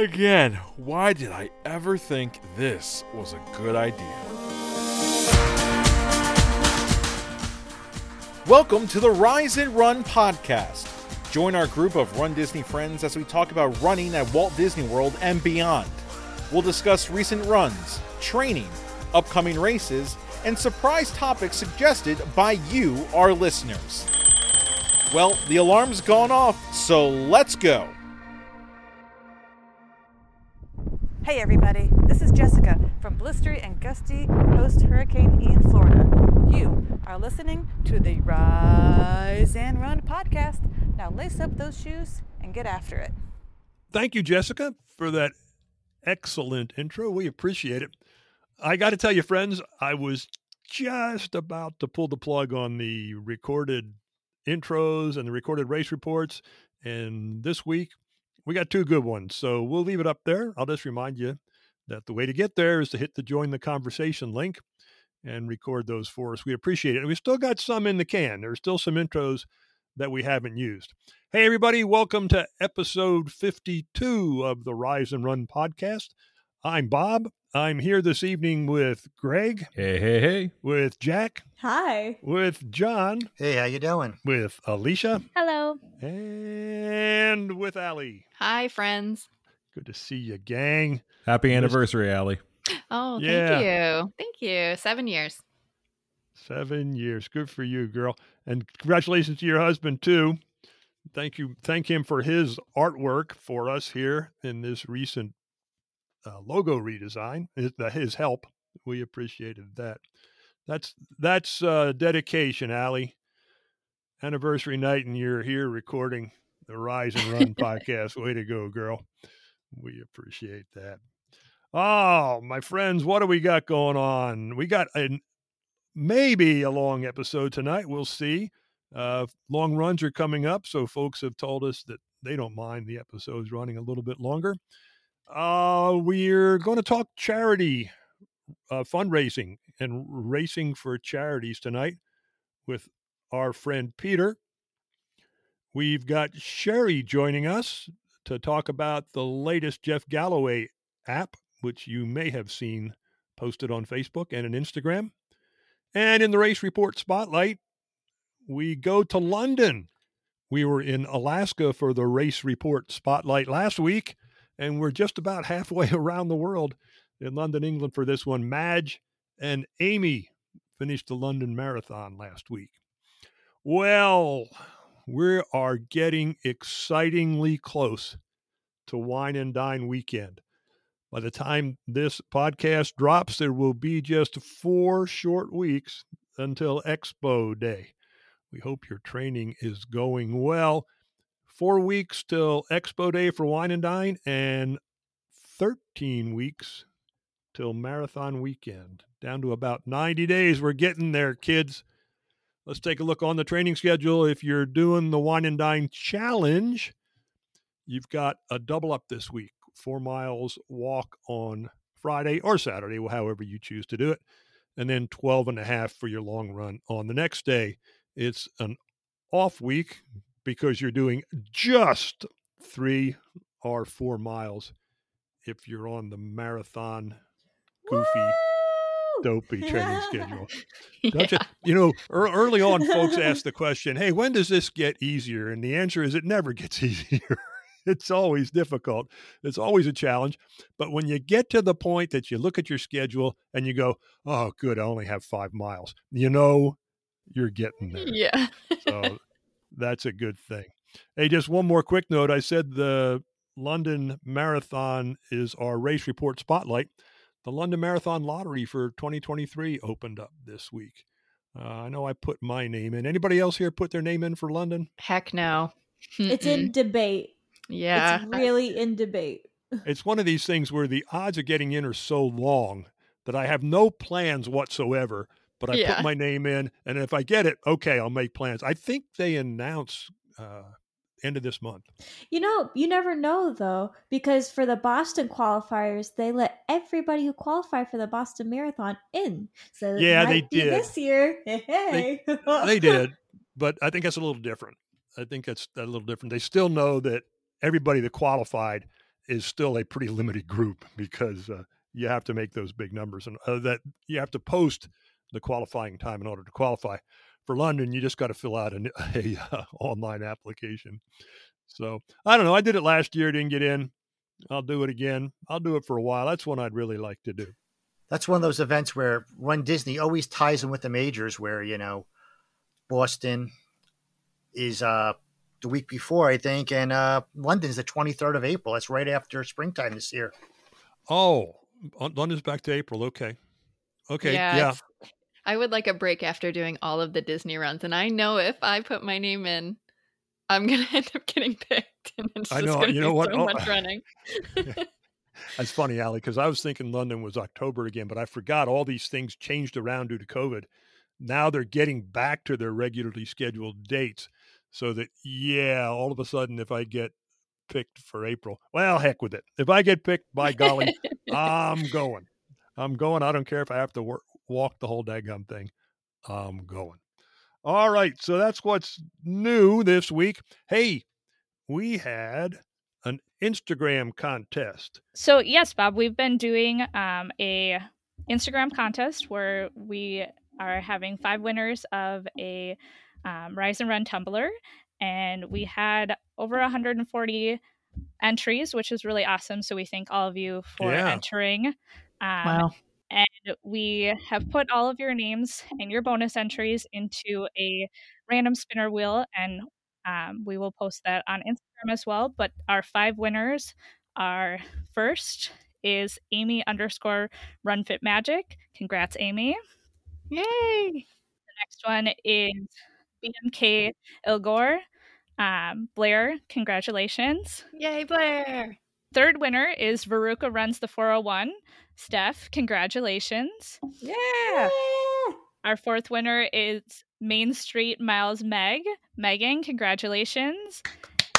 Again, why did I ever think this was a good idea? Welcome to the Rise and Run podcast. Join our group of Run Disney friends as we talk about running at Walt Disney World and beyond. We'll discuss recent runs, training, upcoming races, and surprise topics suggested by you, our listeners. Well, the alarm's gone off, so let's go. Hey everybody, this is Jessica from blistery and gusty post Hurricane Ian, Florida. You are listening to the Rise and Run podcast. Now lace up those shoes and get after it. Thank you, Jessica, for that excellent intro. We appreciate it. I got to tell you, friends, I was just about to pull the plug on the recorded intros and the recorded race reports. And this week, we got two good ones. So we'll leave it up there. I'll just remind you that the way to get there is to hit the join the conversation link and record those for us. We appreciate it. And we still got some in the can. There's still some intros that we haven't used. Hey, everybody, welcome to episode 52 of the Rise and Run podcast. I'm Bob. I'm here this evening with Greg, Hey, hey, hey. with Jack, Hi. with John, Hey, how you doing? with Alicia, Hello. and with Allie. Hi, friends. Good to see you, gang. Happy anniversary, Allie. Oh, yeah. thank you. Thank you. Seven years. Seven years. Good for you, girl. And congratulations to your husband, too. Thank you. Thank him for his artwork for us here in this recent uh, logo redesign. His, his help. We appreciated that. That's that's uh, dedication, Allie. Anniversary night, and you're here recording the Rise and Run podcast. Way to go, girl. We appreciate that. Oh, my friends, what do we got going on? We got an maybe a long episode tonight. We'll see. Uh, long runs are coming up, so folks have told us that they don't mind the episodes running a little bit longer. Uh, we're going to talk charity uh, fundraising and racing for charities tonight with our friend Peter. We've got Sherry joining us to talk about the latest Jeff Galloway app, which you may have seen posted on Facebook and on Instagram. And in the race report spotlight, we go to London. We were in Alaska for the race report spotlight last week, and we're just about halfway around the world in London, England for this one. Madge and Amy finished the London Marathon last week. Well, we are getting excitingly close to Wine and Dine weekend. By the time this podcast drops, there will be just four short weeks until Expo Day. We hope your training is going well. Four weeks till Expo Day for Wine and Dine, and 13 weeks till Marathon Weekend. Down to about 90 days. We're getting there, kids. Let's take a look on the training schedule. If you're doing the Wine and Dine Challenge, you've got a double up this week four miles walk on Friday or Saturday, however you choose to do it, and then 12 and a half for your long run on the next day. It's an off week because you're doing just three or four miles if you're on the marathon goofy dopey training schedule. Don't you? You know, ear- early on, folks ask the question, "Hey, when does this get easier?" And the answer is, it never gets easier. it's always difficult. It's always a challenge. But when you get to the point that you look at your schedule and you go, "Oh, good, I only have five miles," you know, you're getting there. Yeah. So that's a good thing. Hey, just one more quick note. I said the London Marathon is our race report spotlight. The London Marathon lottery for 2023 opened up this week. Uh, I know I put my name in. Anybody else here put their name in for London? Heck no. It's Mm-mm. in debate. Yeah. It's really in debate. It's one of these things where the odds of getting in are so long that I have no plans whatsoever, but I Yeah. put my name in. And if I get it, okay, I'll make plans. I think they announce uh, end of this month. You know, you never know though, because for the Boston qualifiers, they let everybody who qualified for the Boston Marathon in. So Yeah, they did. this year. Hey, they did, but I think that's a little different. I think that's a little different. They still know that everybody that qualified is still a pretty limited group because uh, you have to make those big numbers and uh, that you have to post the qualifying time in order to qualify for London. You just got to fill out an a, uh, online application. So I don't know. I did it last year, didn't get in. I'll do it again. I'll do it for a while. That's one I'd really like to do. That's one of those events where Run Disney always ties in with the majors, where you know Boston is uh the week before, I think, and uh London's the twenty third of April. That's right after springtime this year. Oh, London's back to April. Okay. Okay. Yeah. Yeah. I would like a break after doing all of the Disney runs. And I know if I put my name in, I'm going to end up getting picked. And it's I know, you know what? so Oh, much running. That's funny, Allie, because I was thinking London was October again, but I forgot all these things changed around due to COVID. Now they're getting back to their regularly scheduled dates. So that, yeah, all of a sudden, if I get picked for April, well, heck with it. If I get picked, by golly, I'm going. I'm going. I don't care if I have to work, walk the whole daggum thing. I'm going. All right. So that's what's new this week. Hey, we had an Instagram contest. So yes, Bob, we've been doing um, a Instagram contest where we are having five winners of a um, Rise and Run tumbler, and we had over 140 entries, which is really awesome. So we thank all of you for Yeah. entering. Um, Wow. And we have put all of your names and your bonus entries into a random spinner wheel and um, we will post that on instagram as well but our five winners are first is amy underscore run fit magic congrats amy Yay. The next one is bmk ilgor um, blair congratulations Yay, Blair. Third winner is veruca runs the 401 steph congratulations Yeah. Our fourth winner is Main Street Miles Meg. Megan, congratulations.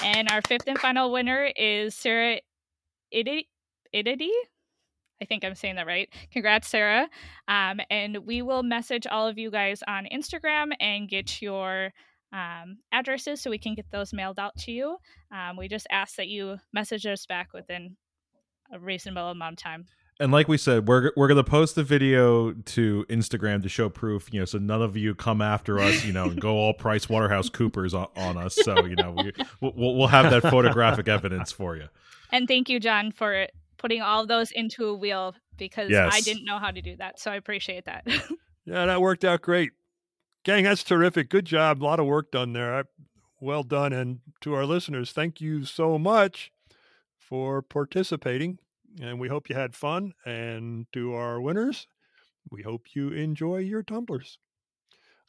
And our fifth and final winner is Sarah Ididi. Ididi? I think I'm saying that right. Congrats, Sarah. Um, and we will message all of you guys on Instagram and get your um, addresses so we can get those mailed out to you. Um, we just ask that you message us back within a reasonable amount of time. And like we said, we're we're gonna post the video to Instagram to show proof, you know, so none of you come after us, you know, and go all Price Waterhouse Coopers on, on us. So you know, we, we'll we'll have that photographic evidence for you. And thank you, John, for putting all of those into a wheel because I didn't know how to do that. So I appreciate that. Yeah, that worked out great. Gang, that's terrific. Good job. A lot of work done there. Well done. And to our listeners, thank you so much for participating. And we hope you had fun. And to our winners, we hope you enjoy your tumblers.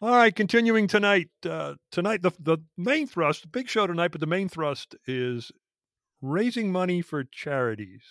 All right, continuing tonight. Uh, tonight, the, the main thrust, big show tonight, but the main thrust is raising money for charities.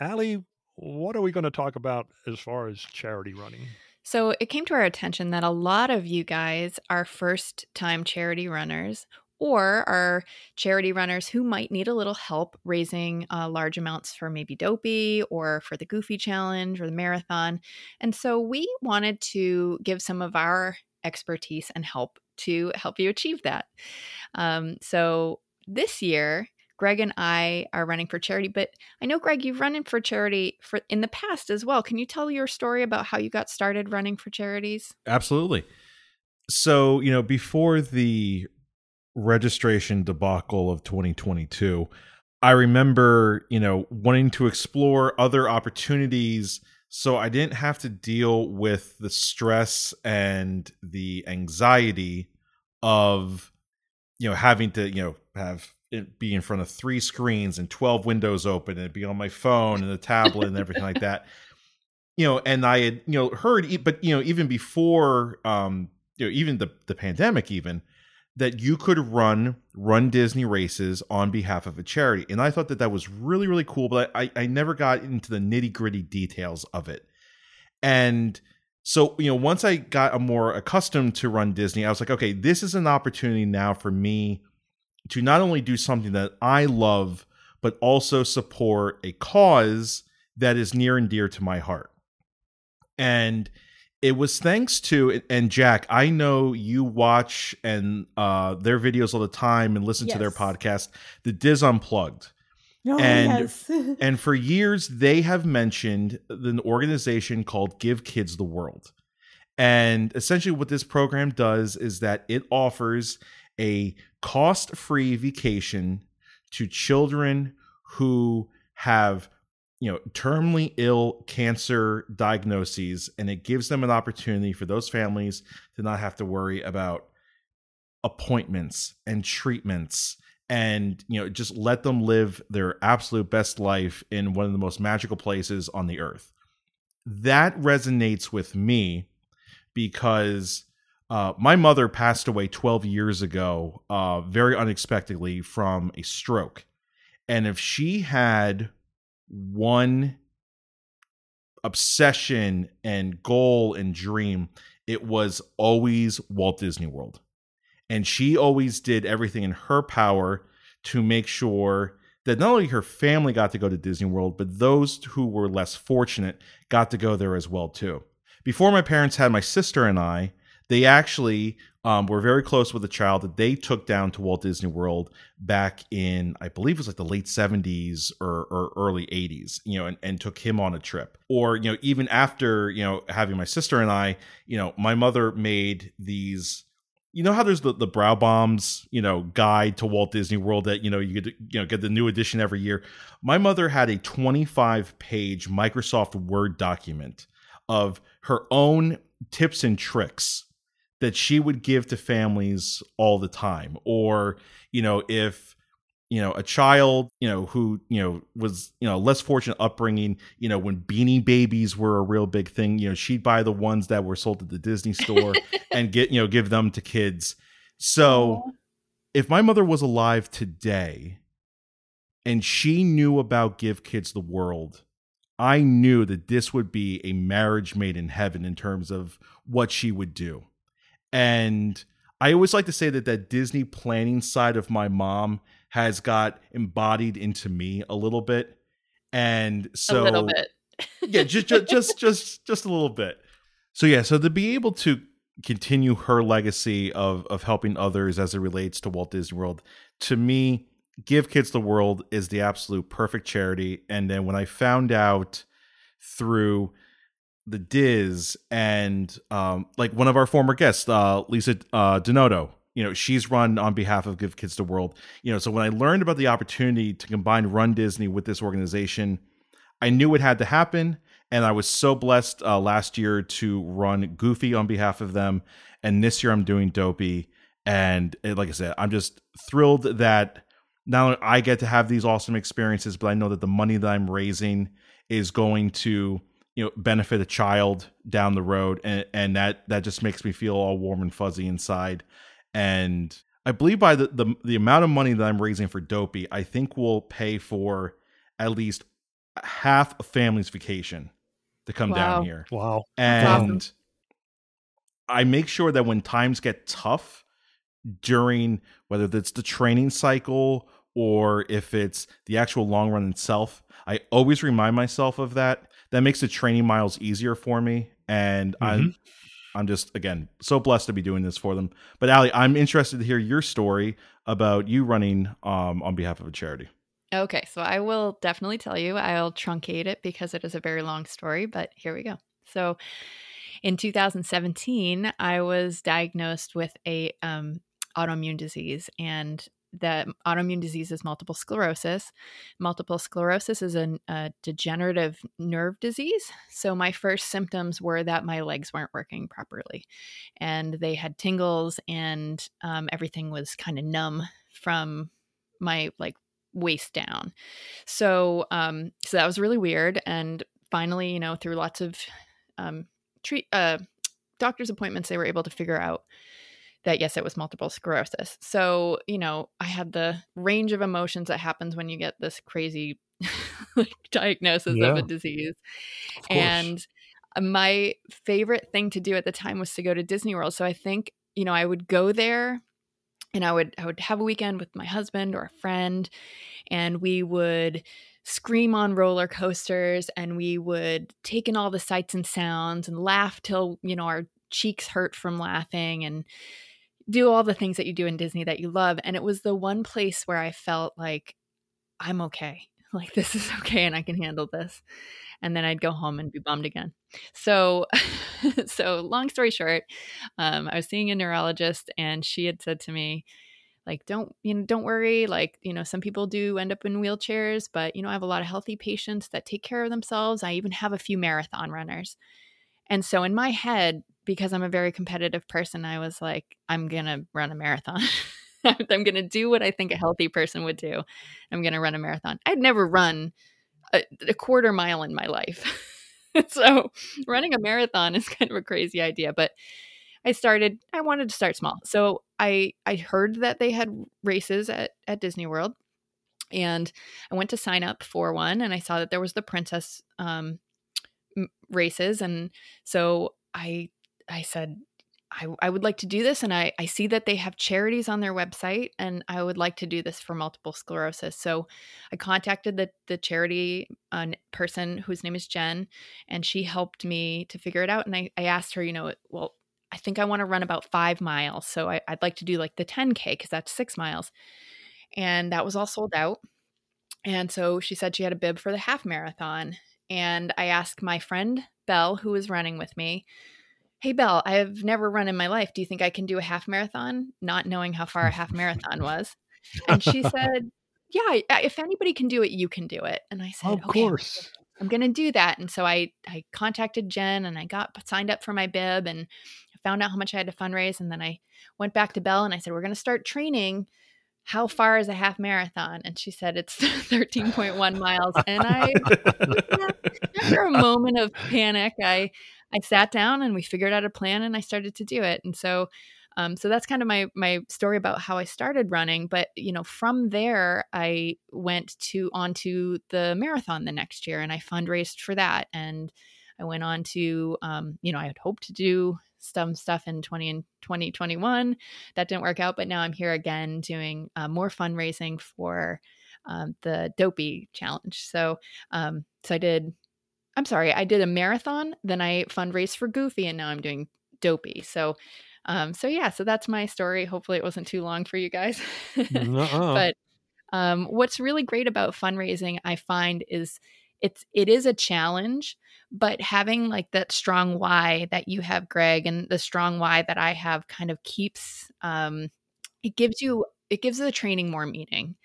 Allie, what are we going to talk about as far as charity running? So it came to our attention that a lot of you guys are first time charity runners or are charity runners who might need a little help raising uh, large amounts for maybe Dopey or for the Goofy Challenge or the marathon. And so we wanted to give some of our expertise and help to help you achieve that. Um, so this year, Greg and I are running for charity, but I know Greg, you've run in for charity for in the past as well. Can you tell your story about how you got started running for charities? Absolutely. So, you know, before the registration debacle of 2022, I remember, you know, wanting to explore other opportunities so I didn't have to deal with the stress and the anxiety of, you know, having to, you know, have it be in front of three screens and 12 windows open and it'd be on my phone and the tablet and everything like that. You know, and I had, you know, heard, but, you know, even before, um, you know, even the, the pandemic, even that you could run run Disney races on behalf of a charity. And I thought that that was really, really cool, but I, I never got into the nitty gritty details of it. And so, you know, once I got more accustomed to run Disney, I was like, okay, this is an opportunity now for me to not only do something that I love, but also support a cause that is near and dear to my heart. And it was thanks to and Jack, I know you watch and uh their videos all the time and listen to their podcast, the DIS Unplugged. Oh, And- yes. And for years, they have mentioned an organization called Give Kids the World. And essentially, what this program does is that it offers a cost free vacation to children who have you know terminally ill cancer diagnoses and it gives them an opportunity for those families to not have to worry about appointments and treatments and you know just let them live their absolute best life in one of the most magical places on the earth. That resonates with me because uh, my mother passed away 12 years ago uh, very unexpectedly from a stroke and if she had one obsession and goal and dream it was always walt disney world and she always did everything in her power to make sure that not only her family got to go to Disney World, but those who were less fortunate got to go there as well too. Before my parents had my sister and I, they actually um, were very close with a child that they took down to Walt Disney World back in, I believe it was like the late 70s or, or early 80s, you know, and, and took him on a trip. Or, you know, even after, you know, having my sister and I, you know, my mother made these you know how there's the, the Birnbaum's you know guide to walt disney world that you know you get you know get the new edition every year my mother had a 25 page microsoft word document of her own tips and tricks that she would give to families all the time. Or you know if you know a child you know who you know was you know less fortunate upbringing you know when beanie babies were a real big thing you know she'd buy the ones that were sold at the disney store and get you know give them to kids. So if my mother was alive today and she knew about give kids the world i knew that this would be a marriage made in heaven in terms of what she would do and i always like to say that that disney planning side of my mom has got embodied into me a little bit. And so a little bit. yeah just, just just just just a little bit. So yeah so to be able to continue her legacy of of helping others as it relates to Walt Disney World to me give kids the world is the absolute perfect charity. And then when i found out through the DIS and um like one of our former guests uh lisa uh you know she's run on behalf of give kids the world. You know so when i learned about the opportunity to combine run disney with this organization i knew it had to happen and i was so blessed uh, last year to run goofy on behalf of them and this year i'm doing dopey. And uh, like i said i'm just thrilled that not only i get to have these awesome experiences but i know that the money that i'm raising is going to you know benefit a child down the road and, and that that just makes me feel all warm and fuzzy inside and I believe by the, the the amount of money that I'm raising for Dopey, I think will pay for at least half a family's vacation to come Wow. down here. Wow. And awesome. I make sure that when times get tough during whether it's the training cycle or if it's the actual long run itself, I always remind myself of that. That makes the training miles easier for me. And I'm I'm just again so blessed to be doing this for them. But Ali, I'm interested to hear your story about you running um, on behalf of a charity. Okay, so I will definitely tell you. I'll truncate it because it is a very long story, but here we go. So, in 2017, I was diagnosed with a um, autoimmune disease, and the autoimmune disease is multiple sclerosis. Multiple sclerosis is a, a degenerative nerve disease. So, my first symptoms were that my legs weren't working properly, and they had tingles, and um, everything was kind of numb from my like waist down. So um so that was really weird and finally, you know, through lots of um treat uh doctor's appointments they were able to figure out that yes, it was multiple sclerosis. So, you know, I had the range of emotions that happens when you get this crazy like diagnosis of a disease. Of. And uh, my favorite thing to do at the time was to go to Disney World. So I think, you know, I would go there and I would I would have a weekend with my husband or a friend and we would scream on roller coasters and we would take in all the sights and sounds and laugh till, you know, our cheeks hurt from laughing and do all the things that you do in Disney that you love and it was the one place where I felt like I'm okay. like this is okay and I can handle this. And then I'd go home and be bummed again. So, so long story short, um, I was seeing a neurologist, and she had said to me, like, don't you know, don't worry. Like, you know, some people do end up in wheelchairs, but you know, I have a lot of healthy patients that take care of themselves. I even have a few marathon runners. And so in my head, because I'm a very competitive person, I was like, I'm gonna run a marathon. I'm going to do what I think a healthy person would do. I'm going to run a marathon. I'd never run a, a quarter mile in my life. so running a marathon is kind of a crazy idea, but I started I wanted to start small. So I I heard that they had races at at Disney World and I went to sign up for one and I saw that there was the princess um races and so I I said I, I would like to do this and I, I see that they have charities on their website and I would like to do this for multiple sclerosis. So I contacted the, the charity uh, person whose name is Jen and she helped me to figure it out. And I, I asked her, you know, well, I think I want to run about five miles. So I, I'd like to do like the 10K because that's six miles. And that was all sold out. And so she said she had a bib for the half marathon. And I asked my friend Belle, who was running with me, Hey, Belle, I've never run in my life. Do you think I can do a half marathon? Not knowing how far a half marathon was. And she said, Yeah, if anybody can do it, you can do it. And I said, Of okay, course. I'm going to do that. And so I, I contacted Jen and I got signed up for my bib and found out how much I had to fundraise. And then I went back to Belle and I said, We're going to start training. How far is a half marathon? And she said, It's 13.1 miles. And I, after a moment of panic, I, I sat down and we figured out a plan and I started to do it. And so um, so that's kind of my my story about how I started running. But you know, from there, I went to onto the marathon the next year, and I fundraised for that. And I went on to, um, you know, I had hoped to do some stuff in 20 and 2021 that didn't work out, but now I'm here again doing uh, more fundraising for um, the Dopey Challenge. So, um, so I did I'm sorry, I did a marathon, then I fundraised for Goofy, and now I'm doing Dopey. So, um, so yeah, so that's my story. Hopefully, it wasn't too long for you guys. but um, what's really great about fundraising, I find, is it's it is a challenge, but having like that strong why that you have, Greg, and the strong why that I have, kind of keeps um, it gives you it gives the training more meaning,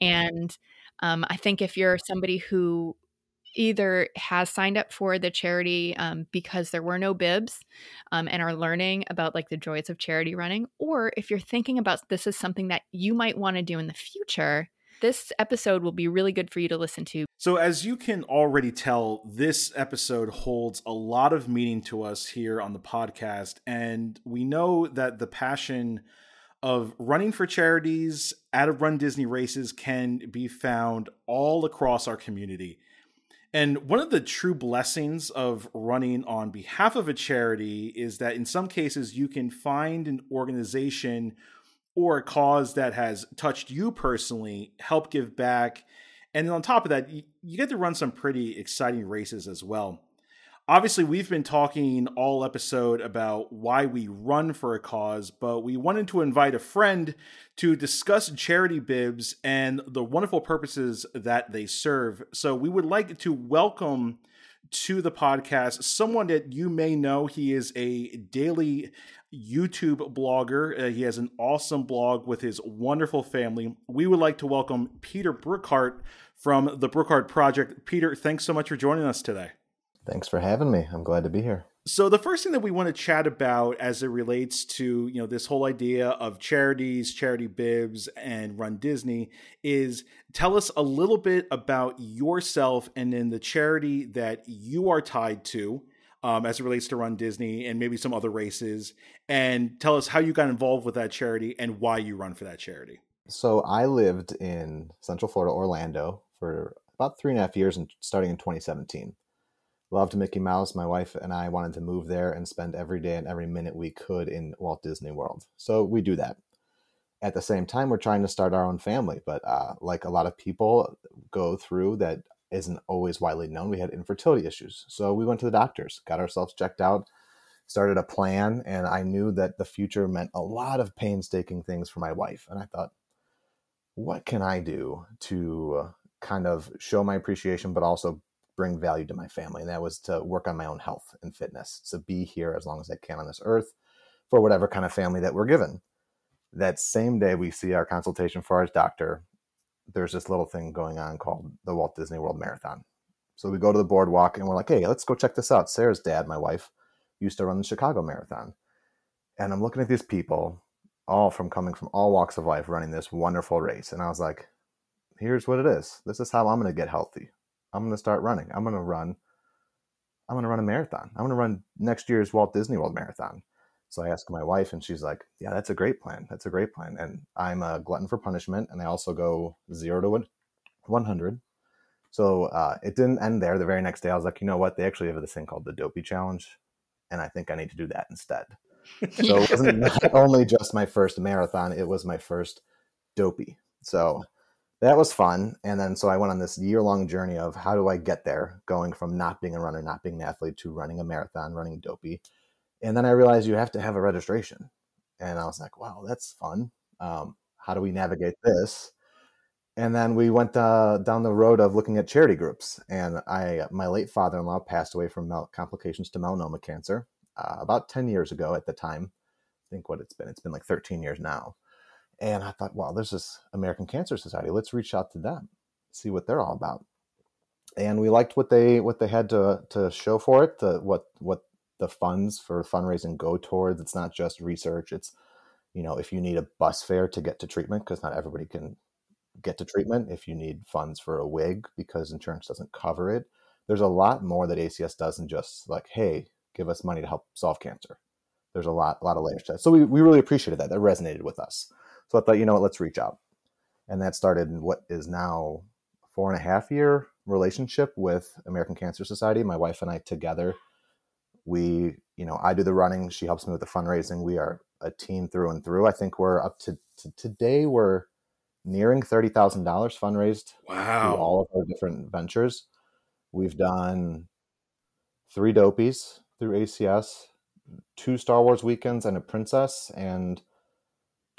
and um, I think if you're somebody who either has signed up for the charity um, because there were no bibs um, and are learning about like the joys of charity running or if you're thinking about this is something that you might want to do in the future this episode will be really good for you to listen to. So, as you can already tell, this episode holds a lot of meaning to us here on the podcast. And we know that the passion of running for charities at a Run Disney races can be found all across our community. And one of the true blessings of running on behalf of a charity is that in some cases you can find an organization or a cause that has touched you personally, help give back. And on top of that, you, get to run some pretty exciting races as well obviously we've been talking all episode about why we run for a cause but we wanted to invite a friend to discuss charity bibs and the wonderful purposes that they serve. So we would like to welcome to the podcast someone that you may know. He is a daily youtube blogger. Uh, he has an awesome blog with his wonderful family. We would like to welcome peter brookhart from the brookhart project. Peter thanks so much for joining us today Thanks for having me. I'm glad to be here. So the first thing that we want to chat about as it relates to, you know, this whole idea of charities, charity bibs and Run Disney is tell us a little bit about yourself and then the charity that you are tied to um, as it relates to Run Disney and maybe some other races and tell us how you got involved with that charity and why you run for that charity. So I lived in Central Florida, Orlando for about three and a half years and starting in 2017 loved Mickey Mouse. My wife and I wanted to move there and spend every day and every minute we could in Walt Disney World. So we do that. At the same time, we're trying to start our own family, but uh, like a lot of people go through that isn't always widely known, we had infertility issues. So we went to the doctors, got ourselves checked out, started a plan, and I knew that the future meant a lot of painstaking things for my wife. And I thought, what can I do to kind of show my appreciation, but also bring value to my family. And that was to work on my own health and fitness, to be here as long as I can on this earth for whatever kind of family that we're given. That same day we see our consultation for our doctor, there's this little thing going on called the Walt Disney World Marathon. So we go to the boardwalk and we're like, hey, let's go check this out. Sarah's dad, my wife, used to run the Chicago Marathon. And I'm looking at these people, all from coming from all walks of life, running this wonderful race. And I was like, here's what it is. This is how I'm going to get healthy. I'm going to start running. I'm going to run. I'm going to run a marathon. I'm going to run next year's Walt Disney World Marathon. So I asked my wife, and she's like, "Yeah, that's a great plan. That's a great plan." And I'm a glutton for punishment, and I also go zero to one hundred. So uh, it didn't end there. The very next day, I was like, you know what? They actually have this thing called the Dopey Challenge, and I think I need to do that instead. So it wasn't not only just my first marathon; it was my first Dopey. So that was fun. And then so I went on this year long journey of how do I get there, going from not being a runner, not being an athlete, to running a marathon, running Dopey and then I realized you have to have a registration, and I was like, wow, that's fun. Um, how do we navigate this? And then we went uh, down the road of looking at charity groups. And I, my late father-in-law passed away from mel- complications to melanoma cancer uh, about 10 years ago at the time. I think what it's been, it's been like 13 years now. And I thought, wow, there's this American Cancer Society. Let's reach out to them, see what they're all about. And we liked what they what they had to to show for it, the, what what the funds for fundraising go towards. It's not just research. It's, you know, if you need a bus fare to get to treatment, because not everybody can get to treatment, if you need funds for a wig because insurance doesn't cover it, there's a lot more that ACS does than just like, hey, give us money to help solve cancer. There's a lot, a lot of layers to that. So we, we really appreciated that. That resonated with us. So I thought, you know what, let's reach out. And that started in what is now four and a half year relationship with American Cancer Society. My wife and I together we you know i do the running she helps me with the fundraising we are a team through and through i think we're up to, to today we're nearing $30000 fundraised wow through all of our different ventures we've done three dopies through acs two star wars weekends and a princess and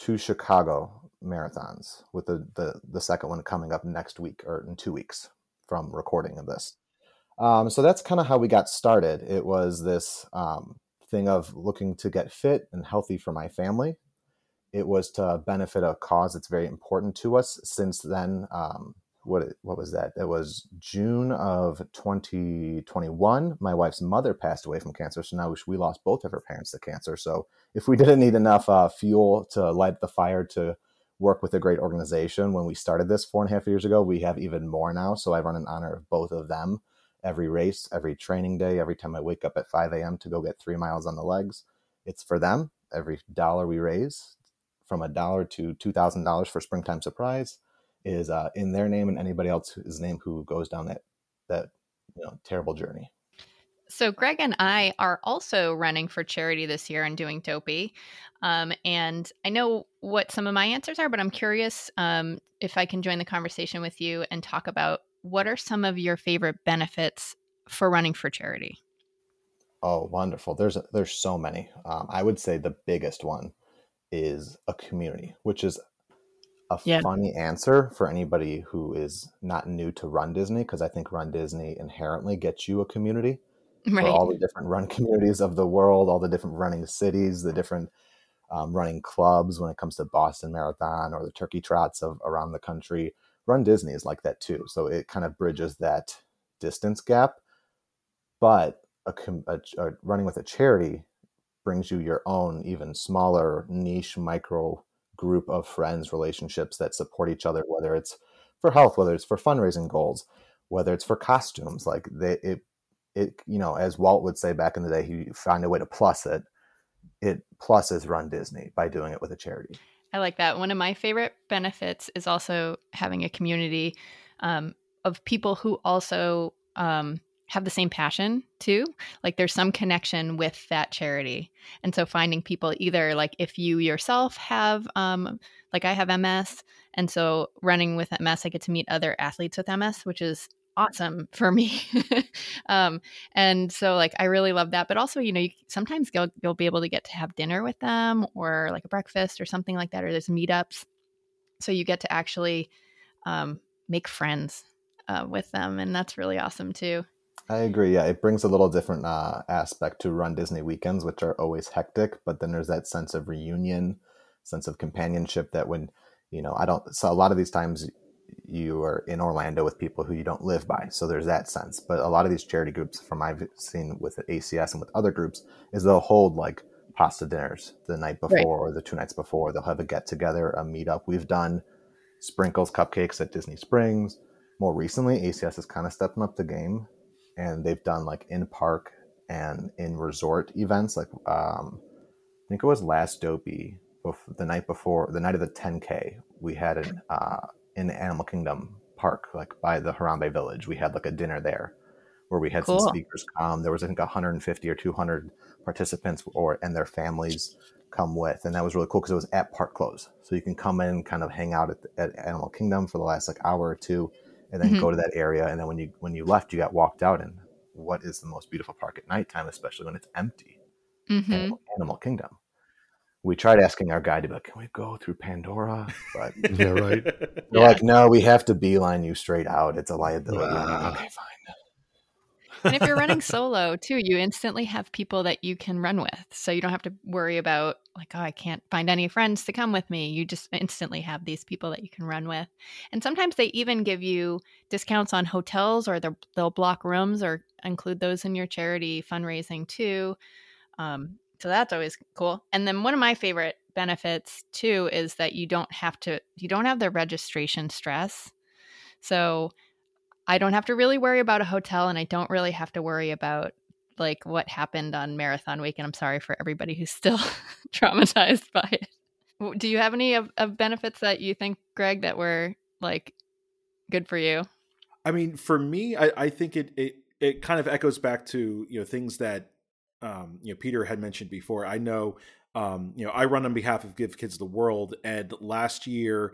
two chicago marathons with the, the the second one coming up next week or in two weeks from recording of this um, so that's kind of how we got started. It was this um, thing of looking to get fit and healthy for my family. It was to benefit a cause that's very important to us. Since then, um, what what was that? It was June of 2021. My wife's mother passed away from cancer, so now we lost both of her parents to cancer. So if we didn't need enough uh, fuel to light the fire to work with a great organization when we started this four and a half years ago, we have even more now. So I run in honor of both of them every race, every training day, every time I wake up at 5 a.m. to go get three miles on the legs. It's for them. Every dollar we raise, from a dollar to $2,000 for Springtime Surprise, is uh, in their name and anybody else's name who goes down that, that you know, terrible journey. So, Greg and I are also running for charity this year and doing Dopey. Um, and I know what some of my answers are, but I'm curious um, if I can join the conversation with you and talk about what are some of your favorite benefits for running for charity? Oh, wonderful! There's a, there's so many. Um, I would say the biggest one is a community, which is a yeah. funny answer for anybody who is not new to Run Disney, because I think Run Disney inherently gets you a community right. for all the different run communities of the world, all the different running cities, the different um, running clubs when it comes to Boston Marathon or the Turkey Trots of around the country. Run Disney is like that too. So it kind of bridges that distance gap. But a, a, a running with a charity brings you your own, even smaller niche micro group of friends, relationships that support each other, whether it's for health, whether it's for fundraising goals, whether it's for costumes. Like they, it, it, you know, as Walt would say back in the day, he found a way to plus it. It pluses Run Disney by doing it with a charity. I like that. One of my favorite benefits is also having a community um, of people who also um, have the same passion too. Like there's some connection with that charity. And so finding people either like if you yourself have, um, like I have MS, and so running with MS, I get to meet other athletes with MS, which is awesome for me. um, and so like I really love that. But also, you know, you, sometimes you'll you'll be able to get to have dinner with them or like a breakfast or something like that, or there's meetups. So you get to actually um, make friends uh, with them, and that's really awesome too. I agree. Yeah, it brings a little different uh, aspect to Run Disney weekends, which are always hectic. But then there's that sense of reunion, sense of companionship that when you know I don't. So a lot of these times you are in Orlando with people who you don't live by, so there's that sense. But a lot of these charity groups, from I've seen with ACS and with other groups, is they'll hold like pasta dinners the night before Right. or the two nights before. They'll have a get together, a meetup. We've done sprinkles cupcakes at Disney Springs. More recently, ACS is kind of stepping up the game, and they've done like in park and in resort events. Like um, I think it was last Dopey, bef- the night before, the night of the 10K. We had an uh, in Animal Kingdom Park, like by the Harambe Village. We had like a dinner there where we had Cool. some speakers come. There was I think 150 or 200 participants or and their families come with, and that was really cool because it was at park close, so you can come in, kind of hang out at, at Animal Kingdom for the last like hour or two, and then Mhm. go to that area. And then when you when you left, you got walked out, and what is the most beautiful park at nighttime, especially when it's empty? hmm Animal, Animal Kingdom. We tried asking our guide to be like, "Can we go through Pandora?" But Yeah, right. they're Yeah. like, "No, we have to beeline you straight out. It's a liability." I'm like, Ah. okay, fine. And if you're running solo too, you instantly have people that you can run with. So you don't have to worry about like, oh, I can't find any friends to come with me. You just instantly have these people that you can run with. And sometimes they even give you discounts on hotels or they'll, block rooms or include those in your charity fundraising too. Um, so that's always cool. And then one of my favorite benefits too is that you don't have to you don't have the registration stress. So I don't have to really worry about a hotel and I don't really have to worry about like what happened on marathon week and I'm sorry for everybody who's still traumatized by it. Do you have any of, of benefits that you think Greg that were like good for you? I mean, for me, I, I think it, it it kind of echoes back to you know things that um, you know Peter had mentioned before. I know um, you know I run on behalf of Give Kids the World, and last year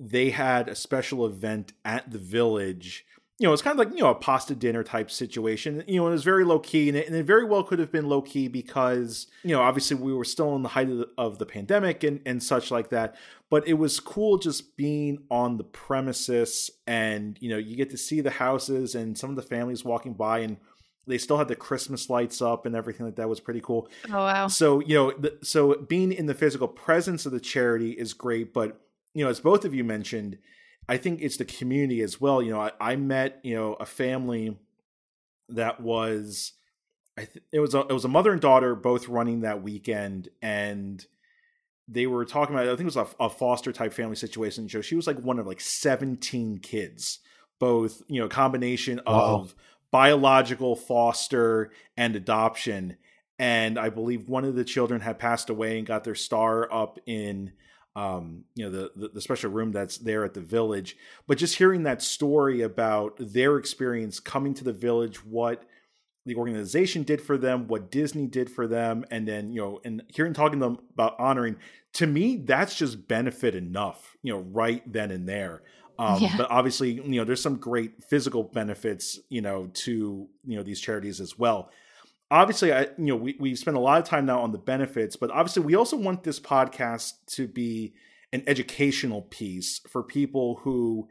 they had a special event at the village. You know, it's kind of like you know a pasta dinner type situation. You know, it was very low key, and it, and it very well could have been low key because you know obviously we were still in the height of the, of the pandemic and and such like that. But it was cool just being on the premises, and you know you get to see the houses and some of the families walking by, and they still had the Christmas lights up and everything like that was pretty cool. Oh wow. So you know, the, so being in the physical presence of the charity is great, but you know, as both of you mentioned, I think it's the community as well. You know, I, I met you know a family that was, I th- it was a, it was a mother and daughter both running that weekend, and they were talking about I think it was a, a foster type family situation. So she was like one of like seventeen kids, both you know combination Wow. of biological foster and adoption and I believe one of the children had passed away and got their star up in um, you know the, the the special room that's there at the village. But just hearing that story about their experience coming to the village, what the organization did for them, what Disney did for them, and then you know, and hearing talking to them about honoring, to me, that's just benefit enough, you know, right then and there. Um, Yeah. But obviously, you know, there's some great physical benefits, you know, to you know these charities as well obviously i you know we, we spend a lot of time now on the benefits but obviously we also want this podcast to be an educational piece for people who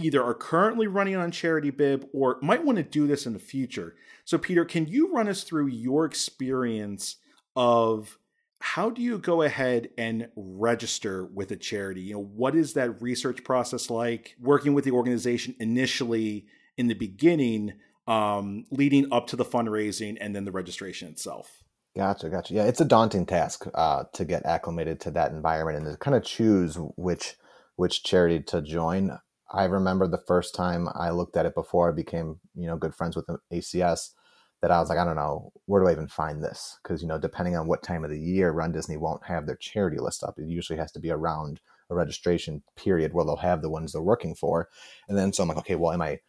either are currently running on charity bib or might want to do this in the future. So peter can you run us through your experience of how do you go ahead and register with a charity? You know what is that research process like? Working with the organization initially in the beginning um, leading up to the fundraising and then the registration itself. Gotcha, gotcha. Yeah, it's a daunting task uh, to get acclimated to that environment and to kind of choose which which charity to join. I remember the first time I looked at it before I became, you know, good friends with ACS. That I was like, I don't know, where do I even find this? Because you know, depending on what time of the year, Run Disney won't have their charity list up. It usually has to be around a registration period where they'll have the ones they're working for. And then so I'm like, okay, well, am I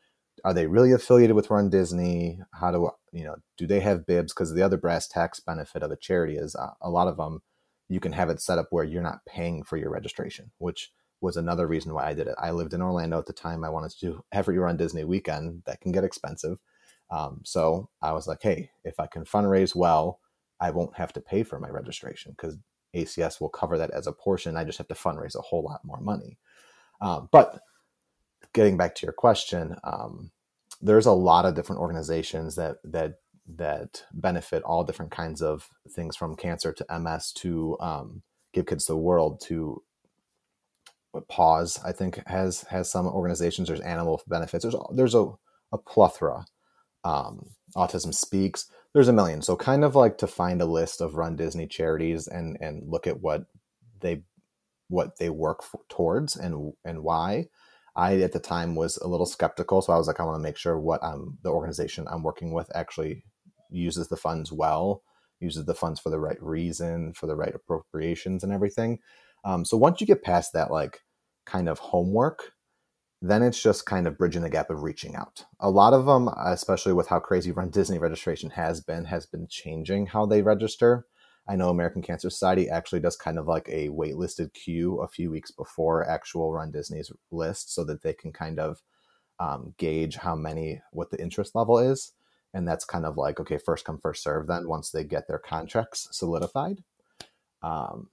are they really affiliated with Run Disney? How do you know? Do they have bibs? Because the other brass tacks benefit of a charity is uh, a lot of them you can have it set up where you're not paying for your registration, which was another reason why I did it. I lived in Orlando at the time. I wanted to do every Run Disney weekend. That can get expensive, um, so I was like, hey, if I can fundraise well, I won't have to pay for my registration because ACS will cover that as a portion. I just have to fundraise a whole lot more money. Um, but getting back to your question, um, there's a lot of different organizations that that that benefit all different kinds of things from cancer to MS to um, Give Kids the World to Pause. I think has has some organizations. There's animal benefits. There's there's a, a plethora. Um, Autism Speaks. There's a million. So kind of like to find a list of Run Disney charities and and look at what they what they work for, towards and and why. I at the time was a little skeptical, so I was like, I want to make sure what um, the organization I'm working with actually uses the funds well, uses the funds for the right reason, for the right appropriations and everything. Um, so once you get past that, like kind of homework, then it's just kind of bridging the gap of reaching out. A lot of them, especially with how crazy Run Disney registration has been, has been changing how they register. I know American Cancer Society actually does kind of like a waitlisted queue a few weeks before actual Run Disney's list so that they can kind of um, gauge how many, what the interest level is. And that's kind of like okay first come first serve then once they get their contracts solidified. Um,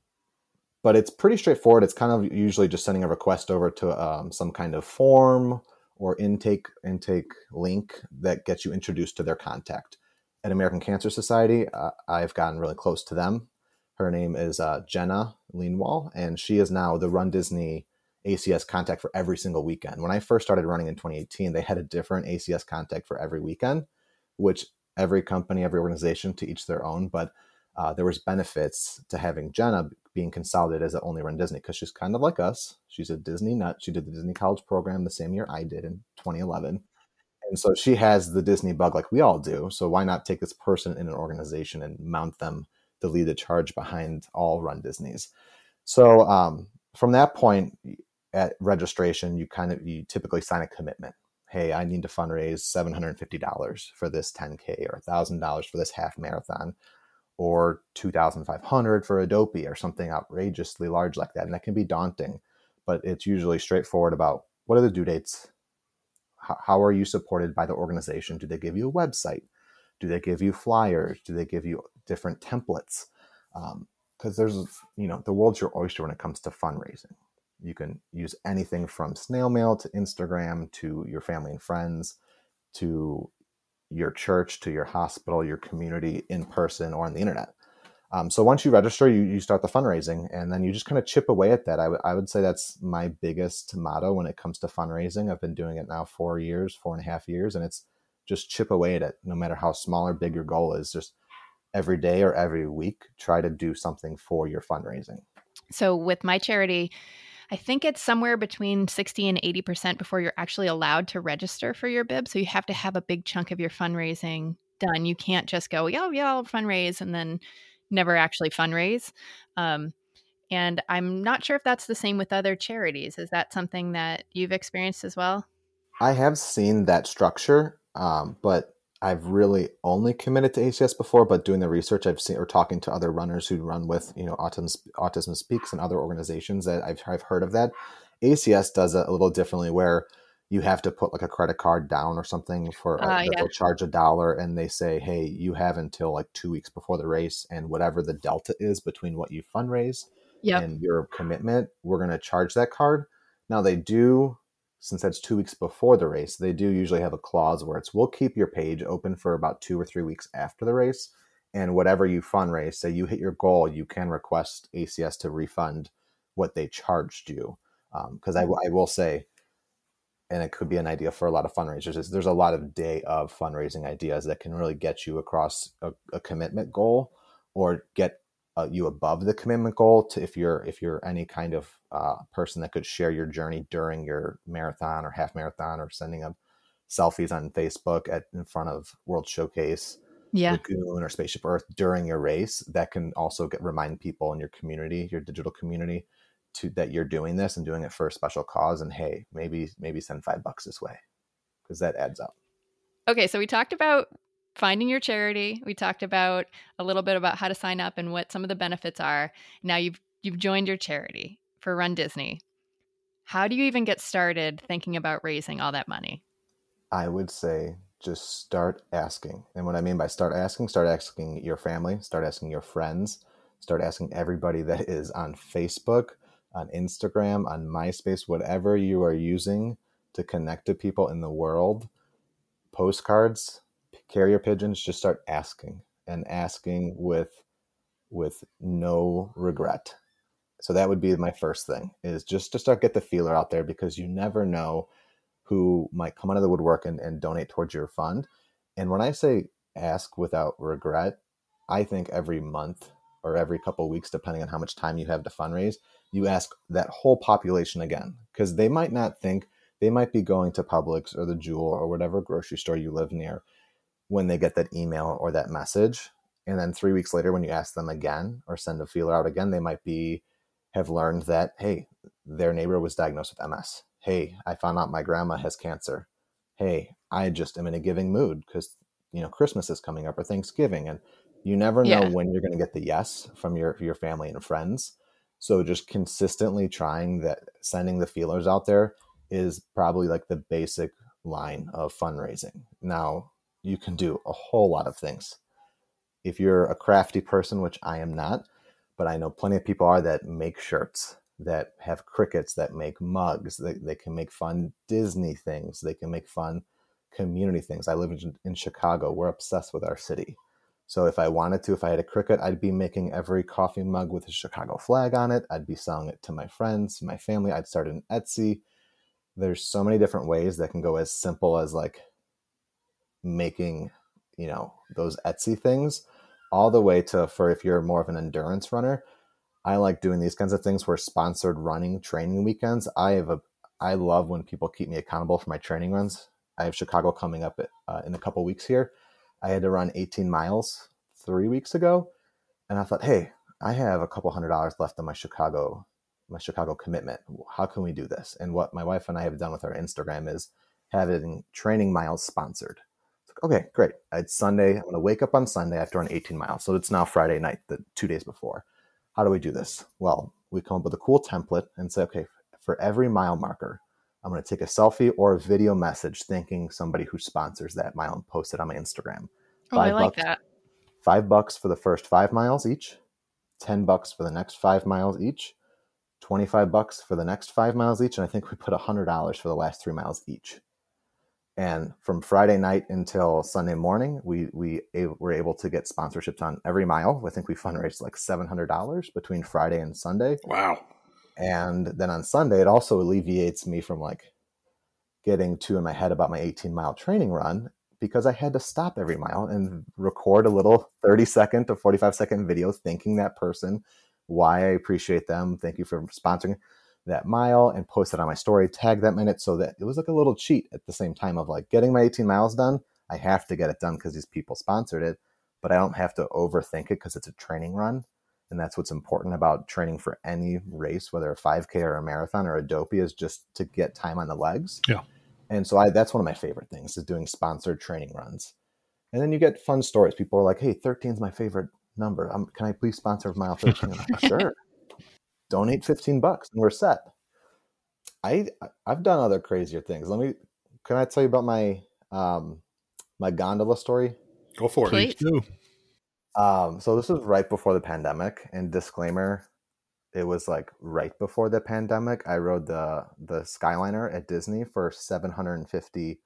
but it's pretty straightforward. It's kind of usually just sending a request over to um, some kind of form or intake intake link that gets you introduced to their contact at american cancer society uh, i've gotten really close to them her name is uh, jenna leanwall and she is now the run disney acs contact for every single weekend when i first started running in 2018 they had a different acs contact for every weekend which every company, every organization to each their own. But uh, there was benefits to having Jenna being consolidated as the only run Disney because she's kind of like us. She's a Disney nut. She did the Disney College program the same year I did in 2011. And so she has the Disney bug like we all do. So why not take this person in an organization and mount them to lead the charge behind all run Disneys? So um, from that point at registration, you kind of you typically sign a commitment hey, I need to fundraise $750 for this 10K or $1,000 for this half marathon or 2500 for a Dopey or something outrageously large like that. And that can be daunting, but it's usually straightforward about what are the due dates? How, are you supported by the organization? Do they give you a website? Do they give you flyers? Do they give you different templates? Because um, there's, you know, the world's your oyster when it comes to fundraising. You can use anything from snail mail to Instagram to your family and friends to your church to your hospital, your community in person or on the internet. Um, so once you register, you, you start the fundraising and then you just kind of chip away at that. I, w- I would say that's my biggest motto when it comes to fundraising. I've been doing it now four years, four and a half years, and it's just chip away at it, no matter how small or big your goal is. Just every day or every week, try to do something for your fundraising. So with my charity, I think it's somewhere between 60 and 80% before you're actually allowed to register for your bib. So you have to have a big chunk of your fundraising done. You can't just go, yeah, yeah, I'll fundraise and then never actually fundraise. Um, and I'm not sure if that's the same with other charities. Is that something that you've experienced as well? I have seen that structure, um, but I've really only committed to ACS before, but doing the research I've seen or talking to other runners who run with, you know, Autism, Autism Speaks and other organizations that I've, I've heard of that. ACS does it a little differently where you have to put like a credit card down or something for uh, yeah. they'll charge a dollar and they say, hey, you have until like two weeks before the race and whatever the delta is between what you fundraise yep. and your commitment, we're going to charge that card. Now they do since that's two weeks before the race, they do usually have a clause where it's we'll keep your page open for about two or three weeks after the race. And whatever you fundraise, say you hit your goal, you can request ACS to refund what they charged you. Because um, I, I will say, and it could be an idea for a lot of fundraisers, is there's a lot of day of fundraising ideas that can really get you across a, a commitment goal or get uh, you above the commitment goal to if you're if you're any kind of uh, person that could share your journey during your marathon or half marathon or sending up selfies on Facebook at in front of World Showcase, yeah. Lagoon or Spaceship Earth during your race. That can also get remind people in your community, your digital community, to that you're doing this and doing it for a special cause. And hey, maybe maybe send five bucks this way because that adds up. Okay, so we talked about finding your charity. We talked about a little bit about how to sign up and what some of the benefits are. Now you've you've joined your charity for Run Disney. How do you even get started thinking about raising all that money? I would say just start asking. And what I mean by start asking, start asking your family, start asking your friends, start asking everybody that is on Facebook, on Instagram, on MySpace, whatever you are using to connect to people in the world, postcards, carrier pigeons, just start asking and asking with with no regret. So that would be my first thing is just to start get the feeler out there because you never know who might come out of the woodwork and, and donate towards your fund. And when I say ask without regret, I think every month or every couple weeks, depending on how much time you have to fundraise, you ask that whole population again because they might not think they might be going to Publix or the Jewel or whatever grocery store you live near when they get that email or that message. And then three weeks later, when you ask them again or send a feeler out again, they might be have learned that hey, their neighbor was diagnosed with MS. Hey, I found out my grandma has cancer. Hey, I just am in a giving mood because you know Christmas is coming up or Thanksgiving, and you never know Yeah. when you're going to get the yes from your your family and friends. So just consistently trying that, sending the feelers out there is probably like the basic line of fundraising. Now you can do a whole lot of things. If you're a crafty person, which I am not, but I know plenty of people are that make shirts, that have Cricuts, that make mugs, they, they can make fun Disney things, they can make fun community things. I live in, in Chicago. We're obsessed with our city. So if I wanted to, if I had a Cricut, I'd be making every coffee mug with a Chicago flag on it. I'd be selling it to my friends, my family. I'd start an Etsy. There's so many different ways that can go as simple as like making, you know, those Etsy things all the way to for if you're more of an endurance runner. I like doing these kinds of things where sponsored running training weekends. I have a I love when people keep me accountable for my training runs. I have Chicago coming up uh, in a couple weeks here. I had to run 18 miles three weeks ago, and I thought, hey, I have a couple hundred dollars left on my Chicago my Chicago commitment. How can we do this? And what my wife and I have done with our Instagram is having training miles sponsored. Like, okay, great. It's Sunday. I'm going to wake up on Sunday after run 18 miles. So it's now Friday night, the two days before. How do we do this? Well, we come up with a cool template and say, okay, for every mile marker, I'm going to take a selfie or a video message thanking somebody who sponsors that mile and post it on my Instagram. Oh, I Five like bucks. that. Five bucks for the first five miles each, 10 bucks for the next five miles each, 25 bucks for the next five miles each. And I think we put $100 for the last three miles each. And from Friday night until Sunday morning, we, we a- were able to get sponsorships on every mile. I think we fundraised like $700 between Friday and Sunday Wow. And then on sunday it also alleviates me from like getting too in my head about my 18 mile training run because i had to stop every mile and record a little 30 second to 45 second video thanking that person why i appreciate them thank you for sponsoring that mile and post it on my story tag that minute so that it was like a little cheat at the same time of like getting my 18 miles done i have to get it done because these people sponsored it but i don't have to overthink it because it's a training run and that's what's important about training for any race, whether a 5K or a marathon or a dopey, is just to get time on the legs. Yeah. And so I, that's one of my favorite things is doing sponsored training runs. And then you get fun stories. People are like, "Hey, 13 is my favorite number. Um, can I please sponsor mile 13?" Like, sure. Donate 15 bucks and we're set. I I've done other crazier things. Let me. Can I tell you about my um my gondola story? Go for it. Please. Um, so this was right before the pandemic, and disclaimer, it was like right before the pandemic. I rode the the Skyliner at Disney for 750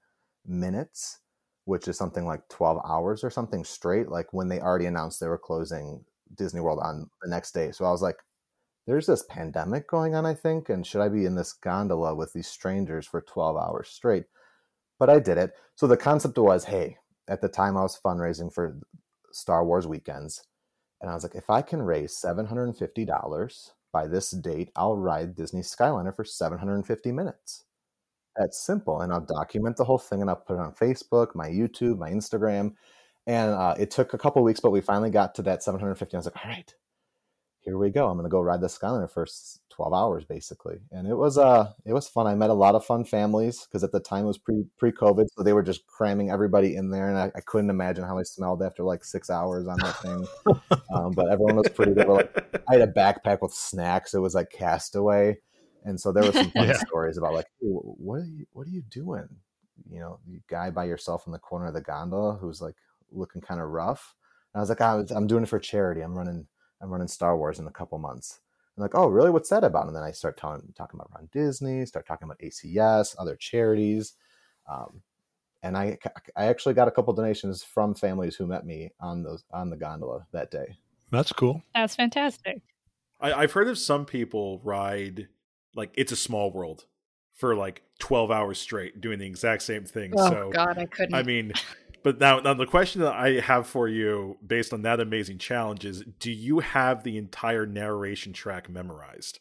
minutes, which is something like 12 hours or something straight. Like when they already announced they were closing Disney World on the next day. So I was like, "There's this pandemic going on, I think, and should I be in this gondola with these strangers for 12 hours straight?" But I did it. So the concept was, hey, at the time I was fundraising for Star Wars weekends. And I was like, if I can raise $750 by this date, I'll ride Disney Skyliner for 750 minutes. That's simple. And I'll document the whole thing and I'll put it on Facebook, my YouTube, my Instagram. And uh, it took a couple weeks, but we finally got to that 750. I was like, all right, here we go. I'm going to go ride the Skyliner for 12 hours basically. And it was, uh, it was fun. I met a lot of fun families because at the time it was pre pre COVID. So they were just cramming everybody in there. And I, I couldn't imagine how I smelled after like six hours on that thing. um, but everyone was pretty, they were like, I had a backpack with snacks. It was like castaway. And so there were some fun Yeah. stories about like, hey, what are you, what are you doing? You know, you guy by yourself in the corner of the gondola who's like looking kind of rough. And I was like, was, I'm doing it for charity. I'm running, I'm running Star Wars in a couple months. I'm like, oh, really? What's that about? And then I start telling, talking about Run Disney, start talking about ACS, other charities. Um, and I, I actually got a couple donations from families who met me on those on the gondola that day. That's cool. That's fantastic. I, I've heard of some people ride like it's a small world for like 12 hours straight doing the exact same thing. Oh so God, I couldn't. I mean, but now, now the question that I have for you, based on that amazing challenge, is: Do you have the entire narration track memorized?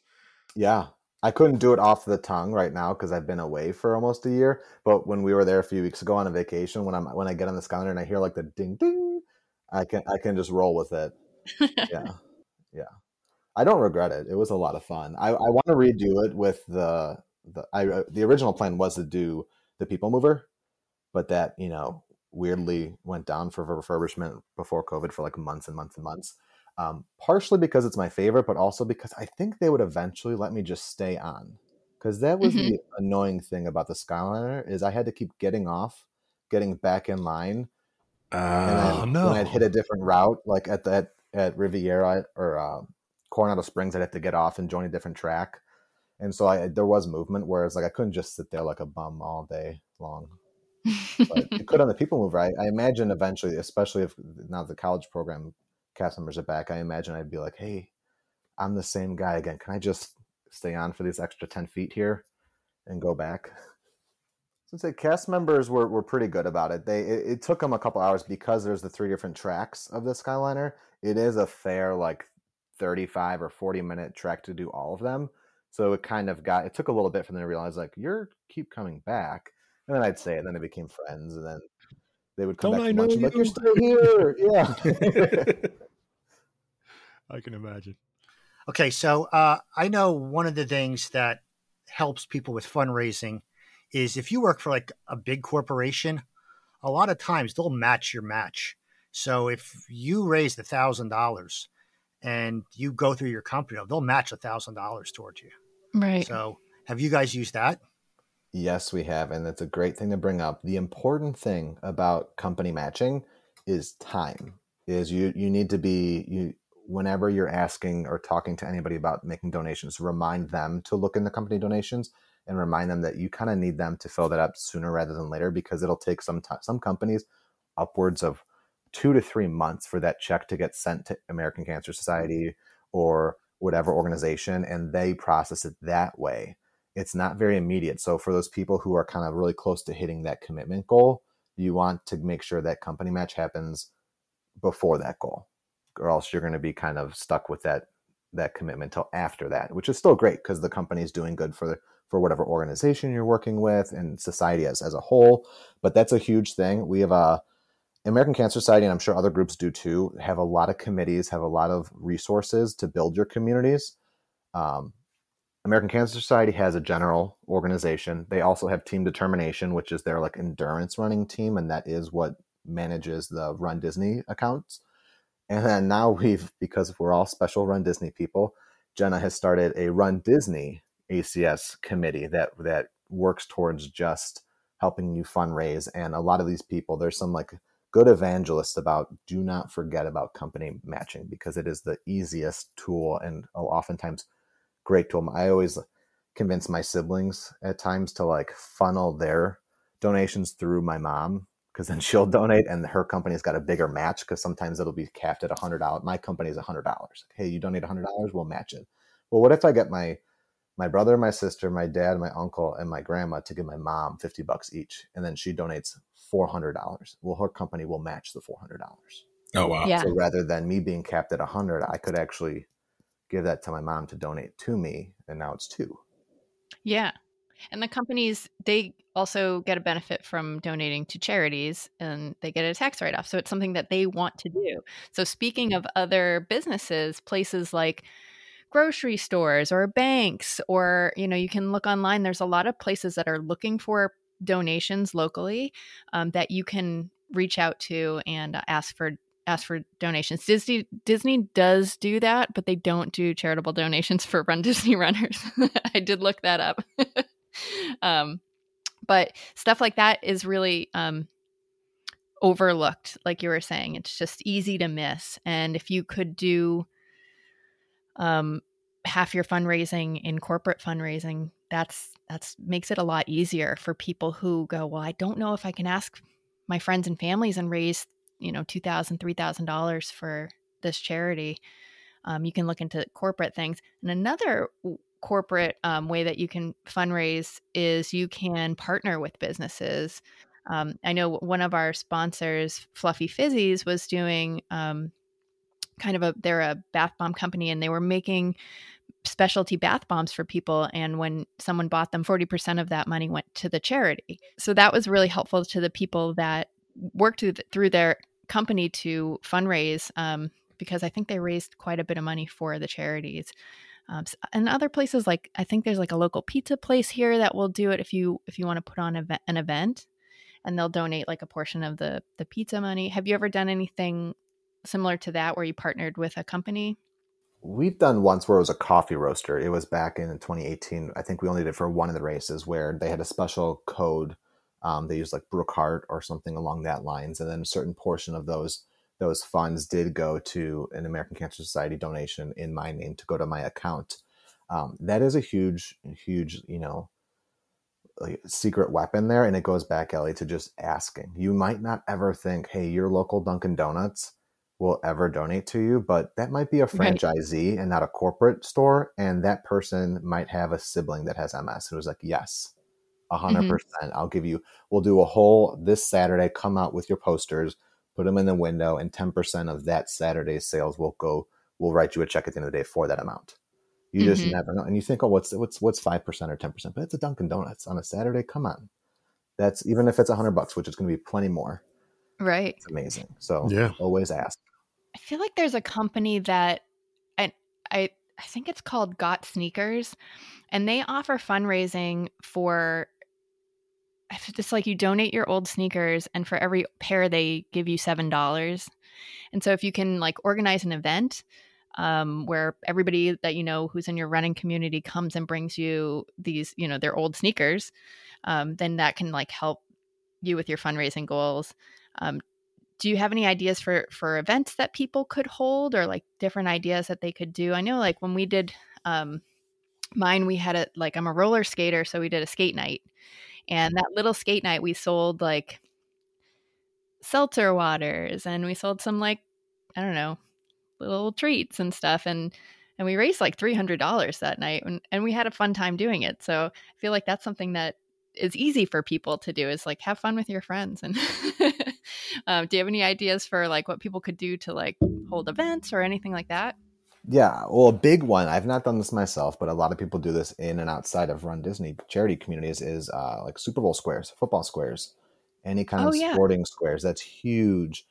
Yeah, I couldn't do it off the tongue right now because I've been away for almost a year. But when we were there a few weeks ago on a vacation, when I'm when I get on the Skyliner and I hear like the ding ding, I can I can just roll with it. Yeah, yeah. I don't regret it. It was a lot of fun. I, I want to redo it with the the I uh, the original plan was to do the People Mover, but that you know weirdly went down for refurbishment before COVID for like months and months and months. Um, partially because it's my favorite, but also because I think they would eventually let me just stay on. Because that was Mhm. the annoying thing about the Skyliner is I had to keep getting off, getting back in line, Oh, no. when I'd hit a different route, like at that at Riviera or uh, Coronado Springs, I'd have to get off and join a different track. And so I there was movement, whereas like I couldn't just sit there like a bum all day long but could on the people mover. I, I imagine eventually, especially if now the college program cast members are back, I imagine I'd be like, hey, I'm the same guy again. Can I just stay on for these extra 10 feet here and go back? Since the cast members were, were pretty good about it. They it, it took them a couple hours because there's the three different tracks of the Skyliner. It is a fair like 35 or 40 minute trek to do all of them. So it kind of got it took a little bit for them to realize like you're keep coming back. And then I'd say it, and then they became friends, and then they would come Don't back I to lunch know and be like, you?" "You're still here, yeah." I can imagine. Okay, so uh, I know one of the things that helps people with fundraising is if you work for like a big corporation, a lot of times they'll match your match. So if you raise the thousand dollars and you go through your company, they'll match a thousand dollars towards you. right. So have you guys used that? Yes, we have, and it's a great thing to bring up. The important thing about company matching is time. Is you you need to be you whenever you're asking or talking to anybody about making donations, remind them to look in the company donations and remind them that you kind of need them to fill that up sooner rather than later because it'll take some time. Some companies upwards of two to three months for that check to get sent to American Cancer Society or whatever organization, and they process it that way. It's not very immediate. So for those people who are kind of really close to hitting that commitment goal, you want to make sure that company match happens before that goal, or else you're going to be kind of stuck with that that commitment till after that, which is still great because the company is doing good for for whatever organization you're working with and society as as a whole. But that's a huge thing. We have a American Cancer Society, and I'm sure other groups do too, have a lot of committees, have a lot of resources to build your communities. Um, American Cancer Society has a general organization. They also have Team Determination, which is their like endurance running team, and that is what manages the Run Disney accounts. And then now we've, because we're all special Run Disney people, Jenna has started a Run Disney ACS committee that that works towards just helping you fundraise. And a lot of these people, there's some like good evangelists about do not forget about company matching because it is the easiest tool and uh, oftentimes great tool. I always convince my siblings at times to like funnel their donations through my mom because then she'll donate and her company's got a bigger match because sometimes it'll be capped at a hundred dollars. My company's a hundred dollars. Hey, you donate a hundred dollars, we'll match it. Well, what if I get my my brother, my sister, my dad, my uncle, and my grandma to give my mom fifty bucks each, and then she donates four hundred dollars? Well, her company will match the four hundred dollars. Oh wow. Yeah. So rather than me being capped at a hundred, I could actually give that to my mom to donate to me, and now it's two. Yeah. And the companies, they also get a benefit from donating to charities and they get a tax write off. So it's something that they want to do. So, speaking of other businesses, places like grocery stores or banks, or, you know, you can look online, there's a lot of places that are looking for donations locally um, that you can reach out to and ask for ask for donations. Disney Disney does do that, but they don't do charitable donations for Run Disney runners. I did look that up. um, but stuff like that is really um, overlooked, like you were saying. It's just easy to miss. And if you could do um, half your fundraising in corporate fundraising, that's that's makes it a lot easier for people who go, well, I don't know if I can ask my friends and families and raise, you know, two thousand, three thousand dollars for this charity. Um, you can look into corporate things. And another corporate um, way that you can fundraise is you can partner with businesses. Um, I know one of our sponsors, Fluffy Fizzies, was doing um, kind of a they're a bath bomb company and they were making specialty bath bombs for people and when someone bought them 40% of that money went to the charity so that was really helpful to the people that worked through their company to fundraise um, because i think they raised quite a bit of money for the charities um, and other places like i think there's like a local pizza place here that will do it if you if you want to put on an event and they'll donate like a portion of the the pizza money have you ever done anything similar to that where you partnered with a company? We've done once where it was a coffee roaster. It was back in 2018. I think we only did it for one of the races where they had a special code. Um, they used like Brookhart or something along that lines, and then a certain portion of those those funds did go to an American Cancer Society donation in my name to go to my account. Um, that is a huge, huge, you know, like secret weapon there, and it goes back, Ellie, to just asking. You might not ever think, "Hey, your local Dunkin' Donuts will ever donate to you, but that might be a franchisee right. and not a corporate store. And that person might have a sibling that has MS. And it was like, yes, 100%. Mm-hmm. I'll give you, we'll do a whole this Saturday, come out with your posters, put them in the window, and 10% of that Saturday's sales will go, we'll write you a check at the end of the day for that amount. You mm-hmm. just never know. And you think, oh, what's, what's, what's 5% or 10%? But it's a Dunkin' Donuts on a Saturday. Come on. That's even if it's a hundred bucks, which is going to be plenty more. Right. It's amazing. So yeah. always ask. I feel like there's a company that I I I think it's called Got Sneakers and they offer fundraising for it's like you donate your old sneakers and for every pair they give you seven dollars. And so if you can like organize an event um, where everybody that you know who's in your running community comes and brings you these you know their old sneakers um, then that can like help you with your fundraising goals. Um, do you have any ideas for for events that people could hold or like different ideas that they could do? I know like when we did um mine we had a like i'm a roller skater so we did a skate night and that little skate night we sold like seltzer waters and we sold some like i don't know little treats and stuff and and we raised like $300 that night and, and we had a fun time doing it so i feel like that's something that is easy for people to do is like have fun with your friends and um, do you have any ideas for like what people could do to like hold events or anything like that yeah well a big one i've not done this myself but a lot of people do this in and outside of run disney charity communities is uh, like super bowl squares football squares any kind oh, of yeah. sporting squares that's huge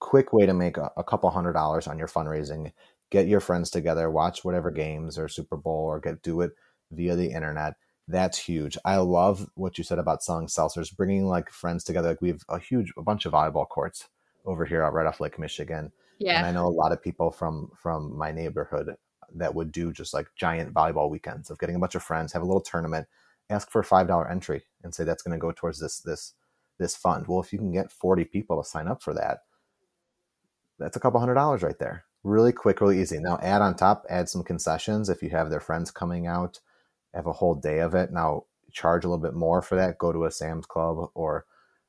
quick way to make a, a couple hundred dollars on your fundraising get your friends together watch whatever games or super bowl or get do it via the internet that's huge. I love what you said about selling seltzers, bringing like friends together. Like we have a huge, a bunch of volleyball courts over here right off Lake Michigan. Yeah. And I know a lot of people from from my neighborhood that would do just like giant volleyball weekends of getting a bunch of friends, have a little tournament, ask for a five dollar entry, and say that's going to go towards this this this fund. Well, if you can get forty people to sign up for that, that's a couple hundred dollars right there. Really quick, really easy. Now add on top, add some concessions if you have their friends coming out have a whole day of it. Now charge a little bit more for that. Go to a Sam's Club or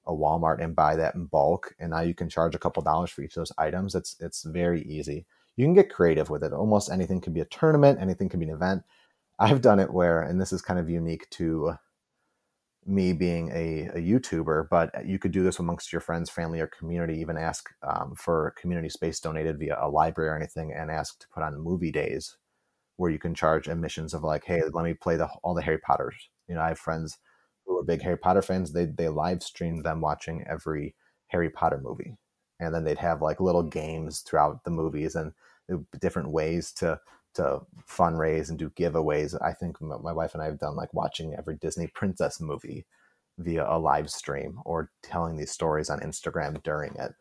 a Walmart and buy that in bulk. And now you can charge a couple dollars for each of those items. It's it's very easy. You can get creative with it. Almost anything can be a tournament, anything can be an event. I've done it where, and this is kind of unique to me being a, a YouTuber, but you could do this amongst your friends, family, or community. Even ask um, for community space donated via a library or anything, and ask to put on movie days where you can charge admissions of like, hey, let me play the all the Harry Potters. You know, I have friends who are big Harry Potter fans. They they live stream them watching every Harry Potter movie, and then they'd have like little games throughout the movies and different ways to to fundraise and do giveaways. I think my wife and I have done like watching every Disney princess movie via a live stream or telling these stories on Instagram during it.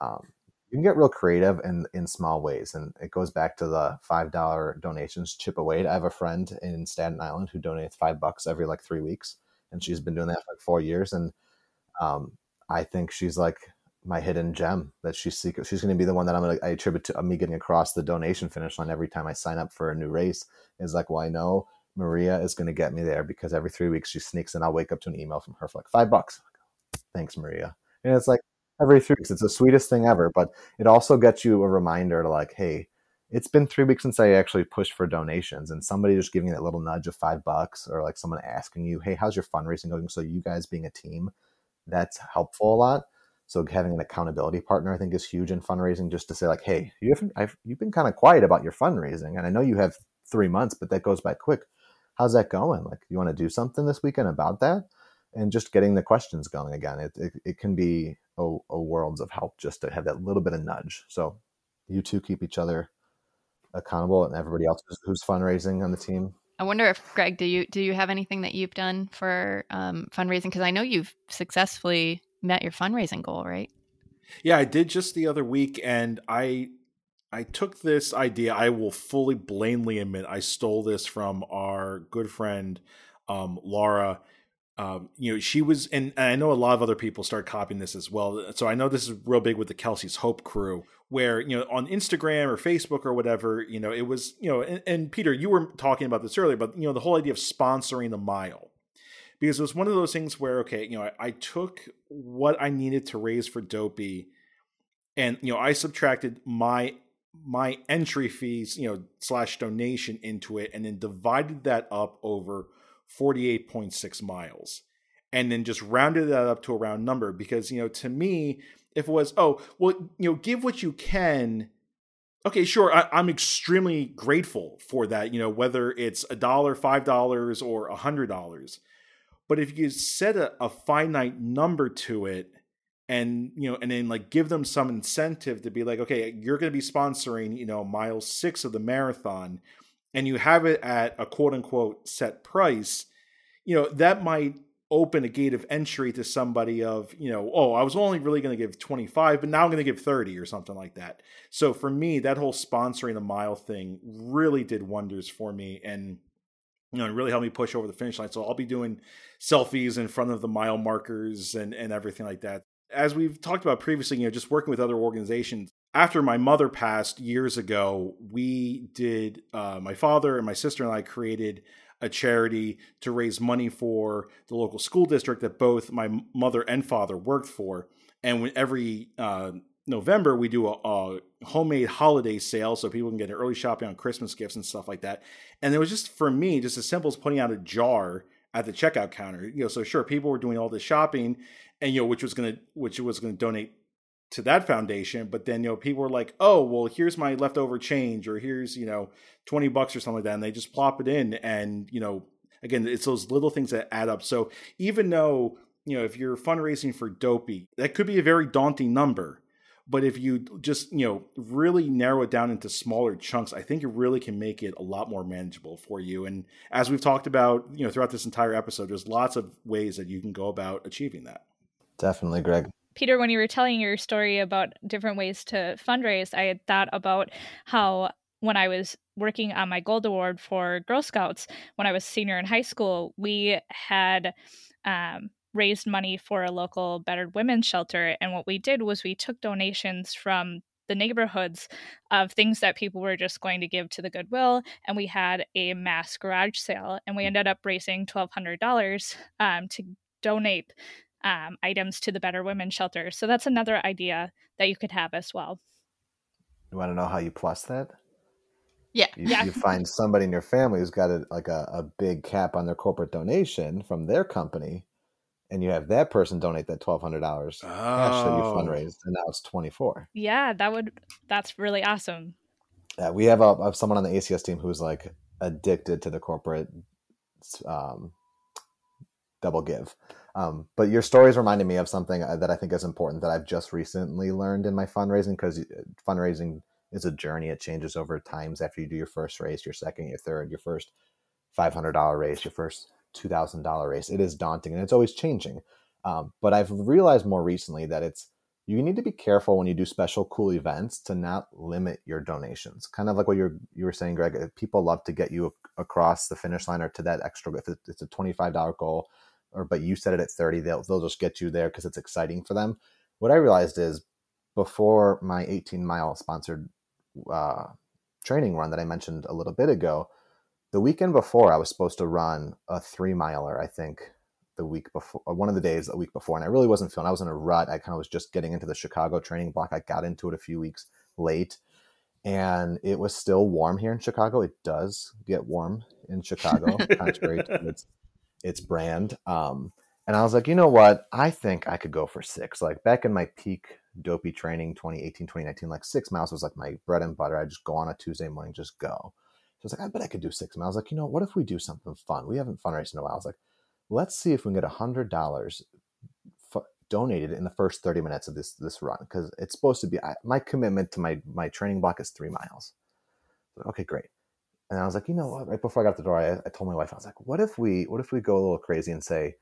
Um, you can get real creative in in small ways and it goes back to the five dollar donations chip away i have a friend in staten island who donates five bucks every like three weeks and she's been doing that for like four years and um, i think she's like my hidden gem that she's secret. She's going to be the one that I'm going to attribute to me getting across the donation finish line every time I sign up for a new race. Is like, well, I know Maria is going to get me there because every three weeks she sneaks in. I'll wake up to an email from her for like five bucks. Thanks, Maria. And it's like every three weeks. It's the sweetest thing ever. But it also gets you a reminder to like, hey, it's been three weeks since I actually pushed for donations, and somebody just giving that little nudge of five bucks, or like someone asking you, hey, how's your fundraising going? So you guys being a team, that's helpful a lot. So having an accountability partner, I think, is huge in fundraising. Just to say, like, hey, you haven't, I've, you've been kind of quiet about your fundraising, and I know you have three months, but that goes by quick. How's that going? Like, you want to do something this weekend about that? And just getting the questions going again. It it, it can be a, a worlds of help just to have that little bit of nudge. So you two keep each other accountable, and everybody else who's, who's fundraising on the team I wonder if Greg, do you do you have anything that you've done for um, fundraising? Because I know you've successfully met your fundraising goal, right? Yeah, I did just the other week, and I I took this idea. I will fully blatantly admit I stole this from our good friend um, Laura. Um, you know, she was, and, I know a lot of other people start copying this as well. So I know this is real big with the Kelsey's Hope crew, where you know on Instagram or Facebook or whatever, you know, it was you know, and, and Peter, you were talking about this earlier, but you know, the whole idea of sponsoring the mile because it was one of those things where okay you know I, I, took what i needed to raise for dopey and you know i subtracted my my entry fees you know slash donation into it and then divided that up over 48.6 miles. And then just rounded that up to a round number because you know to me if it was oh well you know give what you can okay sure I, i'm extremely grateful for that you know whether it's a dollar five dollars or a hundred dollars. But if you set a, a finite number to it, and you know, and then like give them some incentive to be like, okay, you're going to be sponsoring, you know, mile six of the marathon, and you have it at a quote unquote set price, you know, that might open a gate of entry to somebody of you know oh i was only really going to give 25 but now i'm going to give 30 or something like that so for me that whole sponsoring the mile thing really did wonders for me and you know, it really helped me push over the finish line. So I'll be doing selfies in front of the mile markers and, and everything like that. As we've talked about previously, you know, just working with other organizations. After my mother passed years ago, we did, uh, my father and my sister and I created a charity to raise money for the local school district that both my mother and father worked for. And every uh, November, we do a, a, homemade holiday sale so people can get early shopping on Christmas gifts and stuff like that. And it was just for me, just as simple as putting out a jar at the checkout counter. You know, so sure, people were doing all this shopping, and you know, which was gonna which was gonna donate to that foundation. But then you know, people were like, oh, well, here's my leftover change, or here's you know, twenty bucks or something like that, and they just plop it in, and you know, again, it's those little things that add up. So even though you know, if you're fundraising for Dopey, that could be a very daunting number but if you just you know really narrow it down into smaller chunks i think it really can make it a lot more manageable for you and as we've talked about you know throughout this entire episode there's lots of ways that you can go about achieving that definitely greg peter when you were telling your story about different ways to fundraise i had thought about how when i was working on my gold award for girl scouts when i was senior in high school we had um, raised money for a local battered women's shelter. And what we did was we took donations from the neighborhoods of things that people were just going to give to the Goodwill. And we had a mass garage sale. And we ended up raising $1,200 um, to donate um, items to the Better Women Shelter. So that's another idea that you could have as well. You want to know how you plus that? Yeah. You, yeah. you find somebody in your family who's got a, like a, a big cap on their corporate donation from their company and you have that person donate that twelve hundred dollars oh. cash that you oh. fundraised, and now it's twenty four. Yeah, that would that's really awesome. Yeah, we have a, someone on the ACS team who's like addicted to the corporate um, double give. Um, but your stories reminded me of something uh, that I think is important that I've just recently learned in my fundraising because uh, fundraising is a journey. It changes over times after you do your first race, your second, your third, your first five hundred dollar race, your first $2,000 race. It is daunting and it's always changing. Um, but I've realized more recently that it's you need to be careful when you do special cool events to not limit your donations. Kind of like what you're you were saying, Greg. Uh, people love to get you across the finish line or to that extra. If it's a twenty five dollar goal, or but you set it at thirty, they'll they'll just get you there because it's exciting for them. what I realized is before my 18 mile sponsored uh, training run that I mentioned a little bit ago, the weekend before I was supposed to run a three miler, I think the week before, one of the days a week before. And I really wasn't feeling, I was in a rut. I kind of was just getting into the Chicago training block. I got into it a few weeks late and it was still warm here in Chicago. It does get warm in Chicago, contrary to its, its brand. Um, and I was like, you know what? I think I could go for six. Like back in my peak dopey training 2018, 2019, like six miles was like my bread and butter. I just go on a Tuesday morning, just go. So I was like, I bet I could do six miles. Like, you know, what if we do something fun? We haven't fundraised in a while. I was like, let's see if we can get a hundred dollars f- donated in the first 30 minutes of this this run because it's supposed to be I, my commitment to my my training block is three miles. Okay, great. And I was like, you know what? Right before I got the door, I, I told my wife, I was like, what if we what if we go a little crazy and say,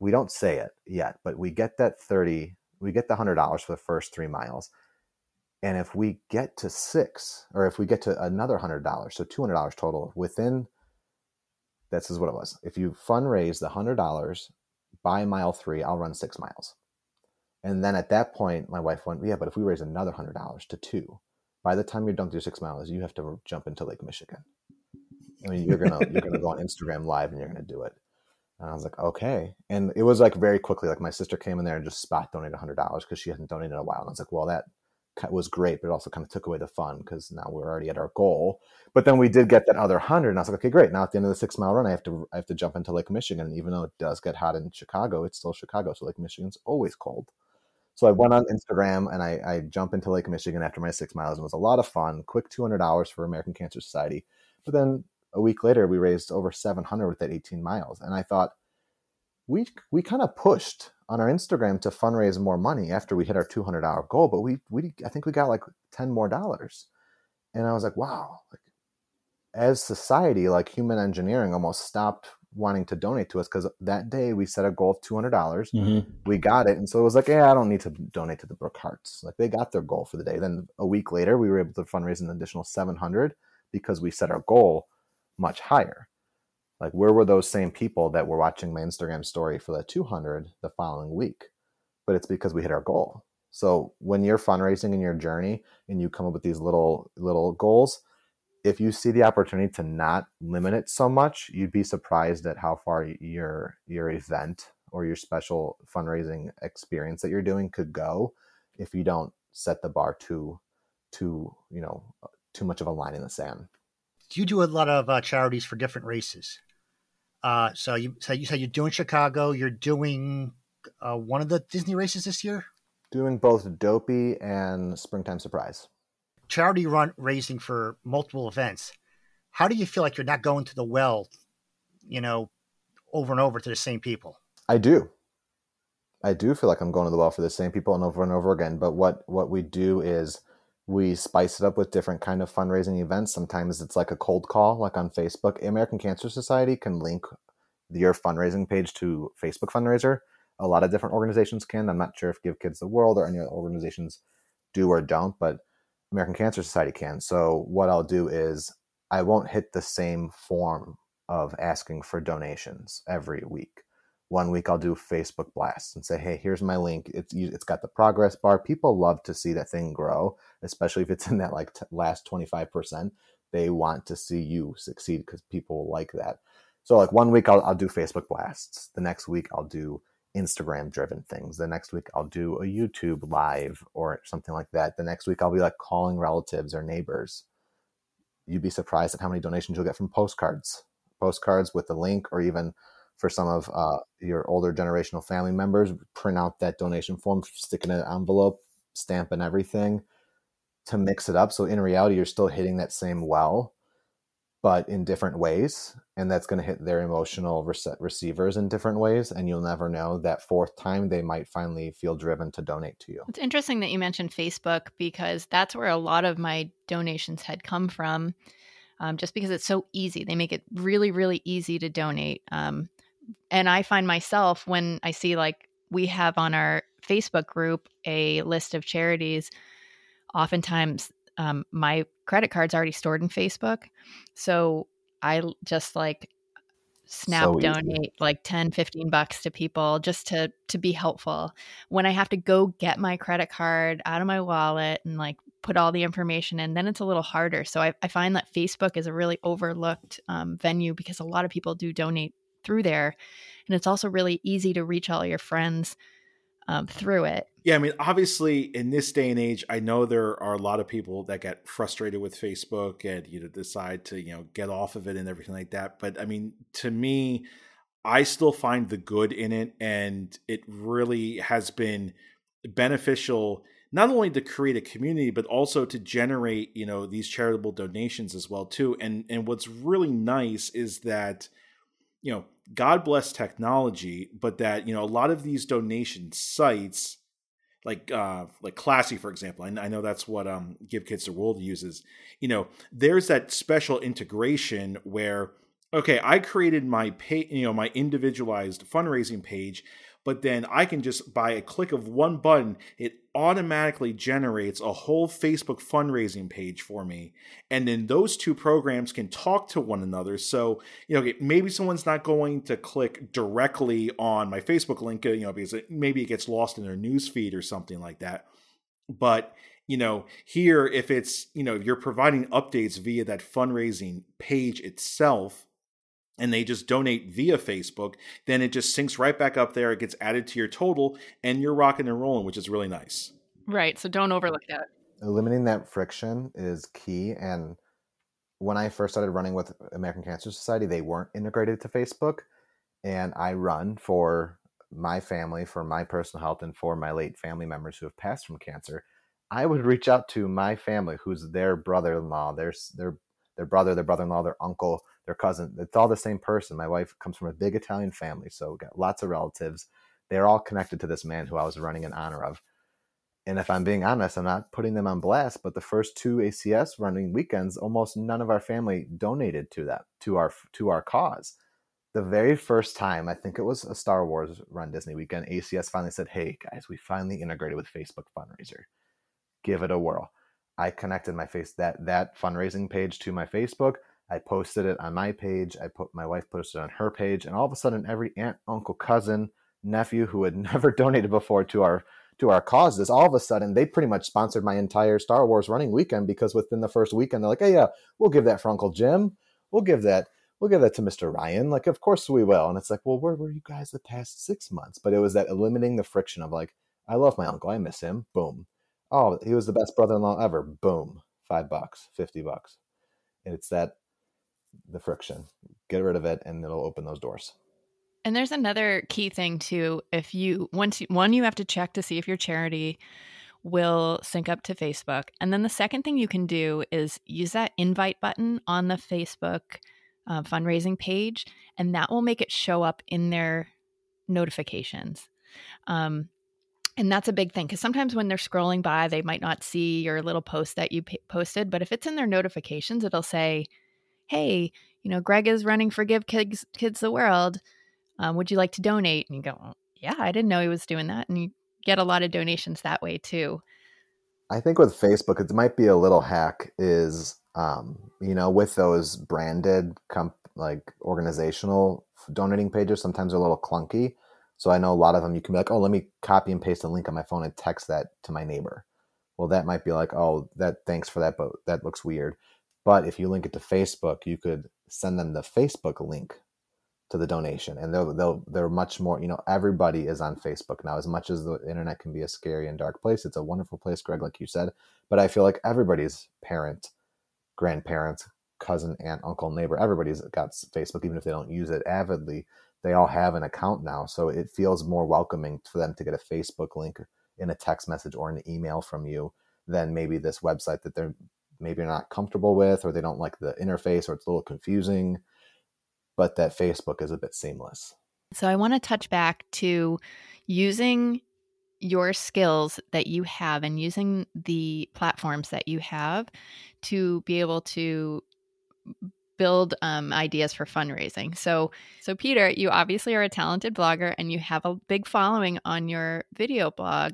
we don't say it yet, but we get that 30, we get the hundred dollars for the first three miles. And if we get to six, or if we get to another hundred dollars, so two hundred dollars total within this is what it was. If you fundraise the hundred dollars by mile three, I'll run six miles. And then at that point, my wife went, Yeah, but if we raise another hundred dollars to two, by the time you're done your six miles, you have to jump into Lake Michigan. I mean, you're gonna you're gonna go on Instagram live and you're gonna do it. And I was like, okay. And it was like very quickly, like my sister came in there and just spot donated hundred dollars because she hadn't donated in a while. And I was like, well, that was great, but it also kind of took away the fun because now we're already at our goal. But then we did get that other hundred, and I was like, okay, great. Now at the end of the six mile run, I have to I have to jump into Lake Michigan. And even though it does get hot in Chicago, it's still Chicago, so Lake Michigan's always cold. So I went on Instagram and I, I jump into Lake Michigan after my six miles. And it was a lot of fun. Quick two hundred dollars for American Cancer Society. But then a week later, we raised over seven hundred with that eighteen miles, and I thought we we kind of pushed on our Instagram to fundraise more money after we hit our two hundred dollar goal, but we we I think we got like ten more dollars, and I was like, wow, like as society, like human engineering, almost stopped wanting to donate to us because that day we set a goal of two hundred dollars, Mhm. we got it, and so it was like, yeah, I don't need to donate to the Brook Hearts. Like they got their goal for the day. Then a week later, we were able to fundraise an additional seven hundred because we set our goal much higher. Like, where were those same people that were watching my Instagram story for the 200 the following week? But it's because we hit our goal. So when you're fundraising in your journey and you come up with these little little goals, if you see the opportunity to not limit it so much, you'd be surprised at how far your your event or your special fundraising experience that you're doing could go if you don't set the bar too too you know too much of a line in the sand. you do a lot of uh, charities for different races. Uh, so you so you said you're doing Chicago. You're doing uh, one of the Disney races this year. Doing both Dopey and Springtime Surprise. Charity run raising for multiple events. How do you feel like you're not going to the well, you know, over and over to the same people? I do. I do feel like I'm going to the well for the same people and over and over again. But what what we do is we spice it up with different kind of fundraising events. Sometimes it's like a cold call, like on Facebook. American Cancer Society can link your fundraising page to Facebook fundraiser. A lot of different organizations can. I'm not sure if Give Kids the World or any other organizations do or don't, but American Cancer Society can. So what I'll do is I won't hit the same form of asking for donations every week. One week I'll do Facebook blasts and say, "Hey, here's my link. It's it's got the progress bar. People love to see that thing grow, especially if it's in that like t- last 25%. They want to see you succeed because people like that. So like one week I'll, I'll do Facebook blasts. The next week I'll do Instagram driven things. The next week I'll do a YouTube live or something like that. The next week I'll be like calling relatives or neighbors. You'd be surprised at how many donations you'll get from postcards. Postcards with the link or even for some of uh, your older generational family members, print out that donation form, stick it in an envelope, stamp and everything to mix it up. So in reality, you're still hitting that same well, but in different ways. And that's going to hit their emotional rece- receivers in different ways. And you'll never know that fourth time they might finally feel driven to donate to you. It's interesting that you mentioned Facebook because that's where a lot of my donations had come from. Um, just because it's so easy, they make it really, really easy to donate. Um, and I find myself when I see like we have on our Facebook group a list of charities, oftentimes um, my credit card's already stored in Facebook. So I just like snap So donate like 10 15 bucks to people just to to be helpful when i have to go get my credit card out of my wallet and like put all the information in then it's a little harder so i, I find that facebook is a really overlooked um, venue because a lot of people do donate through there and it's also really easy to reach all your friends um, through it Yeah, I mean, obviously, in this day and age, I know there are a lot of people that get frustrated with Facebook and you know decide to you know get off of it and everything like that. But I mean, to me, I still find the good in it, and it really has been beneficial not only to create a community but also to generate you know these charitable donations as well too. And and what's really nice is that you know God bless technology, but that you know a lot of these donation sites like uh like classy for example I, I know that's what um give kids the world uses you know there's that special integration where okay i created my pay you know my individualized fundraising page but then i can just by a click of one button it automatically generates a whole facebook fundraising page for me. And then those two programs can talk to one another. So you know maybe someone's not going to click directly on my facebook link you know because it, maybe it gets lost in their news feed or something like that. But you know here if it's you know you're providing updates via that fundraising page itself and they just donate via Facebook, then it just syncs right back up there. It gets added to your total, and you're rocking and rolling, which is really nice. right so don't overlook that eliminating that friction is key and when i first started running with american cancer society they weren't integrated to facebook and i run for my family for my personal health and for my late family members who have passed from cancer i would reach out to my family who's their brother-in-law their their their brother their brother-in-law their uncle their cousin it's all the same person my wife comes from a big italian family so we got lots of relatives they're all connected to this man who i was running in honor of and if I'm being honest, I'm not putting them on blast, but the first two ACS running weekends, almost none of our family donated to that to our to our cause. The very first time, I think it was a Star Wars Run Disney weekend, ACS finally said, "Hey guys, we finally integrated with Facebook fundraiser. Give it a whirl." I connected my face that that fundraising page to my Facebook. I posted it on my page. I put my wife posted it on her page, and all of a sudden, every aunt, uncle, cousin, nephew who had never donated before to our to our causes, all of a sudden they pretty much sponsored my entire Star Wars running weekend because within the first weekend they're like, "Hey, yeah, we'll give that for Uncle Jim. We'll give that. We'll give that to Mr. Ryan. Like, of course we will." And it's like, "Well, where were you guys the past six months?" But it was that eliminating the friction of like, "I love my uncle. I miss him." Boom. Oh, he was the best brother-in-law ever. Boom. Five bucks, fifty bucks. And it's that the friction. Get rid of it, and it'll open those doors. And there's another key thing too. If you once you, one, you have to check to see if your charity will sync up to Facebook, and then the second thing you can do is use that invite button on the Facebook uh, fundraising page, and that will make it show up in their notifications. Um, and that's a big thing because sometimes when they're scrolling by, they might not see your little post that you p- posted. But if it's in their notifications, it'll say, "Hey, you know, Greg is running for Give Kids Kids the World." um, would you like to donate and you go well, yeah i didn't know he was doing that and you get a lot of donations that way too I think with Facebook, it might be a little hack. Is um, you know, with those branded comp like organizational donating pages, sometimes they're a little clunky. So I know a lot of them. You can be like, oh, let me copy and paste a link on my phone and text that to my neighbor. Well, that might be like, oh, that thanks for that, but that looks weird. But if you link it to Facebook, you could send them the Facebook link to the donation and they'll they'll they're much more you know everybody is on facebook now as much as the internet can be a scary and dark place it's a wonderful place greg like you said but i feel like everybody's parent grandparents cousin aunt uncle neighbor everybody's got facebook even if they don't use it avidly they all have an account now so it feels more welcoming for them to get a facebook link in a text message or an email from you than maybe this website that they're maybe not comfortable with or they don't like the interface or it's a little confusing but that Facebook is a bit seamless. so i want to touch back to using your skills that you have and using the platforms that you have to be able to build um, ideas for fundraising so so peter you obviously are a talented blogger and you have a big following on your video blog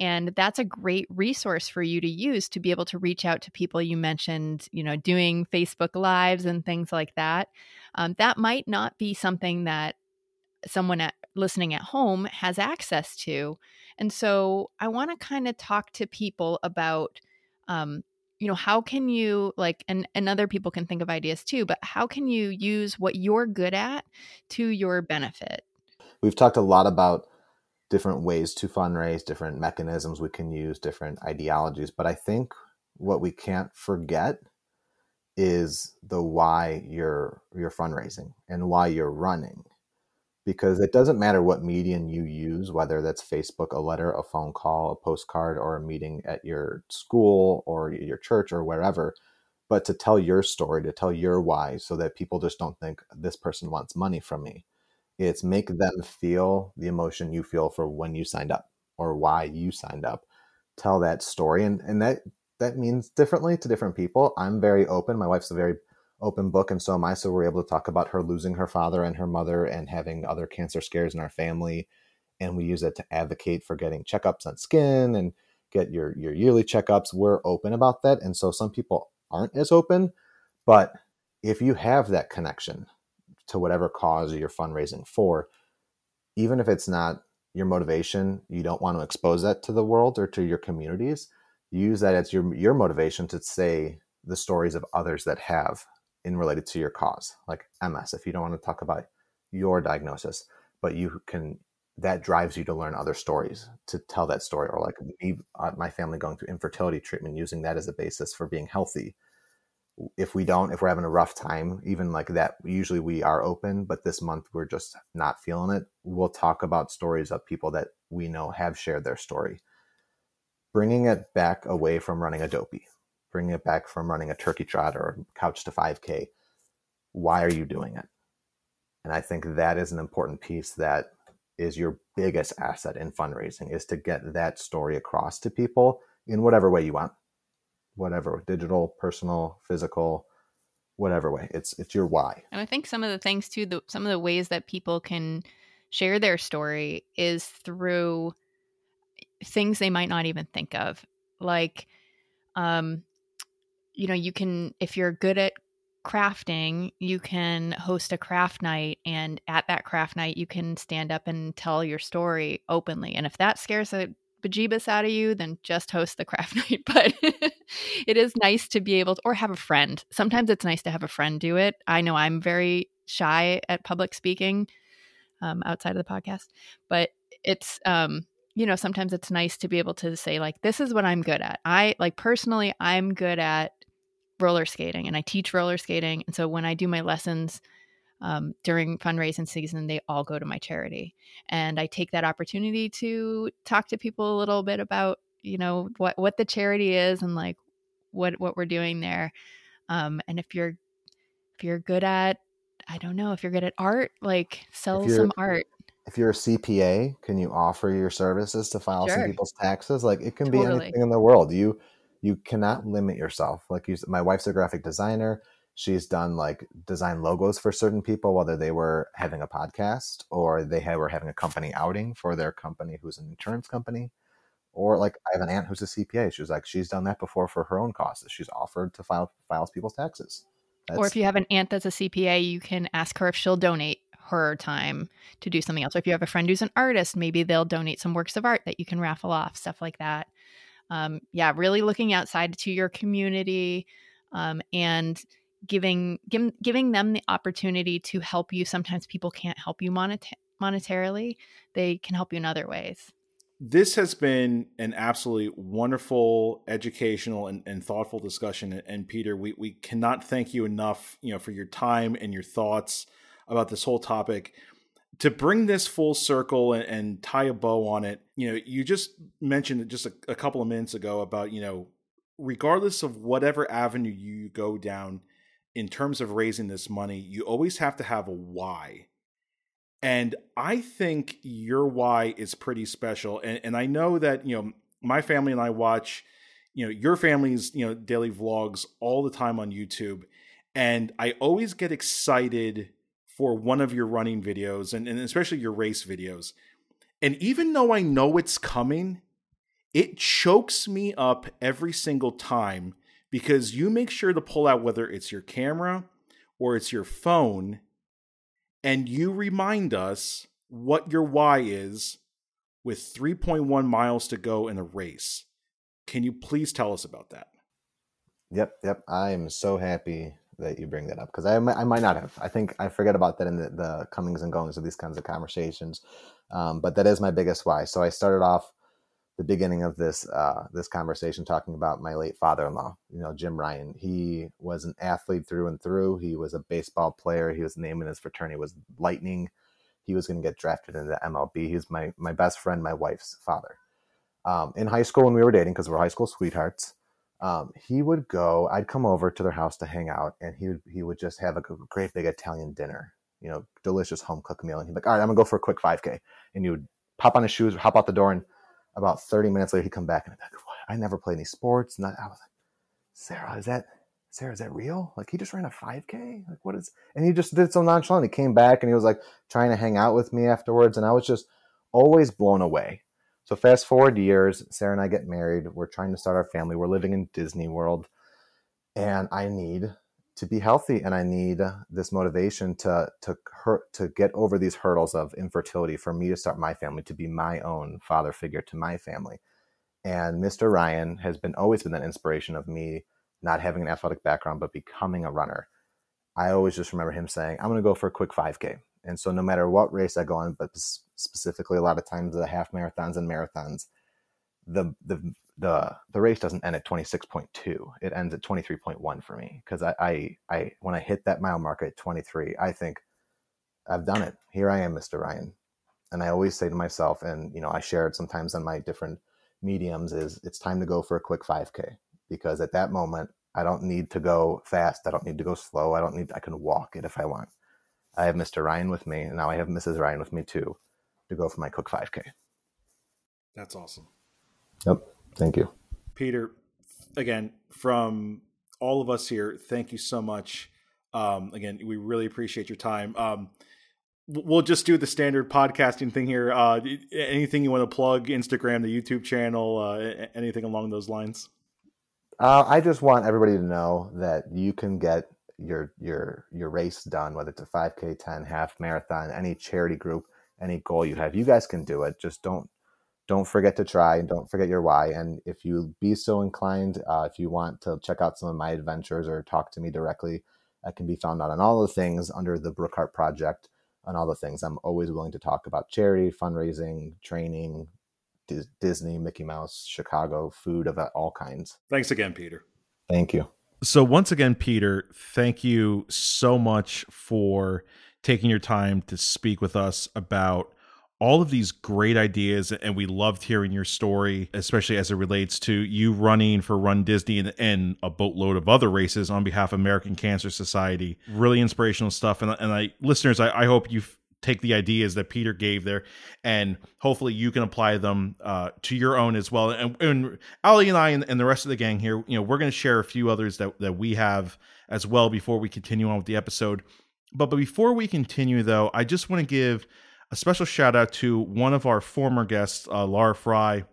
And that's a great resource for you to use to be able to reach out to people you mentioned, you know, doing Facebook Lives and things like that. Um, that might not be something that someone at, listening at home has access to. And so I want to kind of talk to people about, um, you know, how can you like, and, and other people can think of ideas too, but how can you use what you're good at to your benefit? We've talked a lot about different ways to fundraise, different mechanisms we can use, different ideologies. But I think what we can't forget is the why you're you're fundraising and why you're running because it doesn't matter what medium you use, whether that's Facebook, a letter, a phone call, a postcard, or a meeting at your school or your church or wherever, but to tell your story, to tell your why, so that people just don't think this person wants money from me. It's make them feel the emotion you feel for when you signed up or why you signed up. Tell that story, and and that that means differently to different people. I'm very open. My wife's a very open book, and so am I. So we're able to talk about her losing her father and her mother and having other cancer scares in our family. And we use it to advocate for getting checkups on skin and get your, your yearly checkups. We're open about that. And so some people aren't as open. But if you have that connection to whatever cause you're fundraising for, even if it's not your motivation, you don't want to expose that to the world or to your communities, use that as your your motivation to say the stories of others that have in related to your cause, like MS. If you don't want to talk about your diagnosis, but you can, that drives you to learn other stories to tell that story, or like me, uh, my family going through infertility treatment, using that as a basis for being healthy. If we don't, if we're having a rough time, even like that, usually we are open, but this month we're just not feeling it. We'll talk about stories of people that we know have shared their story. Bringing it back away from running a dopey bringing it back from running a turkey trot or couch to 5K. Why are you doing it? And I think that is an important piece that is your biggest asset in fundraising is to get that story across to people in whatever way you want. Whatever, digital, personal, physical, whatever way. It's it's your why. And I think some of the things too, the, some of the ways that people can share their story is through things they might not even think of. Like um you know, you can, if you're good at crafting, you can host a craft night. And at that craft night, you can stand up and tell your story openly. And if that scares the bejeebus out of you, then just host the craft night. But it is nice to be able to, or have a friend. Sometimes it's nice to have a friend do it. I know I'm very shy at public speaking um, outside of the podcast, but it's, um, you know, sometimes it's nice to be able to say, like, this is what I'm good at. I, like, personally, I'm good at roller skating and I teach roller skating. And so when I do my lessons um, during fundraising season, they all go to my charity. And I take that opportunity to talk to people a little bit about, you know, what, what the charity is and like what, what we're doing there. Um, and if you're, if you're good at, I don't know, if you're good at art, like sell some art. If you're a CPA, can you offer your services to file sure. some people's taxes? Like it can totally. be anything in the world. You, you cannot limit yourself. Like you, my wife's a graphic designer. She's done like design logos for certain people, whether they were having a podcast or they were having a company outing for their company, who's an insurance company. Or like I have an aunt who's a CPA. She was like, she's done that before for her own causes. She's offered to file files people's taxes. That's, or if you have an aunt that's a CPA, you can ask her if she'll donate her time to do something else. Or if you have a friend who's an artist, maybe they'll donate some works of art that you can raffle off, stuff like that um, yeah, really looking outside to your community um, and giving, giving giving them the opportunity to help you. Sometimes people can't help you monet- monetarily; they can help you in other ways. This has been an absolutely wonderful, educational, and, and thoughtful discussion. And Peter, we, we cannot thank you enough, you know, for your time and your thoughts about this whole topic to bring this full circle and, and, tie a bow on it, you know, you just mentioned just a, a, couple of minutes ago about, you know, regardless of whatever avenue you go down in terms of raising this money, you always have to have a why. And I think your why is pretty special. And, and I know that, you know, my family and I watch, you know, your family's, you know, daily vlogs all the time on YouTube. And I always get excited for one of your running videos and, and especially your race videos. And even though I know it's coming, it chokes me up every single time because you make sure to pull out whether it's your camera or it's your phone and you remind us what your why is with 3.1 miles to go in a race. Can you please tell us about that? Yep, yep. I am so happy that you bring that up because I, I might not have. I think I forget about that in the, the comings and goings of these kinds of conversations. Um, but that is my biggest why. So I started off the beginning of this uh, this conversation talking about my late father-in-law, you know, Jim Ryan. He was an athlete through and through. He was a baseball player. He was named in his fraternity was Lightning. He was going to get drafted into the MLB. He's my my best friend, my wife's father. Um, in high school when we were dating, because we're high school sweethearts, um, he would go. I'd come over to their house to hang out, and he would he would just have a great big Italian dinner, you know, delicious home cooked meal. And he'd be like, "All right, I'm gonna go for a quick 5K," and would pop on his shoes, hop out the door, and about 30 minutes later, he'd come back and I'd be like, what? I never played any sports. Not, I was like, Sarah, is that, Sarah, is that real? Like he just ran a 5K? Like what is, and he just did so nonchalant. He came back and he was like trying to hang out with me afterwards. And I was just always blown away. So fast forward years, Sarah and I get married. We're trying to start our family. We're living in Disney World. And I need to be healthy and I need this motivation to to hurt to get over these hurdles of infertility for me to start my family to be my own father figure to my family. And Mr. Ryan has been always been that inspiration of me not having an athletic background but becoming a runner. I always just remember him saying, "I'm going to go for a quick 5K." And so no matter what race I go on, but specifically a lot of times the half marathons and marathons, the the the the race doesn't end at 26.2 it ends at 23.1 for me because I, I i when i hit that mile mark at 23 i think i've done it. Here i am mr ryan. And i always say to myself and you know i share it sometimes on my different mediums is it's time to go for a quick 5k because at that moment i don't need to go fast. I don't need to go slow. I don't need i can walk it if i want. I have mr ryan with me and now i have mrs ryan with me too to go for my quick 5k that's awesome yep Thank you. Peter, again, from all of us here, thank you so much. Um, again, we really appreciate your time. Um, we'll just do the standard podcasting thing here. Uh, anything you want to plug, Instagram, the YouTube channel, uh, anything along those lines? Uh, I just want everybody to know that you can get your your your race done, whether it's a 5K, 10, half marathon, any charity group, any goal you have. You guys can do it. Just don't don't forget to try and don't forget your why. And if you be so inclined, uh, if you want to check out some of my adventures or talk to me directly, I can be found out on all the things under the Brookhart Project on all the things. I'm always willing to talk about charity, fundraising, training, D- Disney, Mickey Mouse, Chicago, food of all kinds. Thanks again, Peter. Thank you. So, once again, Peter, thank you so much for taking your time to speak with us about all of these great ideas and we loved hearing your story especially as it relates to you running for run disney and, and a boatload of other races on behalf of american cancer society. Really inspirational stuff. And, and i listeners I, I hope you take the ideas that peter gave there and hopefully you can apply them uh, to your own as well. And, and Allie and i and, and the rest of the gang here you know we're going to share a few others that, that we have as well before we continue on with the episode but, but before we continue though i just want to give a special shout out to one of our former guests, uh, Laura Fry.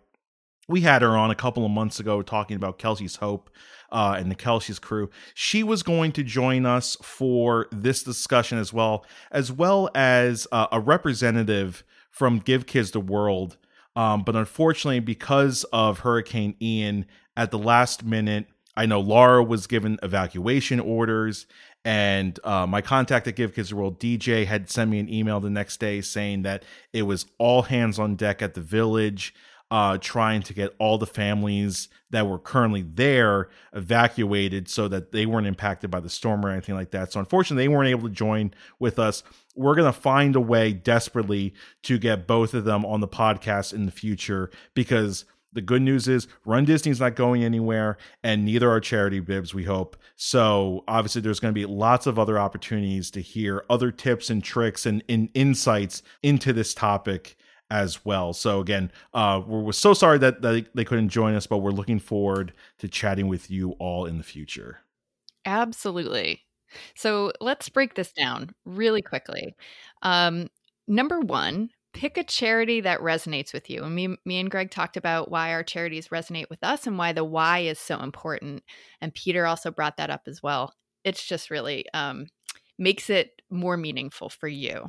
We had her on a couple of months ago talking about Kelsey's Hope uh, and the Kelsey's crew. She was going to join us for this discussion as well, as well as uh, a representative from Give Kids the World. Um, but unfortunately, because of Hurricane Ian, at the last minute, I know Laura was given evacuation orders, and uh, my contact at Give Kids the World, DJ, had sent me an email the next day saying that it was all hands on deck at the village, uh, trying to get all the families that were currently there evacuated so that they weren't impacted by the storm or anything like that. So, unfortunately, they weren't able to join with us. We're going to find a way desperately to get both of them on the podcast in the future because the good news is Run Disney's not going anywhere, and neither are charity bibs, we hope. So obviously there's going to be lots of other opportunities to hear other tips and tricks and, and insights into this topic as well. So again, uh, we're, we're so sorry that, that they couldn't join us, but we're looking forward to chatting with you all in the future. Absolutely. So let's break this down really quickly. Um, number one, pick a charity that resonates with you. And me, me and Greg talked about why our charities resonate with us and why the why is so important. And Peter also brought that up as well. It's just really um, makes it more meaningful for you.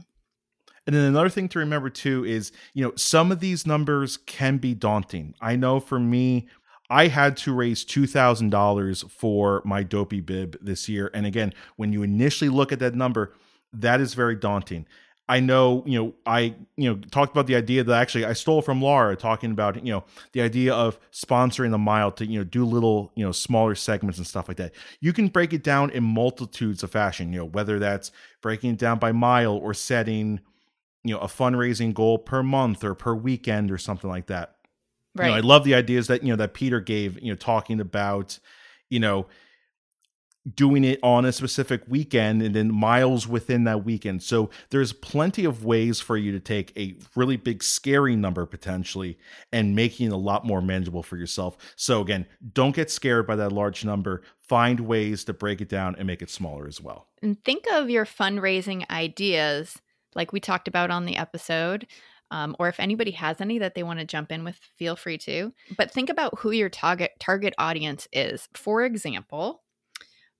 And then another thing to remember too is, you know, some of these numbers can be daunting. I know for me, I had to raise $2,000 for my dopey bib this year. And again, when you initially look at that number, that is very daunting. I know, you know, I, you know, talked about the idea that actually I stole from Laura talking about, you know, the idea of sponsoring a mile to, you know, do little, you know, smaller segments and stuff like that. You can break it down in multitudes of fashion, you know, whether that's breaking it down by mile or setting, you know, a fundraising goal per month or per weekend or something like that. Right. You know, I love the ideas that, you know, that Peter gave, you know, talking about, you know, doing it on a specific weekend and then miles within that weekend. So there's plenty of ways for you to take a really big scary number potentially and making it a lot more manageable for yourself. So again, don't get scared by that large number. Find ways to break it down and make it smaller as well. And think of your fundraising ideas like we talked about on the episode. Um, or if anybody has any that they want to jump in with, feel free to. But think about who your target target audience is. For example,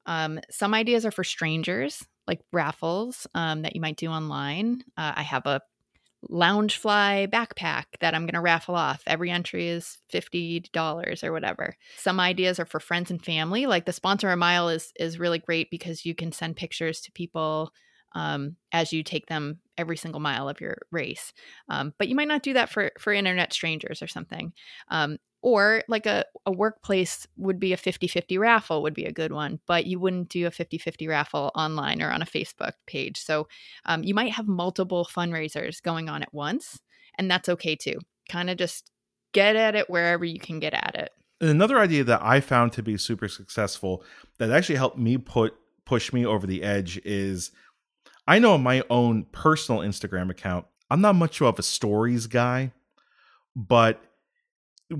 um, some ideas are for strangers, like raffles um, that you might do online. Uh, I have a Loungefly backpack that I'm going to raffle off. Every entry is $50 or whatever. Some ideas are for friends and family. Like the sponsor a mile is is really great because you can send pictures to people um, as you take them every single mile of your race. Um, but you might not do that for for internet strangers or something. Um, or like a, a workplace would be a 50-50 raffle would be a good one but you wouldn't do a 50-50 raffle online or on a facebook page. So um, you might have multiple fundraisers going on at once and that's okay too. Kind of just get at it wherever you can get at it. And another idea that i found to be super successful that actually helped me put push me over the edge is i know my own personal instagram account. I'm not much of a stories guy but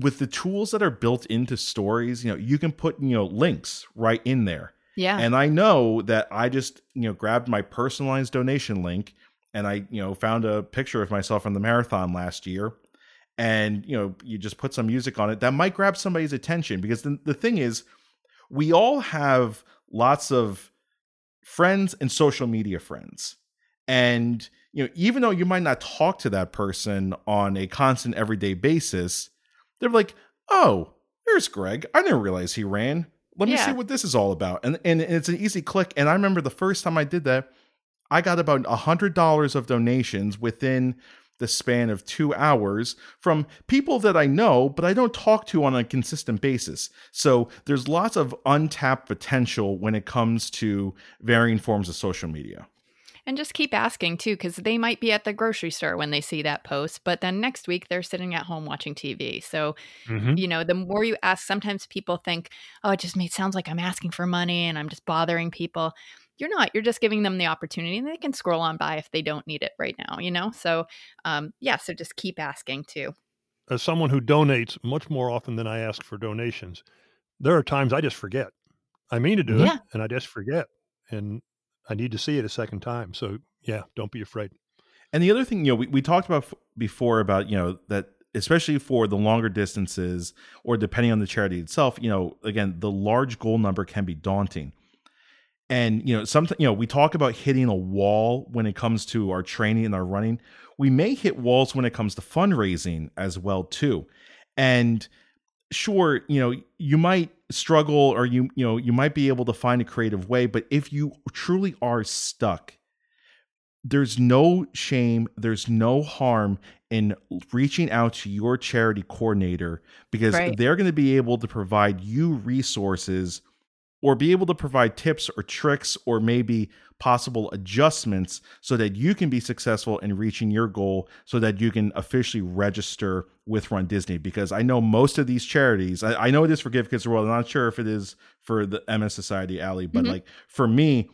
with the tools that are built into stories, you know, you can put, you know, links right in there. Yeah. And I know that I just, you know, grabbed my personalized donation link and I, you know, found a picture of myself from the marathon last year. And, you know, you just put some music on it that might grab somebody's attention because the, the thing is, we all have lots of friends and social media friends. And, you know, even though you might not talk to that person on a constant everyday basis, they're like, oh, there's Greg. I didn't realize he ran. Let me Yeah. see what this is all about. And and it's an easy click. And I remember the first time I did that, I got about a hundred dollars of donations within the span of two hours from people that I know, but I don't talk to on a consistent basis. So there's lots of untapped potential when it comes to varying forms of social media. And just keep asking too, because they might be at the grocery store when they see that post, but then next week they're sitting at home watching TV. So, Mhm. you know, the more you ask, sometimes people think, oh, it just made, sounds like I'm asking for money and I'm just bothering people. You're not. You're just giving them the opportunity and they can scroll on by if they don't need it right now, you know? So, um, yeah, so just keep asking too. As someone who donates much more often than I ask for donations, there are times I just forget. I mean to do Yeah. it, and I just forget, and I need to see it a second time. So yeah, don't be afraid. And the other thing, you know, we, we talked about before about, you know, that especially for the longer distances or depending on the charity itself, you know, again, the large goal number can be daunting. And, you know, something, you know, we talk about hitting a wall when it comes to our training and our running. We may hit walls when it comes to fundraising as well, too. And sure, you know, you might struggle or you, you know, you might be able to find a creative way, but if you truly are stuck, there's no shame, there's no harm in reaching out to your charity coordinator because Right. they're going to be able to provide you resources or be able to provide tips or tricks or maybe possible adjustments so that you can be successful in reaching your goal so that you can officially register with Run Disney. Because I know most of these charities, I, I know it is for Give Kids the World. I'm not sure if it is for the MS Society Allie, but Mhm. like for me,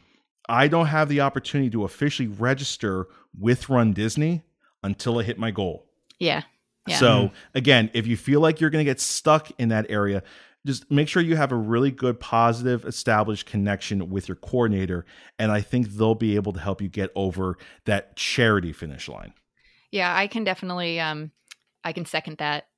I don't have the opportunity to officially register with Run Disney until I hit my goal. Yeah. Yeah. So again, if you feel like you're going to get stuck in that area, just make sure you have a really good, positive, established connection with your coordinator, and I think they'll be able to help you get over that charity finish line. Yeah, I can definitely um I can second that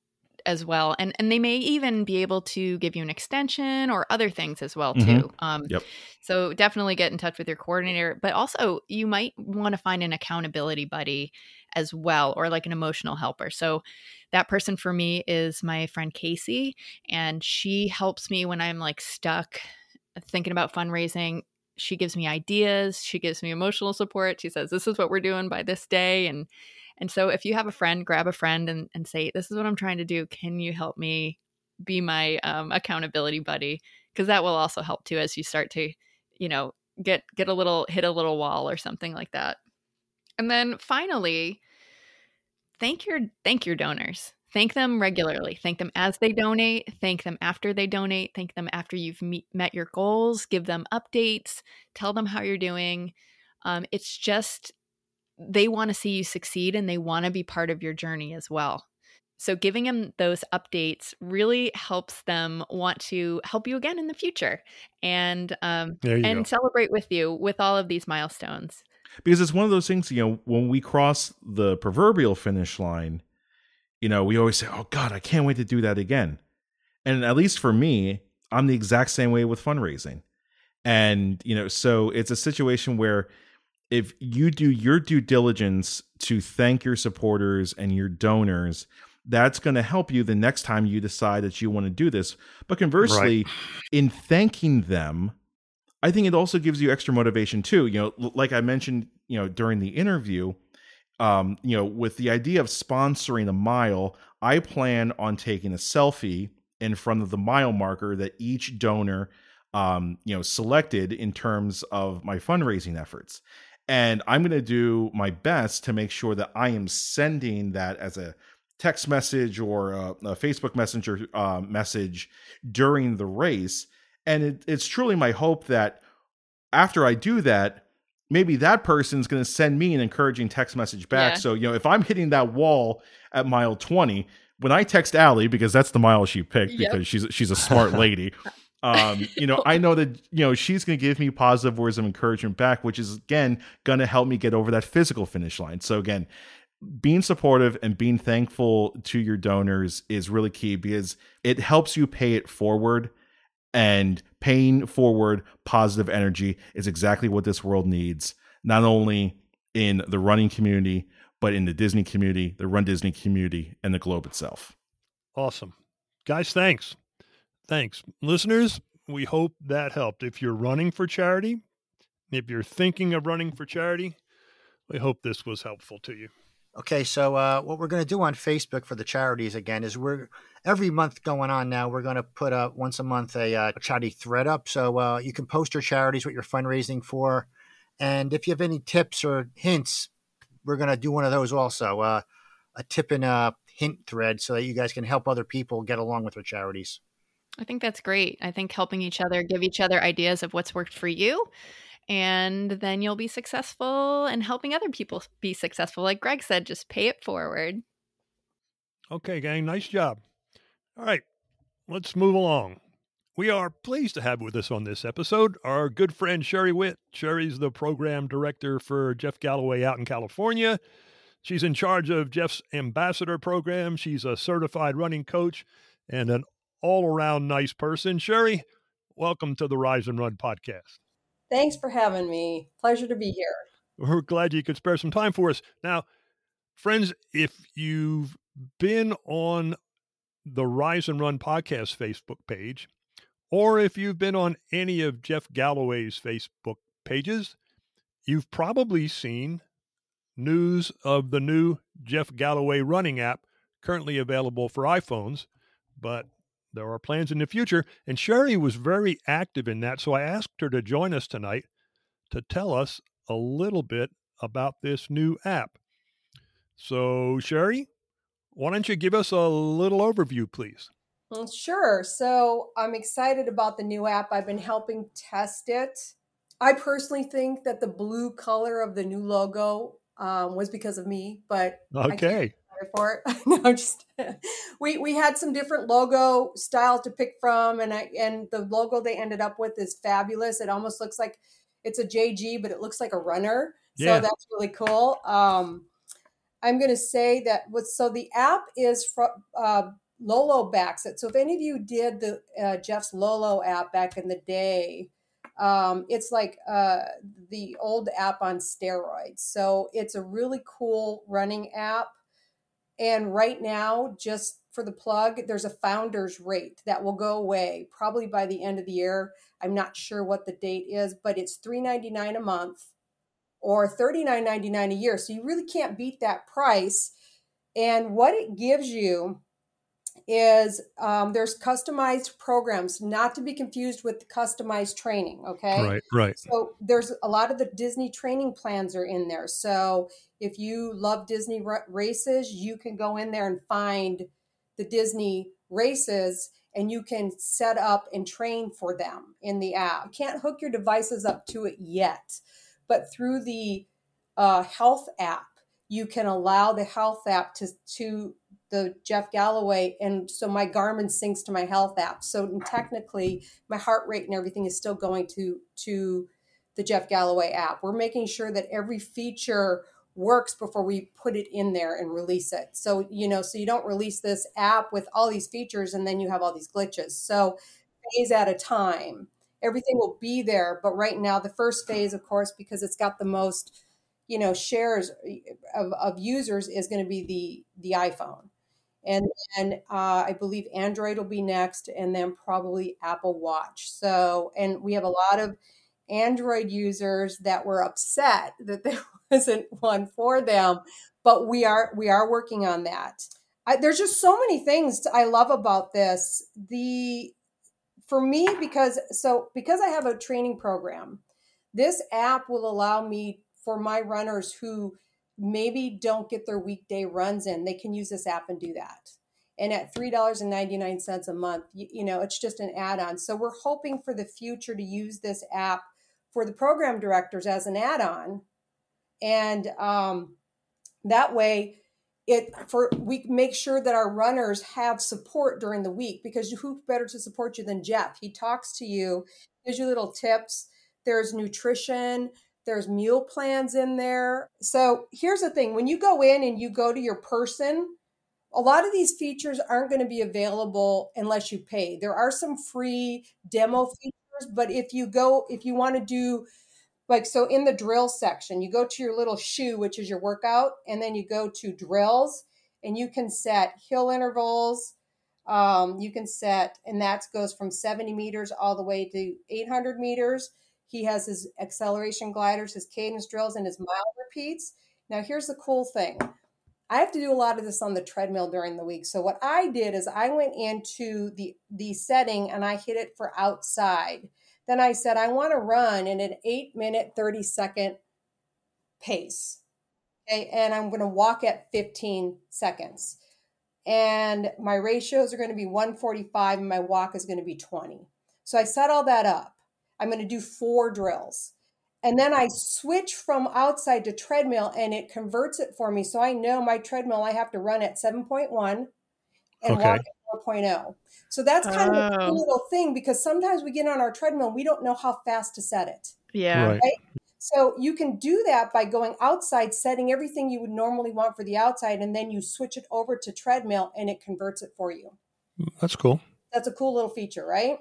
as well. And and they may even be able to give you an extension or other things as well too. Mhm. Um Yep. so definitely get in touch with your coordinator, but also you might want to find an accountability buddy as well or like an emotional helper. So that person for me is my friend Casey and she helps me when I'm like stuck thinking about fundraising. She gives me ideas, she gives me emotional support. She says this is what we're doing by this day and and so if you have a friend, grab a friend and, and say, This is what I'm trying to do. Can you help me be my um, accountability buddy? Because that will also help too as you start to, you know, get get a little hit a little wall or something like that. And then finally, thank your thank your donors. Thank them regularly. Thank them as they donate. Thank them after they donate. Thank them after you've meet, met your goals. Give them updates. Tell them how you're doing. Um, it's just they want to see you succeed and they want to be part of your journey as well. So giving them those updates really helps them want to help you again in the future and um, and go. celebrate with you with all of these milestones. Because it's one of those things you know when we cross the proverbial finish line you know we always say oh god i can't wait to do that again. And at least for me i'm the exact same way with fundraising. And you know so it's a situation where if you do your due diligence to thank your supporters and your donors that's going to help you the next time you decide that you want to do this. But conversely in thanking them I think it also gives you extra motivation too. You know, like I mentioned, you know, during the interview, um, you know, with the idea of sponsoring a mile, I plan on taking a selfie in front of the mile marker that each donor, um, you know, selected in terms of my fundraising efforts. And I'm going to do my best to make sure that I am sending that as a text message or a, a Facebook Messenger uh, message during the race and it, it's truly my hope that after I do that, maybe that person's going to send me an encouraging text message back. Yeah. So, you know, if I'm hitting that wall at mile 20, when I text Allie, because that's the mile she picked Yep. because she's she's a smart lady, um, you know, I know that, you know, she's going to give me positive words of encouragement back, which is again going to help me get over that physical finish line. So again, being supportive and being thankful to your donors is really key because it helps you pay it forward and paying forward positive energy is exactly what this world needs not only in the running community but in the disney community the run disney community and the globe itself Awesome. Guys, thanks. Thanks. Listeners, we hope that helped. If you're running for charity, if you're thinking of running for charity, we hope this was helpful to you. Okay, so uh, what we're going to do on Facebook for the charities again is we're every month going on now. We're going to put up once a month a, uh, charity thread up, so uh, you can post your charities, what you're fundraising for, and if you have any tips or hints, we're going to do one of those also, uh, a tip and a hint thread, so that you guys can help other people get along with their charities. I think that's great. I think helping each other, give each other ideas of what's worked for you. And then you'll be successful and helping other people be successful. Like Greg said, just pay it forward. Okay, gang, nice job. All right, let's move along. We are pleased to have with us on this episode our good friend Sherry Witt. Sherry's the program director for Jeff Galloway out in California. She's in charge of Jeff's ambassador program. She's a certified running coach and an all around nice person. Sherry, welcome to the Rise and Run podcast. Thanks for having me. Pleasure to be here. We're glad you could spare some time for us. Now, friends, if you've been on the Rise and Run podcast Facebook page, or if you've been on any of Jeff Galloway's Facebook pages, you've probably seen news of the new Jeff Galloway running app currently available for iPhones, but there are plans in the future. And Sherry was very active in that. So I asked her to join us tonight to tell us a little bit about this new app. So, Sherry, why don't you give us a little overview, please? Well, sure. So I'm excited about the new app. I've been helping test it. I personally think that the blue color of the new logo um, was because of me, but Okay. for it. no, just we we had some different logo styles to pick from, and I and the logo they ended up with is fabulous. It almost looks like it's a JG, but it looks like a runner. Yeah. So that's really cool. Um, I'm going to say that what so the app is from uh, Lolo backs it. So if any of you did the uh, Jeff's Lolo app back in the day, um, it's like uh, the old app on steroids. So it's a really cool running app. And right now, just for the plug, there's a founder's rate that will go away probably by the end of the year. I'm not sure what the date is, but it's $3.99 a month or $39.99 a year. So you really can't beat that price. And what it gives you is um, there's customized programs, not to be confused with customized training. Okay. Right, right. So there's a lot of the Disney training plans are in there. So if you love Disney ra- races, you can go in there and find the Disney races and you can set up and train for them in the app. You can't hook your devices up to it yet, but through the uh, health app, you can allow the health app to to the Jeff Galloway, and so my Garmin syncs to my health app. So technically, my heart rate and everything is still going to to the Jeff Galloway app. We're making sure that every feature works before we put it in there and release it. So you know, so you don't release this app with all these features and then you have all these glitches. So phase at a time, everything will be there. But right now, the first phase, of course, because it's got the most you know shares of, of users is going to be the the iphone and then uh, I believe Android will be next, and then probably Apple Watch. So, and we have a lot of Android users that were upset that there wasn't one for them, but we are we are working on that. I, there's just so many things I love about this. The for me because so because I have a training program, this app will allow me for my runners who maybe don't get their weekday runs in, they can use this app and do that. And at $3.99 a month, you, you know, it's just an add on. So we're hoping for the future to use this app for the program directors as an add on. And um, that way, it for we make sure that our runners have support during the week because who better to support you than Jeff? He talks to you, gives you little tips. There's nutrition, there's meal plans in there. So here's the thing when you go in and you go to your person, a lot of these features aren't going to be available unless you pay. There are some free demo features, but if you go, if you want to do like so in the drill section, you go to your little shoe, which is your workout, and then you go to drills and you can set hill intervals. Um, you can set, and that goes from 70 meters all the way to 800 meters he has his acceleration gliders, his cadence drills, and his mile repeats. Now, here's the cool thing I have to do a lot of this on the treadmill during the week. So, what I did is I went into the, the setting and I hit it for outside. Then I said, I want to run in an eight minute, 30 second pace. Okay, and I'm going to walk at 15 seconds. And my ratios are going to be 145 and my walk is going to be 20. So I set all that up. I'm going to do four drills. And then I switch from outside to treadmill and it converts it for me. So I know my treadmill, I have to run at 7.1 and okay. walk 4.0. So that's kind oh. of a oh. cool oh. little thing because sometimes we get on our treadmill and we don't know how fast to set it. Yeah. Right. right? So you can do that by going outside, setting everything you would normally want for the outside, and then you switch it over to treadmill and it converts it for you. That's cool. That's a cool little feature, right?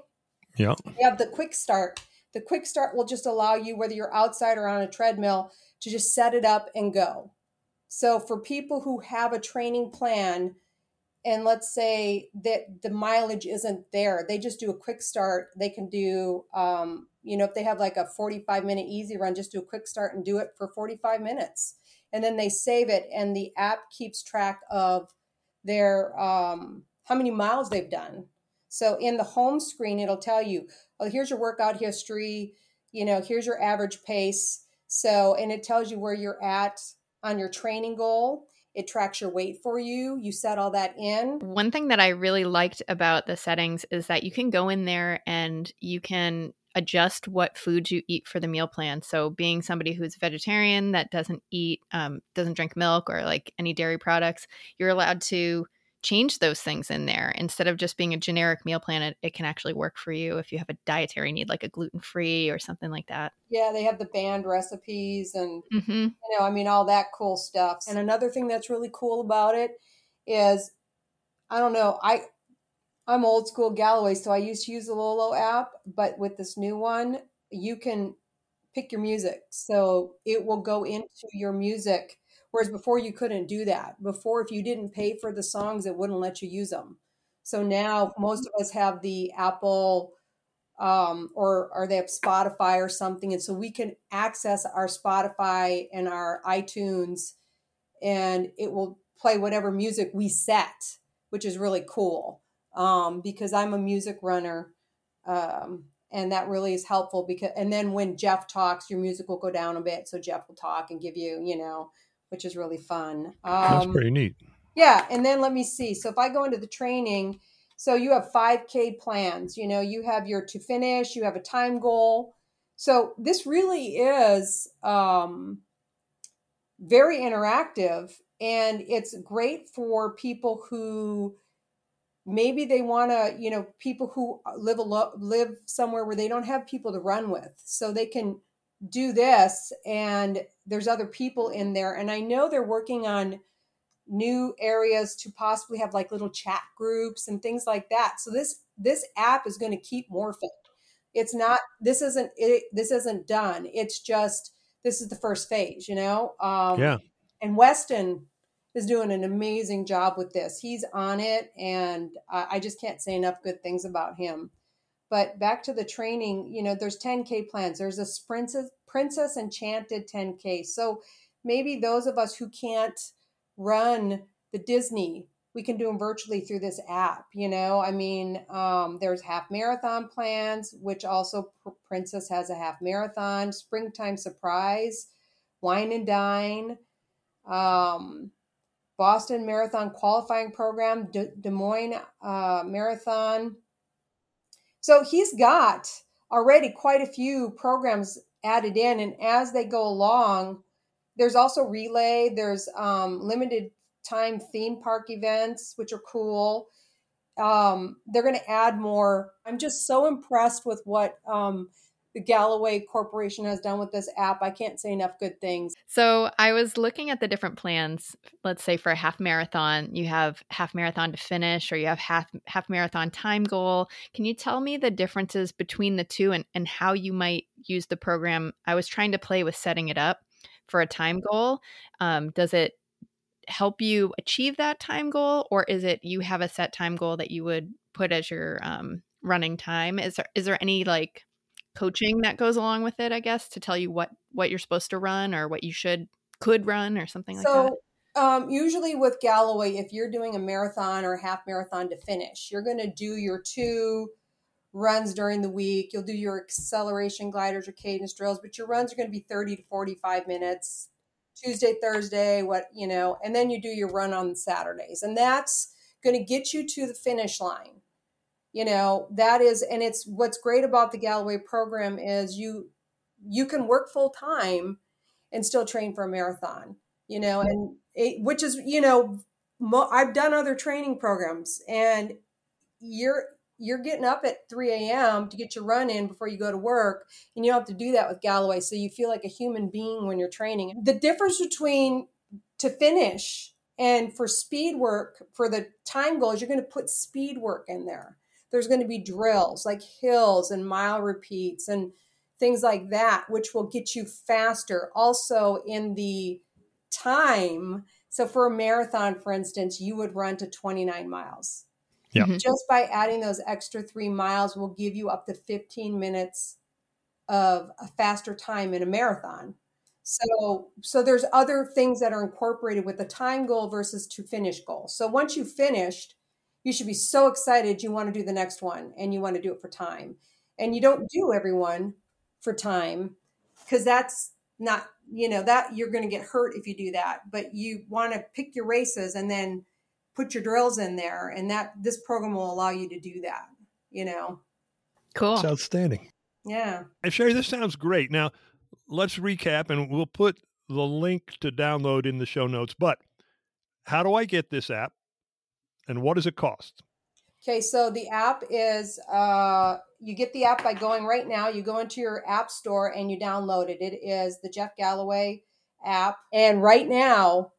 Yeah. We have the quick start the quick start will just allow you, whether you're outside or on a treadmill, to just set it up and go. So for people who have a training plan, and let's say that the mileage isn't there, they just do a quick start. They can do, um, you know, if they have like a 45 minute easy run, just do a quick start and do it for 45 minutes. And then they save it, and the app keeps track of their um, how many miles they've done. So in the home screen, it'll tell you, oh, here's your workout history, you know, here's your average pace. So, and it tells you where you're at on your training goal. It tracks your weight for you. You set all that in. One thing that I really liked about the settings is that you can go in there and you can adjust what foods you eat for the meal plan. So, being somebody who's vegetarian that doesn't eat, um, doesn't drink milk or like any dairy products, you're allowed to change those things in there instead of just being a generic meal plan it, it can actually work for you if you have a dietary need like a gluten-free or something like that Yeah, they have the banned recipes and mm-hmm. you know, I mean, all that cool stuff. And another thing that's really cool about it is, I don't know, I I'm old school Galloway, so I used to use the Lolo app, but with this new one, you can pick your music, so it will go into your music. Whereas before you couldn't do that. Before, if you didn't pay for the songs, it wouldn't let you use them. So now most of us have the Apple um, or or they have Spotify or something, and so we can access our Spotify and our iTunes, and it will play whatever music we set, which is really cool. Um, because I'm a music runner, um, and that really is helpful. Because and then when Jeff talks, your music will go down a bit, so Jeff will talk and give you, you know, which is really fun. That's Um, pretty neat. yeah, and then let me see. So if I go into the training, so you have 5K plans, you know, you have your to finish, you have a time goal. So this really is um, very interactive and it's great for people who maybe they want to, you know, people who live a lo- live somewhere where they don't have people to run with. So they can do this and there's other people in there and I know they're working on new areas to possibly have like little chat groups and things like that. So this this app is going to keep morphing. It's not this isn't it this isn't done. It's just this is the first phase, you know. Um Yeah. and Weston is doing an amazing job with this. He's on it and I I just can't say enough good things about him. But back to the training, you know, there's 10K plans. There's a Princess, Princess Enchanted 10K. So maybe those of us who can't run the Disney, we can do them virtually through this app. You know, I mean, um, there's half marathon plans, which also Princess has a half marathon, springtime surprise, wine and dine, um, Boston Marathon qualifying program, De- Des Moines uh, Marathon. So he's got already quite a few programs added in, and as they go along, there's also relay. There's um, limited time theme park events, which are cool. Um, they're going to add more. I'm just so impressed with what um, the Galloway Corporation has done with this app. I can't say enough good things. So I was looking at the different plans. Let's say for a half marathon, you have half marathon to finish, or you have half half marathon time goal. Can you tell me the differences between the two and, and how you might use the program? I was trying to play with setting it up for a time goal. Um, does it help you achieve that time goal, or is it you have a set time goal that you would put as your um, running time? Is there is there any like coaching that goes along with it? I guess to tell you what what you're supposed to run or what you should could run or something like that. So, um, usually with Galloway, if you're doing a marathon or half marathon to finish, you're going to do your two runs during the week. You'll do your acceleration gliders or cadence drills, but your runs are going to be 30 to 45 minutes. Tuesday, Thursday, what, you know, and then you do your run on Saturdays. And that's going to get you to the finish line. You know, that is and it's what's great about the Galloway program is you you can work full time and still train for a marathon you know and it, which is you know mo- i've done other training programs and you're you're getting up at 3 a.m to get your run in before you go to work and you don't have to do that with galloway so you feel like a human being when you're training. The difference between to finish and for speed work for the time goals you're going to put speed work in there there's going to be drills like hills and mile repeats and things like that, which will get you faster. Also, in the time, so for a marathon, for instance, you would run to 29 miles. Yeah. Mhm. Just by adding those extra three miles will give you up to 15 minutes of a faster time in a marathon. So, so there's other things that are incorporated with the time goal versus to finish goal. So once you've finished, you should be so excited you want to do the next one and you want to do it for time. And you don't do everyone for time because that's not, you know, that you're going to get hurt if you do that. But you want to pick your races and then put your drills in there. And that this program will allow you to do that, you know? Cool. It's outstanding. Yeah. And Sherry, this sounds great. Now, let's recap and we'll put the link to download in the show notes. But how do I get this app? And what does it cost? Okay, so the app is uh, you get the app by going right now. You go into your app store and you download it. It is the Jeff Galloway app, and right now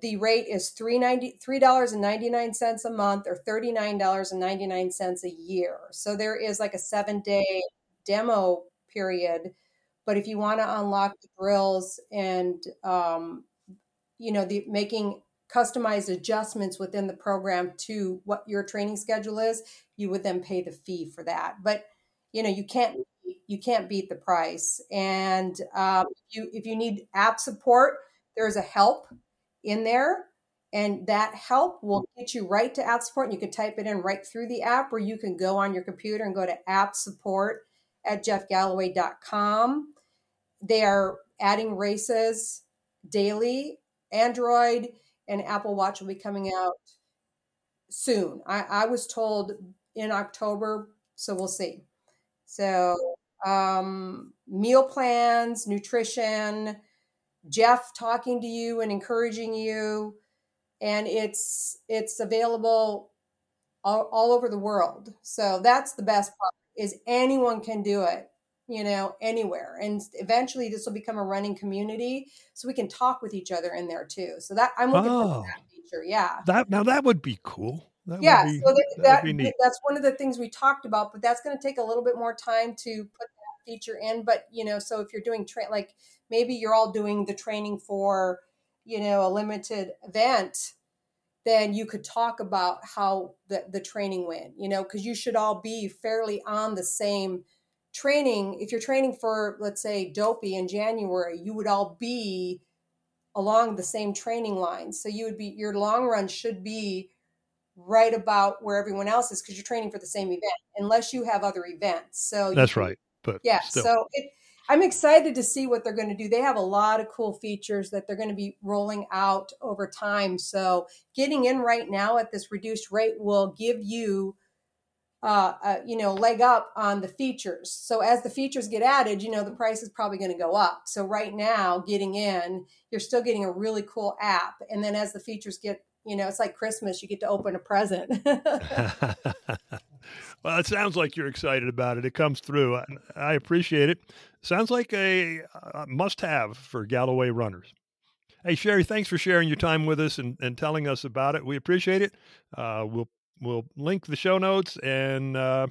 the rate is three ninety three dollars and ninety nine cents a month or thirty nine dollars and ninety nine cents a year. So there is like a seven day demo period. But if you want to unlock the drills and um, you know the making customized adjustments within the program to what your training schedule is, you would then pay the fee for that. But you know you can't you can't beat the price. And um, you if you need app support, there's a help in there. And that help will get you right to app support. And you can type it in right through the app, or you can go on your computer and go to app support at jeffgalloway.com. They are adding races daily. Android and Apple Watch will be coming out soon. I, I was told in October, so we'll see. So, um, meal plans, nutrition, Jeff talking to you and encouraging you, and it's it's available all, all over the world. So that's the best part is anyone can do it you know, anywhere. And eventually this will become a running community so we can talk with each other in there too. So that I'm looking Oh. for that feature. Yeah. That now that would be cool. That would yeah. be- so that, that neat. that's one of the things we talked about, but that's going to take a little bit more time to put that feature in. But, you know, so if you're doing train, like maybe you're all doing the training for, you know, a limited event, then you could talk about how the, the training went, you know, because you should all be fairly on the same training. If you're training for, let's say, Dopey in January, you would all be along the same training lines. So you would be, your long run should be right about where everyone else is because you're training for the same event, unless you have other events. So That's can- right. But yeah still. so it, i'm excited to see what they're going to do they have a lot of cool features that they're going to be rolling out over time so getting in right now at this reduced rate will give you uh, uh, you know leg up on the features so as the features get added you know the price is probably going to go up so right now getting in you're still getting a really cool app and then as the features get you know it's like christmas you get to open a present well, it sounds like you're excited about it. It comes through. I, I appreciate it. Sounds like a, uh must-have for Galloway runners. Hey, Sherry, thanks for sharing your time with us and, and telling us about it. We appreciate it. Uh, we'll we'll link the show notes, and uh,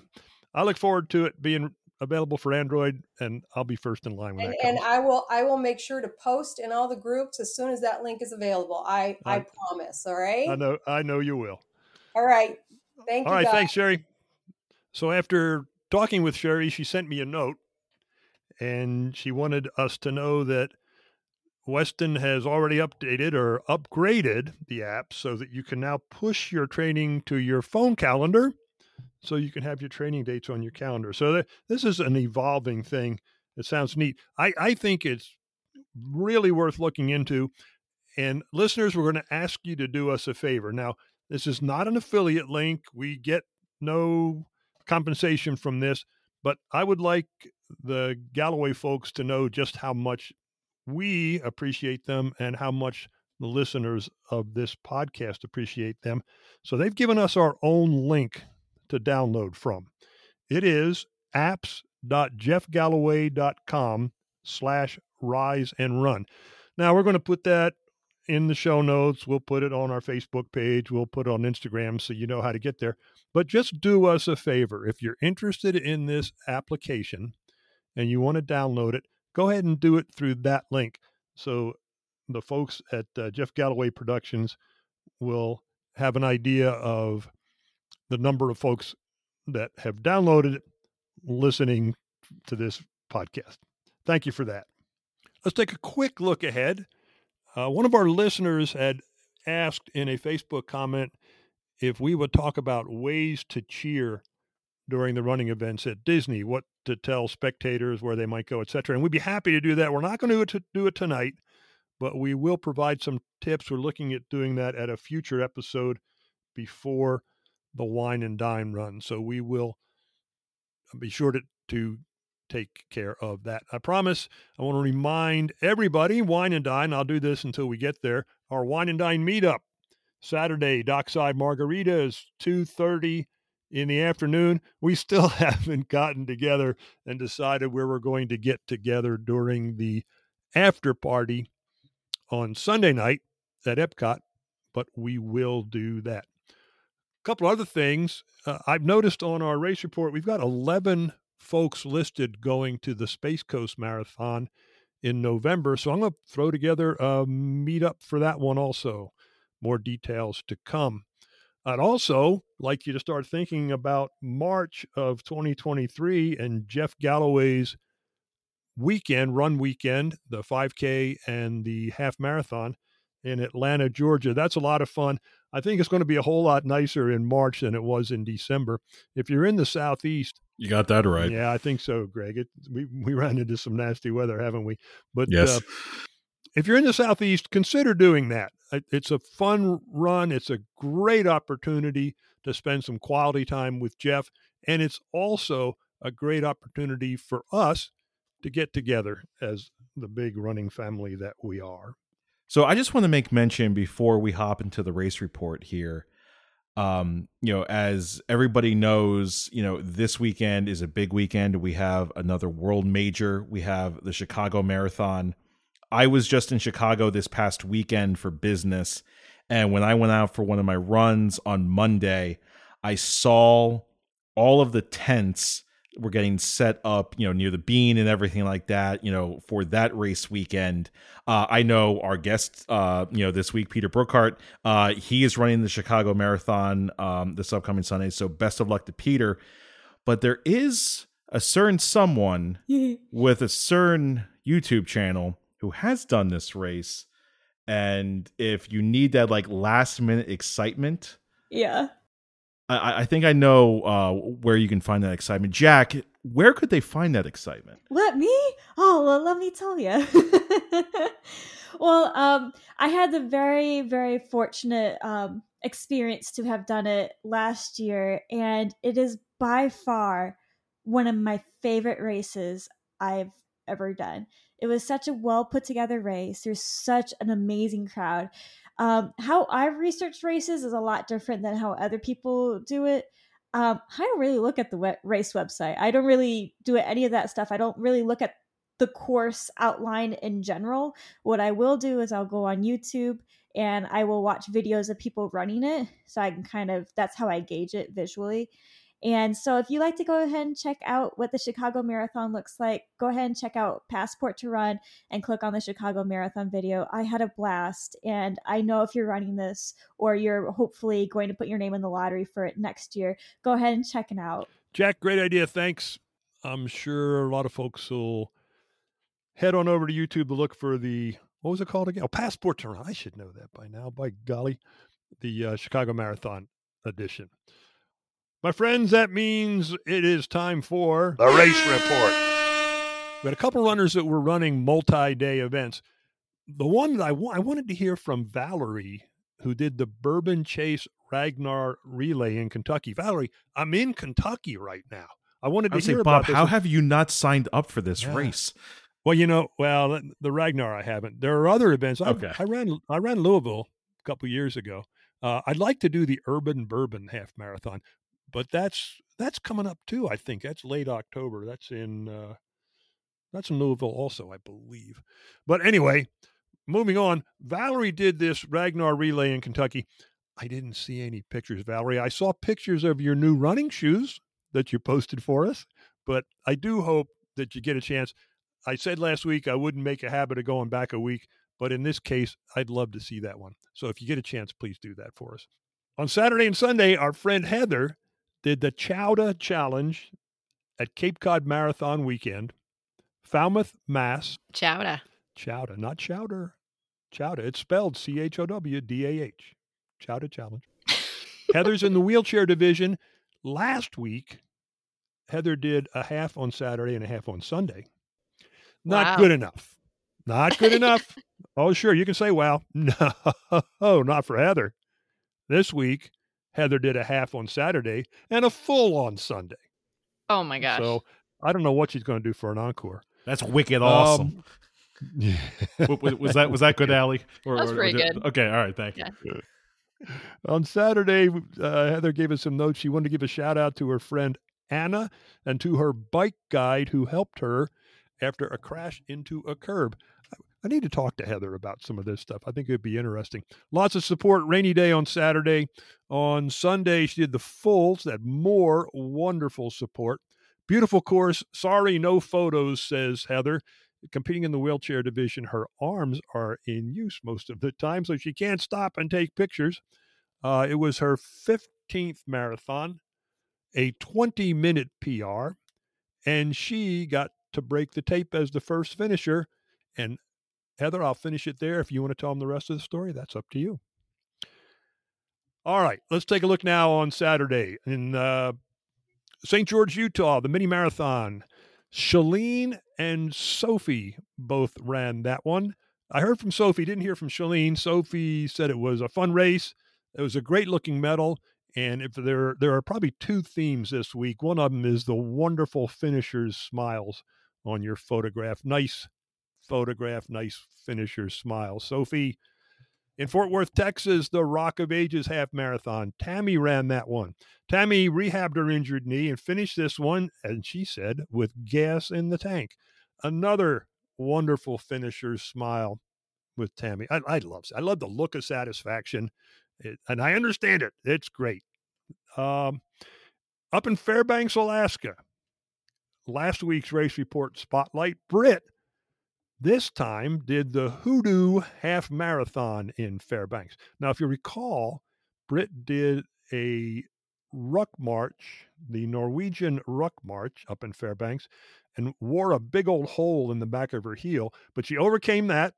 I look forward to it being available for Android, and I'll be first in line when and, that comes. and I will I will make sure to post in all the groups as soon as that link is available. I I, I- promise. All right. I know I know you will. All right. Thank All you. right, guys. thanks, Sherry. So after talking with Sherry, she sent me a note and she wanted us to know that Weston has already updated or upgraded the app so that you can now push your training to your phone calendar so you can have your training dates on your calendar. So th- this is an evolving thing. It sounds neat. I, I think it's really worth looking into. And listeners, we're going to ask you to do us a favor. Now, this is not an affiliate link. We get no compensation from this, but I would like the Galloway folks to know just how much we appreciate them and how much the listeners of this podcast appreciate them. So they've given us our own link to download from. It is apps.jeffgalloway.com slash rise and run. Now we're going to put that in the show notes. We'll put it on our Facebook page. We'll put it on Instagram so you know how to get there. But just do us a favor. If you're interested in this application and you want to download it, go ahead and do it through that link. So the folks at uh, Jeff Galloway Productions will have an idea of the number of folks that have downloaded listening to this podcast. Thank you for that. Let's take a quick look ahead. Uh, one of our listeners had asked in a Facebook comment if we would talk about ways to cheer during the running events at Disney, what to tell spectators where they might go, etc. And we'd be happy to do that. We're not going to do it, tonight, but we will provide some tips. We're looking at doing that at a future episode before the wine and dine run. So we will be sure to, to take care of that. I promise. I want to remind everybody, Wine and Dine, I'll do this until we get there, our Wine and Dine meetup. Saturday, Dockside Margaritas, 2.30 in the afternoon. We still haven't gotten together and decided where we're going to get together during the after party on Sunday night at Epcot, but we will do that. A couple other things. Uh, I've noticed on our race report, we've got 11 folks listed going to the Space Coast Marathon in November. So I'm going to throw together a meetup for that one also. More details to come. I'd also like you to start thinking about March of 2023 and Jeff Galloway's weekend, run weekend, the 5K and the half marathon in Atlanta, Georgia. That's a lot of fun. I think it's going to be a whole lot nicer in March than it was in December. If you're in the Southeast, You got that right. yeah, I think so, Greg. It, we we ran into some nasty weather, haven't we? But Yes. uh, if you're in the southeast, consider doing that. It's a fun run. It's a great opportunity to spend some quality time with Jeff, and it's also a great opportunity for us to get together as the big running family that we are. So I just want to make mention before we hop into the race report here. Um, you know, as everybody knows, you know, this weekend is a big weekend. We have another world major. We have the Chicago Marathon. I was just in Chicago this past weekend for business, and when I went out for one of my runs on Monday, I saw all of the tents were getting set up, you know, near the bean and everything like that, you know, for that race weekend. Uh, I know our guest, uh, you know, this week, Peter Brookhart, uh, he is running the Chicago Marathon um, this upcoming Sunday. So best of luck to Peter. But there is a certain someone with a certain YouTube channel who has done this race. And if you need that like last minute excitement, yeah. I, I think I know uh, where you can find that excitement. Jack, where could they find that excitement? Let me? Oh, well, let me tell you. well, um, I had the very, very fortunate um, experience to have done it last year, and it is by far one of my favorite races I've ever done. It was such a well put together race. There's such an amazing crowd. Um, how I've researched races is a lot different than how other people do it. Um, I don't really look at the race website. I don't really do any of that stuff. I don't really look at the course outline in general. What I will do is I'll go on YouTube and I will watch videos of people running it. So I can kind of, that's how I gauge it visually. And so if you like to go ahead and check out what the Chicago Marathon looks like, go ahead and check out Passport to Run and click on the Chicago Marathon video. I had a blast. And I know if you're running this or you're hopefully going to put your name in the lottery for it next year, go ahead and check it out. Jack, great idea. Thanks. I'm sure a lot of folks will head on over to YouTube to look for the what was it called again? Oh, Passport to Run. I should know that by now. By golly, the uh, Chicago Marathon edition. My friends, that means it is time for The race report. We had a couple runners that were running multi-day events. The one that I, I wanted to hear from Valerie, who did the Bourbon Chase Ragnar Relay in Kentucky. Valerie, I'm in Kentucky right now. I wanted I to say, hear Bob, this. how have you not signed up for this Yeah. race? Well, you know, well, the Ragnar I haven't. There are other events. I, Okay. I ran I ran Louisville a couple years ago. Uh, I'd like to do the Urban Bourbon Half Marathon, but that's that's coming up too. I think that's late October. That's in uh, that's in Louisville also, I believe. But anyway, moving on. Valerie did this Ragnar relay in Kentucky. I didn't see any pictures, Valerie. I saw pictures of your new running shoes that you posted for us, but I do hope that you get a chance. I said last week I wouldn't make a habit of going back a week, but in this case, I'd love to see that one. So if you get a chance, please do that for us. On Saturday and Sunday, our friend Heather did the Chowda Challenge at Cape Cod Marathon weekend, Falmouth, Mass. Chowda. Chowda, not chowder. Chowda. It's spelled C H O W D A H. Chowda Challenge. Heather's in the wheelchair division. Last week, Heather did a half on Saturday and a half on Sunday. Not Wow. good enough. Not good enough. Oh, sure. You can say, well, no, not for Heather. This week, Heather did a half on Saturday and a full on Sunday. Oh my gosh. So I don't know what she's going to do for an encore. That's wicked awesome. Um, W- w- was that was that good, Allie? Or, That's or- or pretty good. Okay, all right, thank you. Yeah. On Saturday, uh, Heather gave us some notes. She wanted to give a shout out to her friend Anna and to her bike guide who helped her after a crash into a curb. I need to talk to Heather about some of this stuff. I think it'd be interesting. Lots of support. Rainy day on Saturday. On Sunday, she did the fulls. That more wonderful support. Beautiful course. Sorry, no photos, says Heather. Competing in the wheelchair division, her arms are in use most of the time, so she can't stop and take pictures. Uh, it was her 15th marathon, a 20 minute PR, and she got to break the tape as the first finisher. And Heather, I'll finish it there. If you want to tell them the rest of the story, that's up to you. All right, let's take a look now on Saturday in uh, St. George, Utah, the mini marathon. Shalene and Sophie both ran that one. I heard from Sophie, didn't hear from Shalene. Sophie said it was a fun race. It was a great looking medal. And if there there are probably two themes this week. One of them is the wonderful finishers' smiles on your photograph. Nice photograph, nice finisher smile. Sophie in Fort Worth, Texas, the Rock of Ages half marathon. Tammy ran that one. Tammy rehabbed her injured knee and finished this one, and she said, with gas in the tank. Another wonderful finisher's smile with Tammy. I, I love I love the look of satisfaction, it, and I understand it. It's great. Um, up in Fairbanks, Alaska, last week's race report spotlight, Britt this time did the Hoodoo Half Marathon in Fairbanks. Now, if you recall, Britt did a ruck march, the Norwegian ruck march up in Fairbanks, and wore a big old hole in the back of her heel, but she overcame that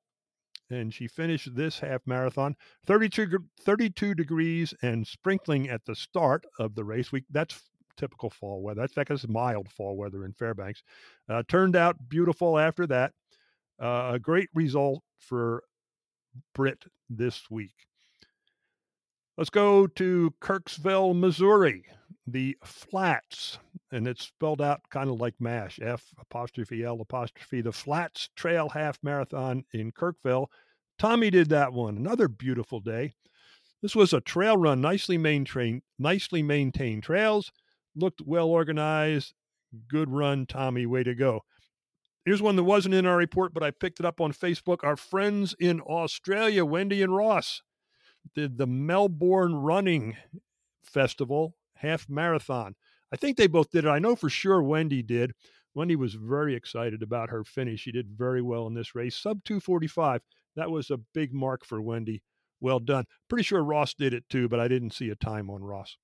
and she finished this half marathon 32, 32 degrees and sprinkling at the start of the race week. That's typical fall weather. That's it's mild fall weather in fairbanks. Uh, turned out beautiful after that uh, a great result for Britt this week. Let's go to Kirksville, Missouri, the Flats, and it's spelled out kind of like MASH, F apostrophe L apostrophe, the Flats Trail Half Marathon in Kirksville. Tommy did that one. Another beautiful day. This was a trail run, nicely maintained, nicely maintained trails, looked well organized. Good run, Tommy. Way to go. Here's one that wasn't in our report, but I picked it up on Facebook. Our friends in Australia, Wendy and Ross, did the Melbourne Running Festival half marathon. I think they both did it. I know for sure Wendy did. Wendy was very excited about her finish. She did very well in this race, sub 245. That was a big mark for Wendy. Well done. Pretty sure Ross did it too, but I didn't see a time on Ross.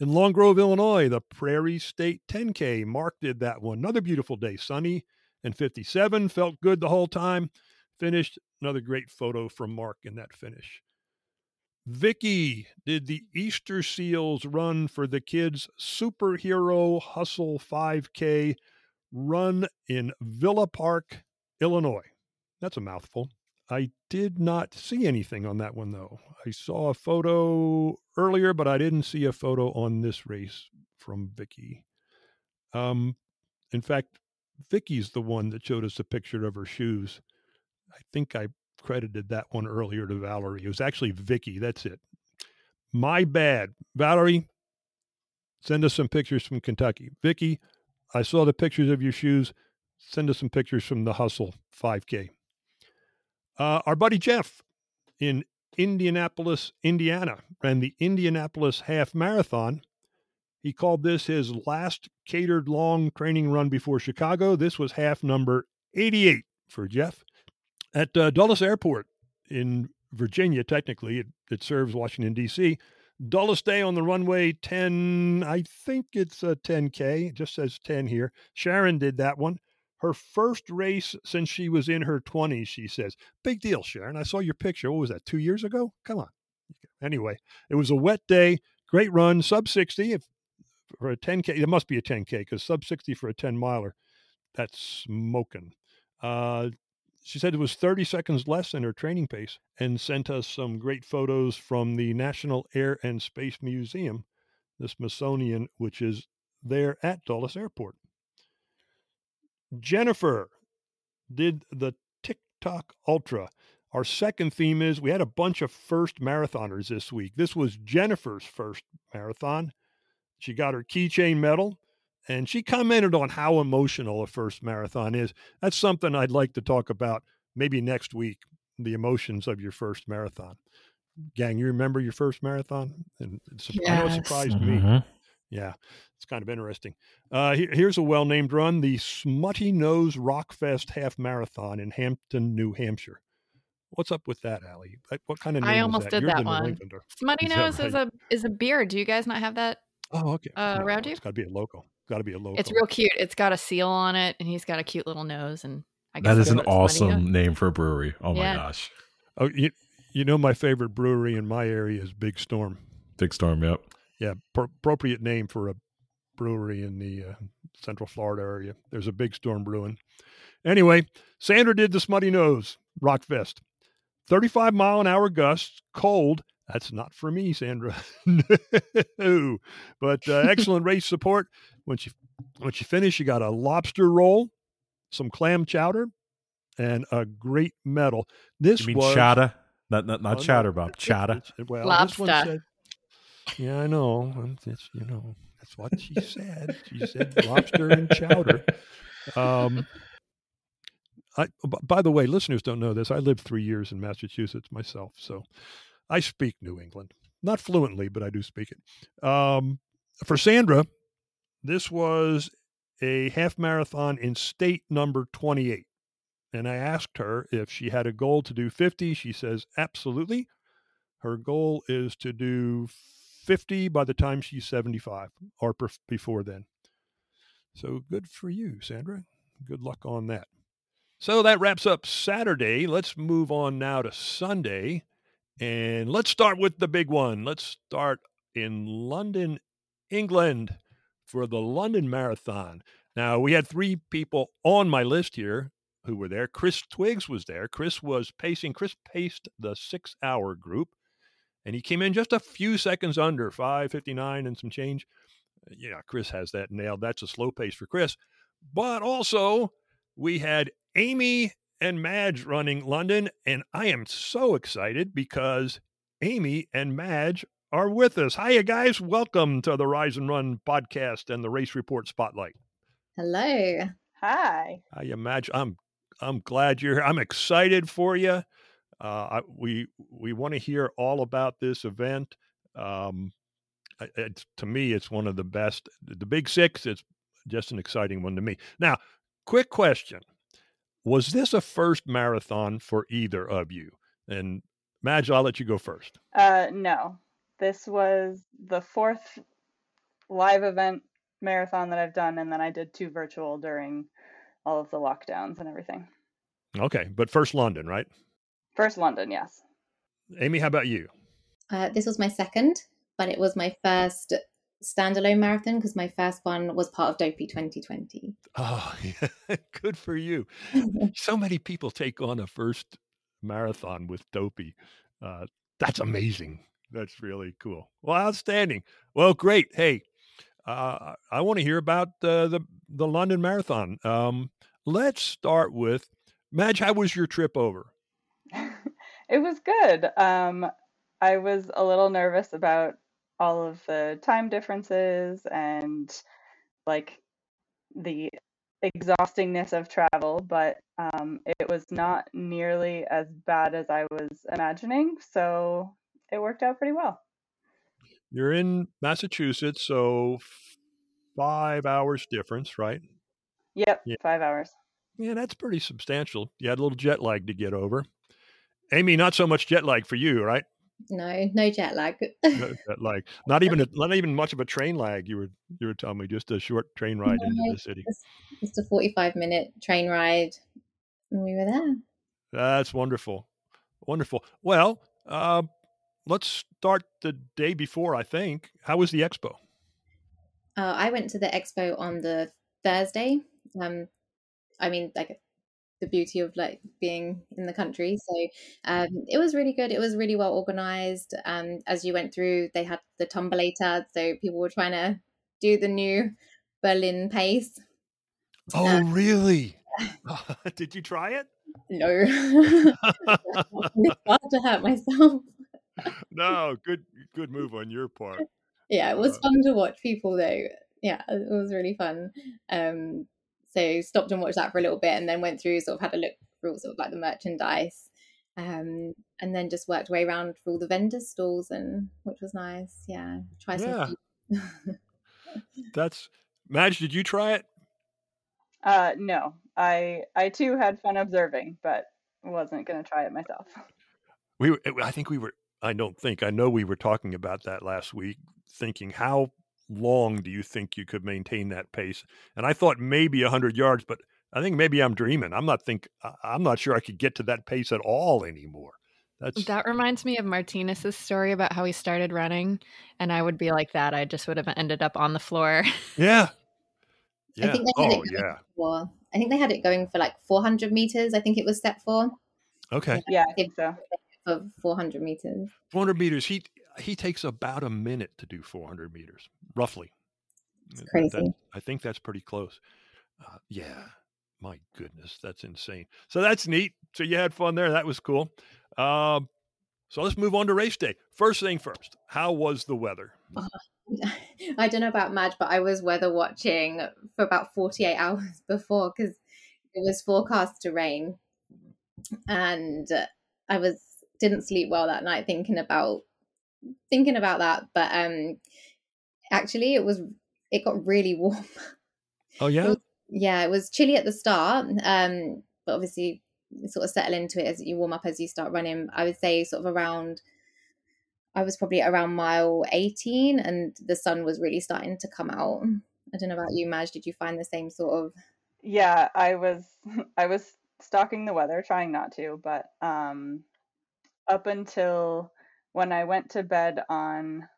In Long Grove, Illinois, the Prairie State 10K. Mark did that one. Another beautiful day, sunny and 57. Felt good the whole time. Finished. Another great photo from Mark in that finish. Vicky did the Easter Seals run for the kids superhero hustle 5K run in Villa Park, Illinois. That's a mouthful. I did not see anything on that one, though. I saw a photo earlier, but I didn't see a photo on this race from Vicky. Um, in fact, Vicky's the one that showed us a picture of her shoes. I think I credited that one earlier to Valerie. It was actually Vicky. That's it. My bad. Valerie, send us some pictures from Kentucky. Vicky, I saw the pictures of your shoes. Send us some pictures from the Hustle 5K. Uh, our buddy Jeff in Indianapolis, Indiana, ran the Indianapolis Half Marathon. He called this his last catered long training run before Chicago. This was half number 88 for Jeff at uh, Dulles Airport in Virginia. Technically, it, it serves Washington, D.C. Dulles Day on the runway 10, I think it's a 10K. It just says 10 here. Sharon did that one her first race since she was in her 20s, she says. Big deal, Sharon. I saw your picture. What was that, two years ago? Come on. Anyway, it was a wet day, great run, sub 60 if, for a 10K. It must be a 10K because sub 60 for a 10 miler, that's smoking. Uh, she said it was 30 seconds less than her training pace and sent us some great photos from the National Air and Space Museum, the Smithsonian, which is there at Dulles Airport. Jennifer did the TikTok Ultra. Our second theme is we had a bunch of first marathoners this week. This was Jennifer's first marathon. She got her keychain medal and she commented on how emotional a first marathon is. That's something I'd like to talk about maybe next week the emotions of your first marathon. Gang, you remember your first marathon? And I know it surprised Mm-hmm. me. Yeah, it's kind of interesting. Uh, here- here's a well named run the Smuttynose Rockfest Half Marathon in Hampton, New Hampshire. What's up with that, Allie? Like, What kind of name I is almost that? did You're that one. Englander. Smutty Is that nose is a is a beer. Do you guys not have that Oh, okay. uh, No, around you? It's got to be a local. Got to be a local. It's real cute. It's got a seal on it, and he's got a cute little nose. And I guess That is an what Smuttynose- awesome name for a brewery. Oh my gosh. Oh, you, you know, my favorite brewery in my area is Big Storm. Big storm, yep. Yeah, pro- appropriate name for a brewery in the uh, Central Florida area. There's a Big Storm brewing. Anyway, Sandra did the Smuttynose Rockfest. 35 mile an hour gusts, cold. That's not for me, Sandra. no, but uh, excellent race support. When she when she finished, she got a lobster roll, some clam chowder, and a great medal. This You mean was chata? Not not, Oh, not no, chatter, Bob. it's- Chata. it's- Well, this one Lobster. said, yeah, I know. It's, you know, that's what she said. She said lobster and chowder. Um, I, by the way, listeners don't know this. I lived three years in Massachusetts myself, so I speak New England. Not fluently, but I do speak it. Um, for Sandra, this was a half marathon in state number 28. And I asked her if she had a goal to do 50. She says, absolutely. Her goal is to do 50 by the time she's 75 or perf- before then. So good for you, Sandra. Good luck on that. So that wraps up Saturday. Let's move on now to Sunday. And let's start with the big one. Let's start in London, England for the London Marathon. Now, we had three people on my list here who were there. Chris Twiggs was there. Chris was pacing, Chris paced the six hour group, and he came in just a few seconds under 559 and some change. Yeah, Chris has that nailed. That's a slow pace for Chris. But also, we had Amy and Madge running London, and I am so excited because Amy and Madge are with us. Hiya, guys. Welcome to the Rise and Run podcast and the Race Report Spotlight. Hello. Hi. Hiya, Madge. I'm I'm glad you're here. I'm excited for you. Uh, I, we we want to hear all about this event. Um, it's, to me, it's one of the best. The Big Six. It's just an exciting one to me. Now, quick question: Was this a first marathon for either of you? And Madge, I'll let you go first. Uh, no, this was the fourth live event marathon that I've done, and then I did two virtual during all of the lockdowns and everything. Okay, but first London, right? First London, yes. Amy, how about you? Uh, this was my second, but it was my first standalone marathon because my first one was part of Dopey 2020. Oh, yeah. good for you. so many people take on a first marathon with Dopey. Uh, that's amazing. That's really cool. Well, outstanding. Well, great. Hey, uh, I want to hear about uh, the the London Marathon. Um, let's start with Madge. How was your trip over? It was good. Um, I was a little nervous about all of the time differences and like the exhaustingness of travel, but um, it was not nearly as bad as I was imagining. So it worked out pretty well. You're in Massachusetts, so five hours difference, right? Yep, Yeah. five hours. Yeah, that's pretty substantial. You had a little jet lag to get over. Amy, not so much jet lag for you, right? No, no jet lag. No jet lag. Not even a, not even much of a train lag. You were you were telling me just a short train ride into the city. Just, just a 45 minute train ride, and we were there. That's wonderful, wonderful. Well, uh, let's start the day before. I think. How was the expo? Uh, I went to the expo on the Thursday. Um, I mean, like the beauty of like being in the country. So um, it was really good. It was really well organized. Um, as you went through, they had the tumblator, so people were trying to do the new Berlin pace. Oh, really? Did you try it? No, it's hard to hurt myself. no, good good move on your part. Yeah, it was Uh, fun to watch people though. Yeah, it was really fun. Um, so stopped and watched that for a little bit, and then went through, sort of had a look through all sort of like the merchandise, um, and then just worked way around for all the vendor stalls, and which was nice. Yeah, try some. Yeah. food. That's Madge, did you try it? Uh, no, I I too had fun observing, but wasn't gonna try it myself. We were, I think we were I don't think I know we were talking about that last week thinking how long do you think you could maintain that pace? And I thought maybe 100 yards, but I think maybe I'm dreaming. I'm not think I- I'm not sure I could get to that pace at all anymore. That's That reminds me of Martinez's story about how he started running, and I would be mm. like that. I just would have ended up on the floor. yeah. I think they had Oh, it going yeah. for. I think they had it going for like 400 meters. I think it was step four Okay. Yeah, I think so. for 400 meters. 400 meters. He he takes about a minute to do 400 meters, roughly. That- that- crazy. I think that's pretty close. Uh, yeah. My goodness, that's insane. So that's neat. So you had fun there. That was cool. Um, so let's move on to race day. First thing first, how was the weather? I don't know about Madge, but I was weather watching for about 48 hours before because it was forecast to rain. And I was didn't sleep well that night thinking about thinking about that. But um actually it was it got really warm. Oh yeah. was- yeah, it was chilly at the start. Um, but obviously you sort of settle into it as you warm up as you start running. I would say sort of around I was probably around mile 18 and the sun was really starting to come out. I don't know about you, Madge. Did you find the same sort of Yeah, I was I was stalking the weather, trying not to, but um up until when I went to bed on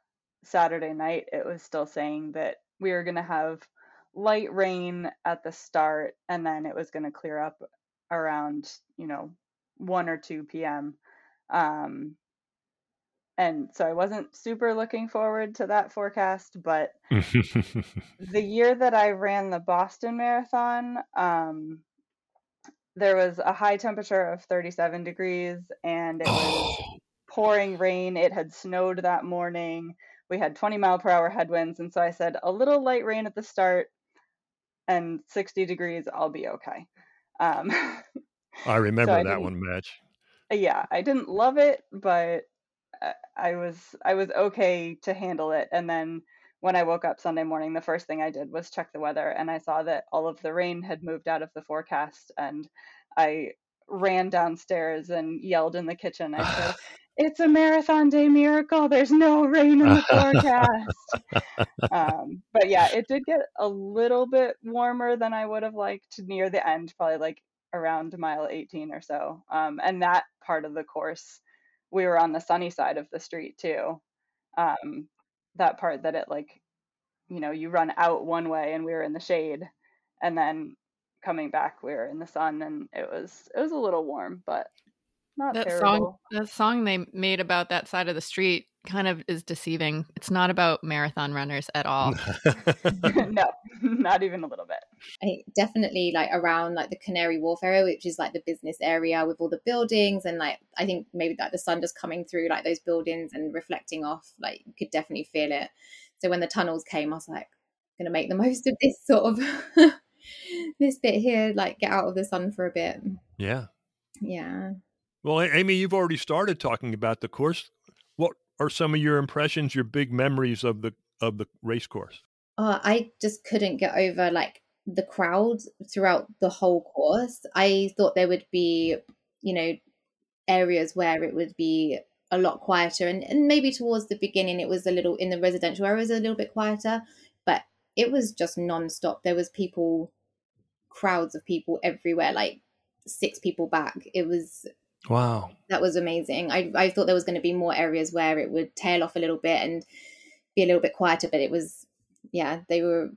Saturday night, it was still saying that we were going to have light rain at the start and then it was going to clear up around, you know, 1 or 2 p.m. Um and so I wasn't super looking forward to that forecast, but the year that I ran the Boston Marathon, um, there was a high temperature of 37 degrees and it was pouring rain. It had snowed that morning. We had 20 mile per hour headwinds. And so I said, a little light rain at the start and 60 degrees, I'll be okay. Um, I remember I that one Madge. yeah, I didn't love it, but I- I was I was okay to handle it. And then when I woke up Sunday morning, the first thing I did was check the weather, and I saw that all of the rain had moved out of the forecast, and I ran downstairs and yelled in the kitchen. I said, "It's a marathon day miracle! There's no rain in the forecast." um, but yeah, it did get a little bit warmer than I would have liked near the end, probably like around mile 18 or so. Um, and that part of the course, we were on the sunny side of the street too. Um, that part that it like, you know, you run out one way and we were in the shade, and then coming back we were in the sun, and it was it was a little warm, but not that terrible. song, that song they made about that side of the street, kind of is deceiving. It's not about marathon runners at all. no, not even a little bit. I definitely like around like the Canary Wharf area, which is like the business area with all the buildings and like I think maybe like the sun just coming through like those buildings and reflecting off, like you could definitely feel it. So when the tunnels came, I was like, gonna make the most of this sort of this bit here, like get out of the sun for a bit. yeah. Yeah. Well, Amy, you've already started talking about the course. What are some of your impressions, your big memories of the of the race course? Oh, I just couldn't get over like the crowd throughout the whole course. I thought there would be, you know, areas where it would be a lot quieter and, and maybe towards the beginning it was a little in the residential areas a little bit quieter, but it was just non-stop. There was people crowds of people everywhere, like six people back. It was Wow. that was amazing. I I thought there was going to be more areas where it would tail off a little bit and be a little bit quieter, but it was yeah, they were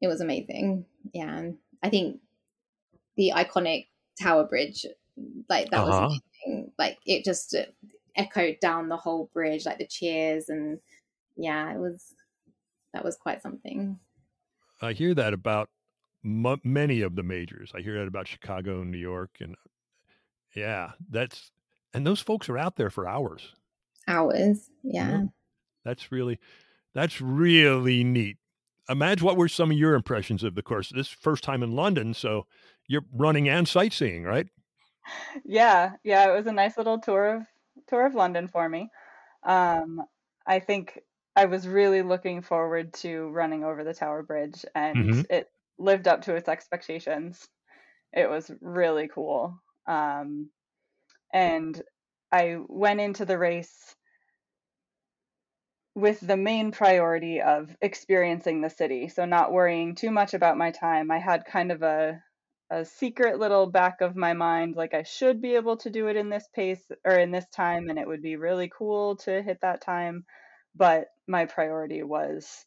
it was amazing. Yeah. and I think the iconic Tower Bridge like that Uh-huh. was amazing. Like it just uh, echoed down the whole bridge like the cheers and yeah, it was that was quite something. I hear that about m- many of the majors. I hear that about Chicago and New York, and yeah, that's and those folks are out there for hours. Hours, yeah. That's really that's really neat. Imagine what were some of your impressions of the course? This first time in London, so you're running and sightseeing, right? Yeah, yeah, it was a nice little tour of tour of London for me. Um, I think I was really looking forward to running over the Tower Bridge, and Mhm. it lived up to its expectations. It was really cool. Um, and I went into the race with the main priority of experiencing the city. So not worrying too much about my time. I had kind of a a secret little back of my mind like I should be able to do it in this pace or in this time and it would be really cool to hit that time, but my priority was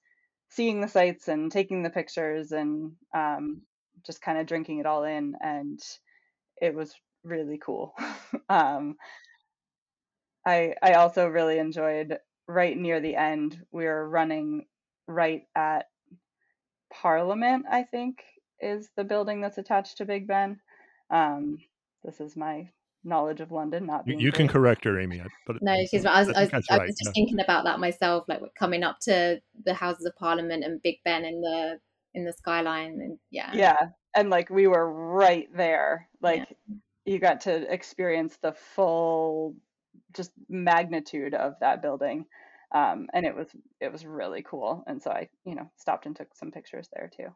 seeing the sights and taking the pictures and um, just kind of drinking it all in and it was really cool. um, I I also really enjoyed right near the end. We were running right at Parliament, I think, is the building that's attached to Big Ben. Um, this is my knowledge of London, not You, you can correct her, Amy. But No, she's right. I was, I think was, that's I right, was just yeah. thinking about that myself, like coming up to the Houses of Parliament and Big Ben in the in the skyline, and yeah, Yeah, and like we were right there. Like you got to experience the full just magnitude of that building. Um, and it was it was really cool. And so I, you know, stopped and took some pictures there too.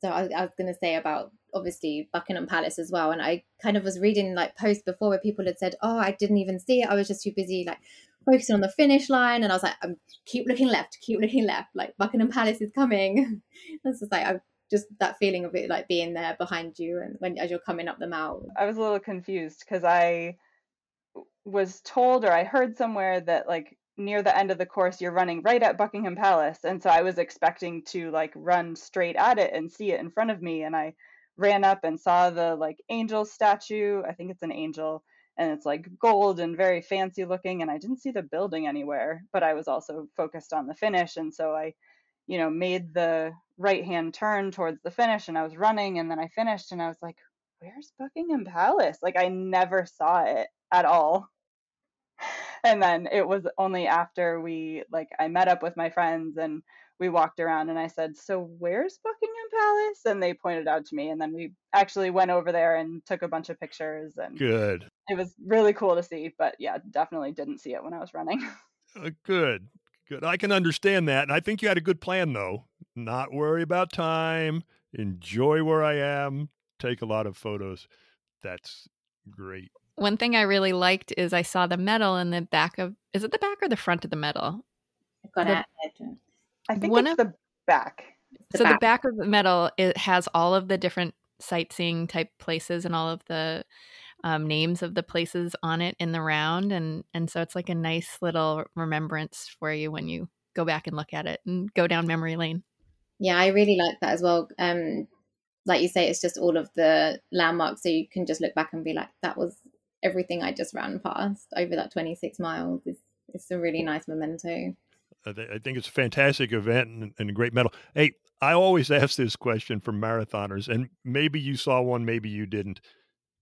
so I, I was going to say about obviously Buckingham Palace as well. And I kind of was reading like posts before where people had said, "Oh, I didn't even see it. I was just too busy like focusing on the finish line." And I was like, um, "Keep looking left, keep looking left. Like Buckingham Palace is coming." It's just like I just that feeling of it like being there behind you and when as you're coming up the mount. I was a little confused because I was told or I heard somewhere that like near the end of the course you're running right at Buckingham Palace. And so I was expecting to like run straight at it and see it in front of me. And I ran up and saw the like angel statue. I think it's an angel. And it's like gold and very fancy looking. And I didn't see the building anywhere but I was also focused on the finish. And so I you know made the right hand turn towards the finish and I was running and then I finished and I was like where's Buckingham Palace like I never saw it at all and then it was only after we like I met up with my friends and we walked around and I said, "So where's Buckingham Palace?" and they pointed out to me and then we actually went over there and took a bunch of pictures and Good. it was really cool to see, but yeah, definitely didn't see it when I was running. Uh, good. Good. I can understand that. And I think you had a good plan, though. Not worry about time, enjoy where I am, take a lot of photos. That's great. One thing I really liked is I saw the medal in the back of is it the back or the front of the medal? I've got The- it. I think One it's of- the back. The so the back. back of the medal it has all of the different sightseeing type places and all of the um, names of the places on it in the round and and so it's like a nice little remembrance for you when you go back and look at it and go down memory lane Yeah, I really like that as well. Um, like you say, it's just all of the landmarks, so you can just look back and be like, "That was everything I just ran past over that 26 miles." It's, it's a really nice memento. I, th- I think it's a fantastic event and, and a great medal. Hey, I always ask this question for marathoners, and maybe you saw one, maybe you didn't.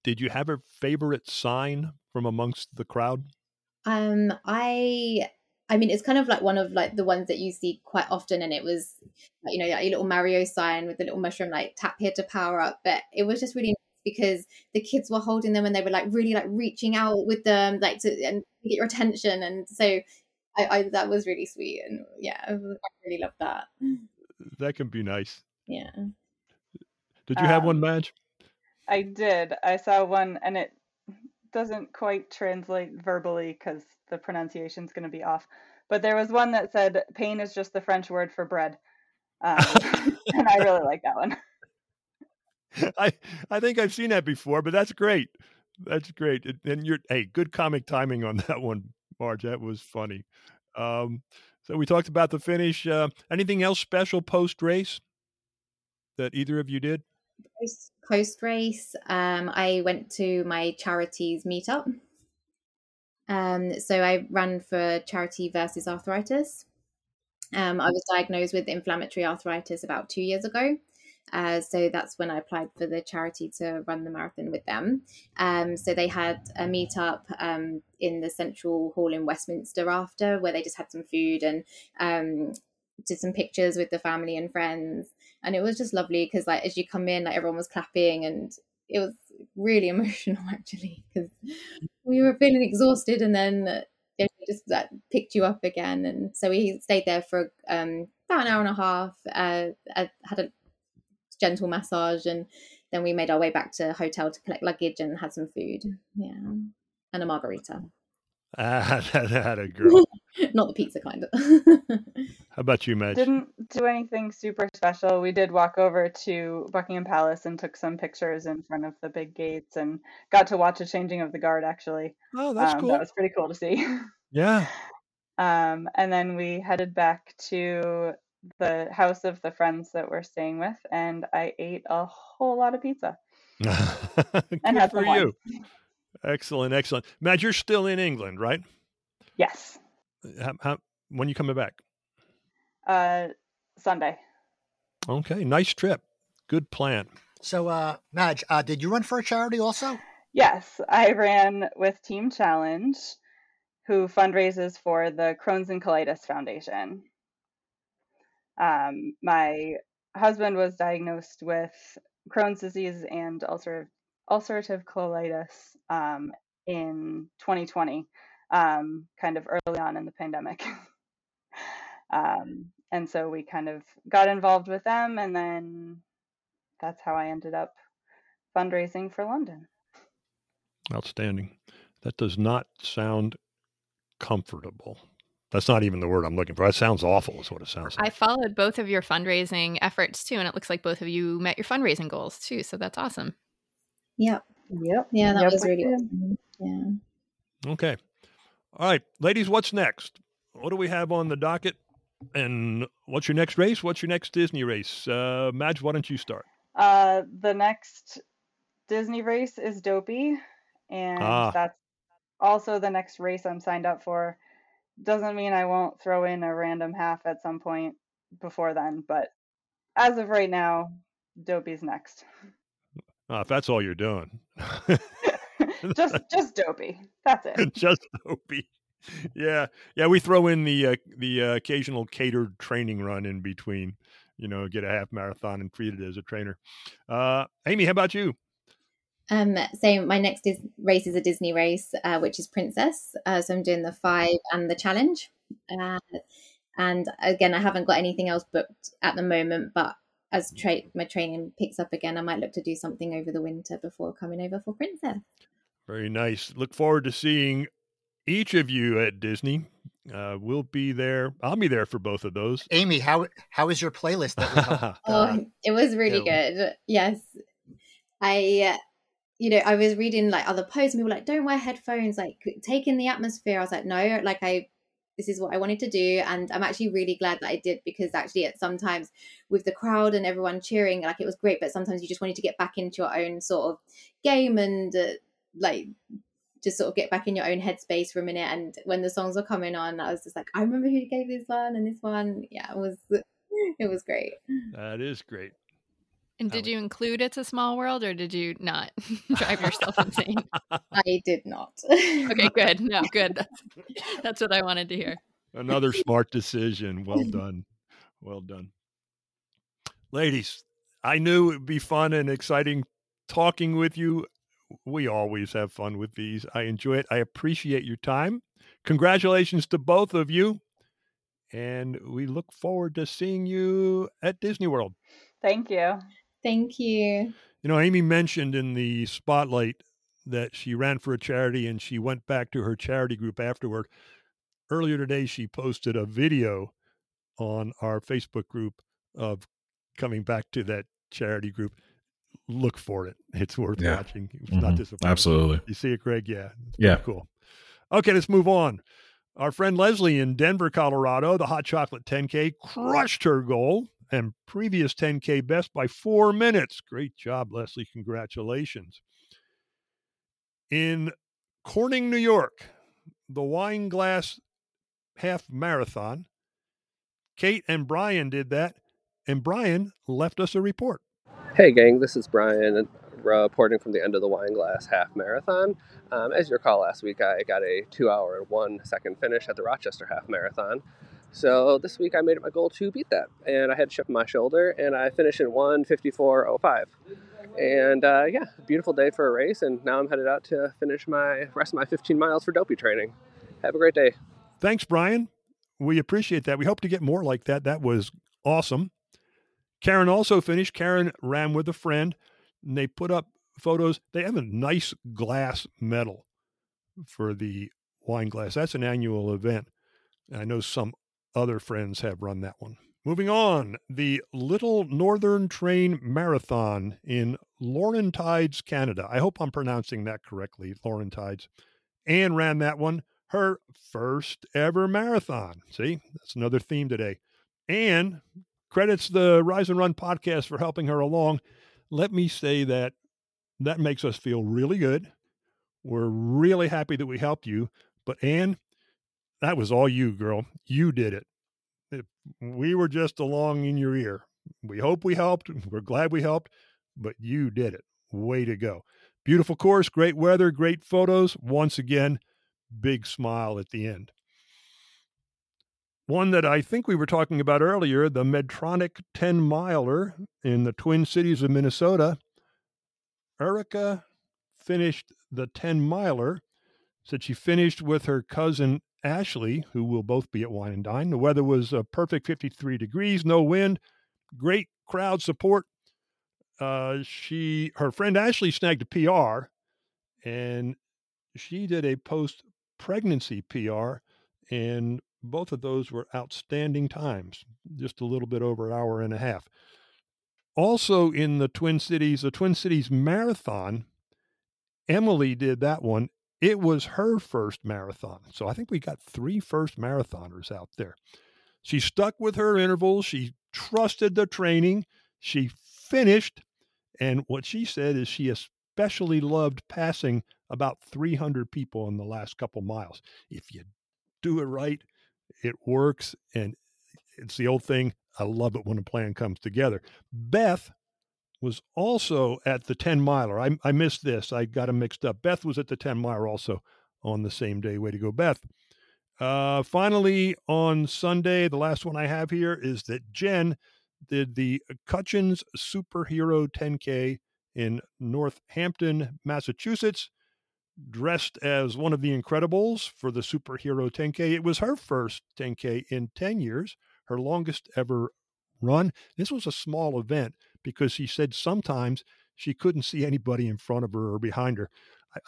Did you have a favorite sign from amongst the crowd? Um, I, I mean, it's kind of like one of like the ones that you see quite often, and it was, you know, like a little Mario sign with the little mushroom, like tap here to power up. But it was just really nice because the kids were holding them and they were like really like reaching out with them, like to and get your attention, and so I, I that was really sweet, and yeah, I really loved that. That can be nice. Yeah. Did you have Um, one, Madge? I did. I saw one, and it doesn't quite translate verbally because the pronunciation's going to be off. But there was one that said, "Pain is just the French word for bread," um, and I really like that one. I I think I've seen that before, but that's great. That's great. And- And you're hey, good comic timing on that one, Madge. That was funny. Um, so we talked about the finish. Uh, anything else special post race that either of you did? Post, post race, um, I went to my charities meetup. Um, so I ran for Charity versus Arthritis. Um, I was diagnosed with inflammatory arthritis about two years ago. Uh, so that's when I applied for the charity to run the marathon with them. Um, so they had a meetup um, in the Central Hall in Westminster after, where they just had some food and um, did some pictures with the family and friends. And it was just lovely because, like, as you come in, like everyone was clapping, and it was really emotional actually because we were feeling exhausted, and then they just like, picked you up again. And so we stayed there for um, about an hour and a half. Uh, I had a gentle massage, and then we made our way back to hotel to collect luggage and had some food. Yeah, and a margarita. Ah, that a girl. Not the pizza kind. Of How about you, Madge? Didn't do anything super special. We did walk over to Buckingham Palace and took some pictures in front of the big gates and got to watch a changing of the guard actually. Oh, that's Um, cool. That was pretty cool to see. Yeah. Um, and then we headed back to the house of the friends that we're staying with, and I ate a whole lot of pizza. Good And had for some wine. You. Excellent, excellent. Madge, you're still in England, right? Yes. How, how, when you coming back? Uh, Sunday. Okay, nice trip. Good plan. So, uh, Madge, uh, did you run for a charity also? Yes, I ran with Team Challenge, who fundraises for the Crohn's and Colitis Foundation. Um, my husband was diagnosed with Crohn's disease and ulcer- ulcerative colitis um, in 2020, um, kind of early on in the pandemic. um, and so we kind of got involved with them, and then that's how I ended up fundraising for London. Outstanding. That does not sound comfortable. That's not even the word I'm looking for. That sounds awful, is what it sounds like. I followed both of your fundraising efforts too, and it looks like both of you met your fundraising goals too. So that's awesome. Yep. Yep. Yeah, that Yep, was really did. awesome. Yeah. Okay. All right, ladies, what's next? What do we have on the docket? And what's your next race? What's your next Disney race? Uh, Madge, why don't you start? Uh, the next Disney race is Dopey, and Ah. that's also the next race I'm signed up for. Doesn't mean I won't throw in a random half at some point before then, but as of right now, Dopey's next. Uh, if that's all you're doing, just just Dopey. That's it. just Dopey. Yeah, yeah. We throw in the uh, the uh, occasional catered training run in between. You know, get a half marathon and treat it as a trainer. Uh, Amy, how about you? Um, so my next is, race is a Disney race, uh, which is Princess. Uh, so I'm doing the five and the challenge. Uh, and again, I haven't got anything else booked at the moment, but as tra- my training picks up again, I might look to do something over the winter before coming over for Princess. Very nice. Look forward to seeing each of you at Disney. Uh, we'll be there. I'll be there for both of those. Amy, how how is your playlist that helped, Oh, uh, it was really good. Yes. I, uh, you know, I was reading like other posts and people were like, don't wear headphones, like take in the atmosphere. I was like, no, like I, this is what I wanted to do. And I'm actually really glad that I did because actually at sometimes with the crowd and everyone cheering, like it was great, but sometimes you just wanted to get back into your own sort of game and uh, like just sort of get back in your own headspace for a minute. And when the songs were coming on, I was just like, I remember who gave this one and this one. Yeah, it was, it was great. That is great. And did you include It's a Small World or did you not drive yourself insane? I did not. okay, good. No, good. That's, that's what I wanted to hear. Another smart decision. Well done. Well done. Ladies, I knew it would be fun and exciting talking with you. We always have fun with these. I enjoy it. I appreciate your time. Congratulations to both of you. And we look forward to seeing you at Disney World. Thank you. Thank you. You know, Amy mentioned in the spotlight that she ran for a charity and she went back to her charity group afterward. Earlier today, she posted a video on our Facebook group of coming back to that charity group. Look for it. It's worth Yeah. watching. It's not Mhm. disappointing. Absolutely. You see it, Greg? Yeah. Yeah. Cool. Okay, let's move on. Our friend Leslie in Denver, Colorado, the Hot Chocolate 10K, crushed her goal and previous 10K best by four minutes. Great job, Leslie. Congratulations. In Corning, New York, the Wine Glass Half Marathon, Kate and Brian did that, and Brian left us a report. Hey, gang, this is Brian reporting from the end of the Wine Glass Half Marathon. Um, as you recall, last week I got a two hour and one second finish at the Rochester Half Marathon. So this week I made it my goal to beat that. And I had a chip on my shoulder and I finished in 154.05. And uh, yeah, beautiful day for a race. And now I'm headed out to finish my rest of my 15 miles for dopey training. Have a great day. Thanks, Brian. We appreciate that. We hope to get more like that. That was awesome. Karen also finished. Karen ran with a friend, and they put up photos. They have a nice glass medal for the wine glass. That's an annual event. I know some other friends have run that one. Moving on, the Little Northern Train Marathon in Laurentides, Canada. I hope I'm pronouncing that correctly, Laurentides. Anne ran that one, her first ever marathon. See, that's another theme today. Anne credits the Rise and Run podcast for helping her along. Let me say that that makes us feel really good. We're really happy that we helped you. But Anne, that was all you, girl. You did it. If we were just along in your ear. We hope we helped. We're glad we helped, but you did it. Way to go. Beautiful course, great weather, great photos. Once again, big smile at the end. One that I think we were talking about earlier, the Medtronic 10 miler in the Twin Cities of Minnesota. Erica finished the 10 miler, said she finished with her cousin Ashley, who will both be at Wine and Dine. The weather was a perfect 53 degrees, no wind, great crowd support. Uh, she, her friend Ashley snagged a PR, and she did a post pregnancy PR, and both of those were outstanding times, just a little bit over an hour and a half. Also in the Twin Cities, the Twin Cities Marathon, Emily did that one. It was her first marathon. So I think we got three first marathoners out there. She stuck with her intervals. She trusted the training. She finished. And what she said is she especially loved passing about 300 people in the last couple miles. If you do it right, it works. And it's the old thing. I love it when a plan comes together. Beth was also at the 10 miler. I, I missed this. I got them mixed up. Beth was at the 10 miler also on the same day. Way to go, Beth. Uh, finally, on Sunday, the last one I have here is that Jen did the Cutchins Superhero 10K in Northampton, Massachusetts dressed as one of the Incredibles for the superhero 10K. It was her first 10K in 10 years, her longest ever run. This was a small event because she said sometimes she couldn't see anybody in front of her or behind her.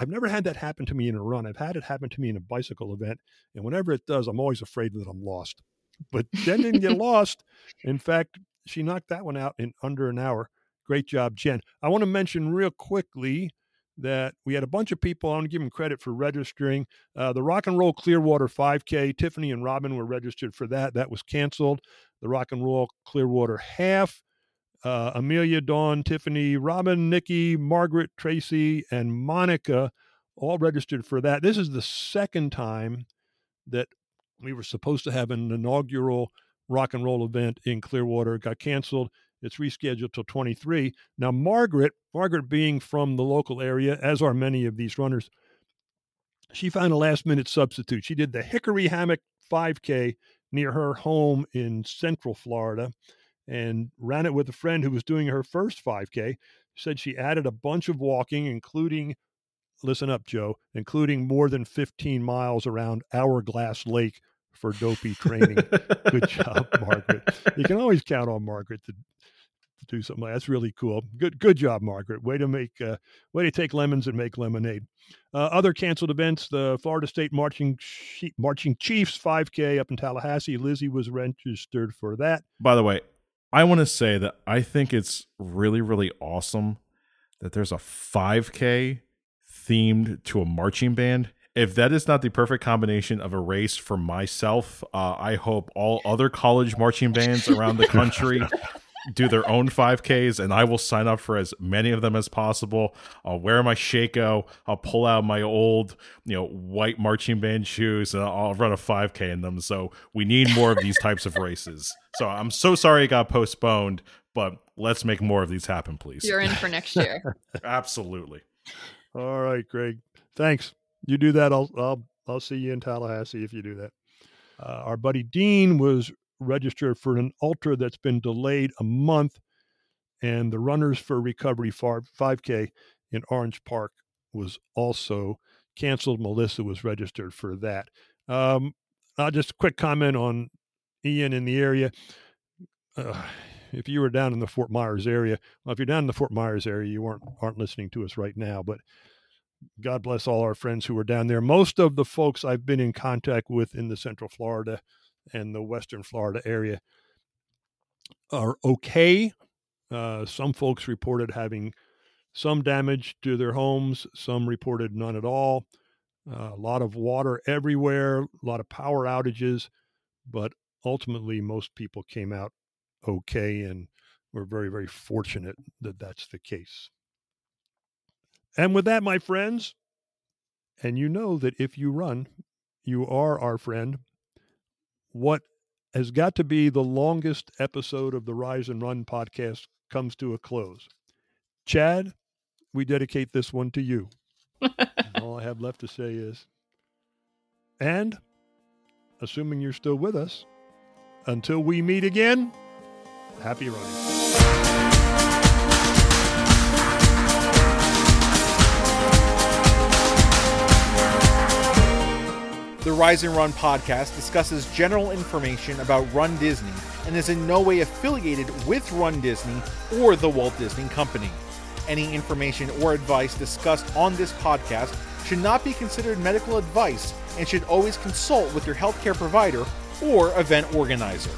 I've never had that happen to me in a run. I've had it happen to me in a bicycle event. And whenever it does, I'm always afraid that I'm lost. But Jen didn't get lost. In fact, she knocked that one out in under an hour. Great job, Jen. I want to mention real quickly that we had a bunch of people. I want to give them credit for registering. Uh, the Rock and Roll Clearwater 5K, Tiffany and Robin were registered for that. That was canceled. The Rock and Roll Clearwater Half, uh, Amelia, Dawn, Tiffany, Robin, Nikki, Margaret, Tracy, and Monica all registered for that. This is the second time that we were supposed to have an inaugural rock and roll event in Clearwater. It got canceled. It's rescheduled till 23. Now, Margaret, Margaret being from the local area, as are many of these runners, she found a last minute substitute. She did the Hickory Hammock 5K near her home in Central Florida and ran it with a friend who was doing her first 5K. Said she added a bunch of walking, including, listen up, Joe, including more than 15 miles around Hourglass Lake for dopey training. Good job, Margaret. You can always count on Margaret to to do something like that's really cool. Good, good job, Margaret. Way to make, uh, way to take lemons and make lemonade. Uh, other canceled events: the Florida State Marching Marching Chiefs 5K up in Tallahassee. Lizzie was registered for that. By the way, I want to say that I think it's really, really awesome that there's a 5K themed to a marching band. If that is not the perfect combination of a race for myself, uh, I hope all other college marching bands around the country do their own 5Ks, and I will sign up for as many of them as possible. I'll wear my Shako. I'll pull out my old, you know, white marching band shoes, and I'll run a 5K in them. So we need more of these types of races. So I'm so sorry it got postponed, but let's make more of these happen, please. You're in for next year. Absolutely. All right, Greg. Thanks. You do that. I'll I'll I'll see you in Tallahassee if you do that. Uh, our buddy Dean was registered for an ultra that's been delayed a month, and the Runners for Recovery 5K in Orange Park was also canceled. Melissa was registered for that. Um, uh, just a quick comment on Ian in the area. Uh, if you were down in the Fort Myers area, well, if you're down in the Fort Myers area, you aren't aren't listening to us right now. But God bless all our friends who are down there. Most of the folks I've been in contact with in the Central Florida and the Western Florida area are okay. Uh, some folks reported having some damage to their homes. Some reported none at all. Uh, a lot of water everywhere, a lot of power outages, but ultimately most people came out okay, and we're very, very fortunate that that's the case. And with that, my friends, and you know that if you run, you are our friend. What has got to be the longest episode of the Rise and Run podcast comes to a close. Chad, we dedicate this one to you. all I have left to say is, and assuming you're still with us, until we meet again, happy running. The Rise and Run podcast discusses general information about Run Disney and is in no way affiliated with Run Disney or the Walt Disney Company. Any information or advice discussed on this podcast should not be considered medical advice and should always consult with your healthcare provider or event organizer.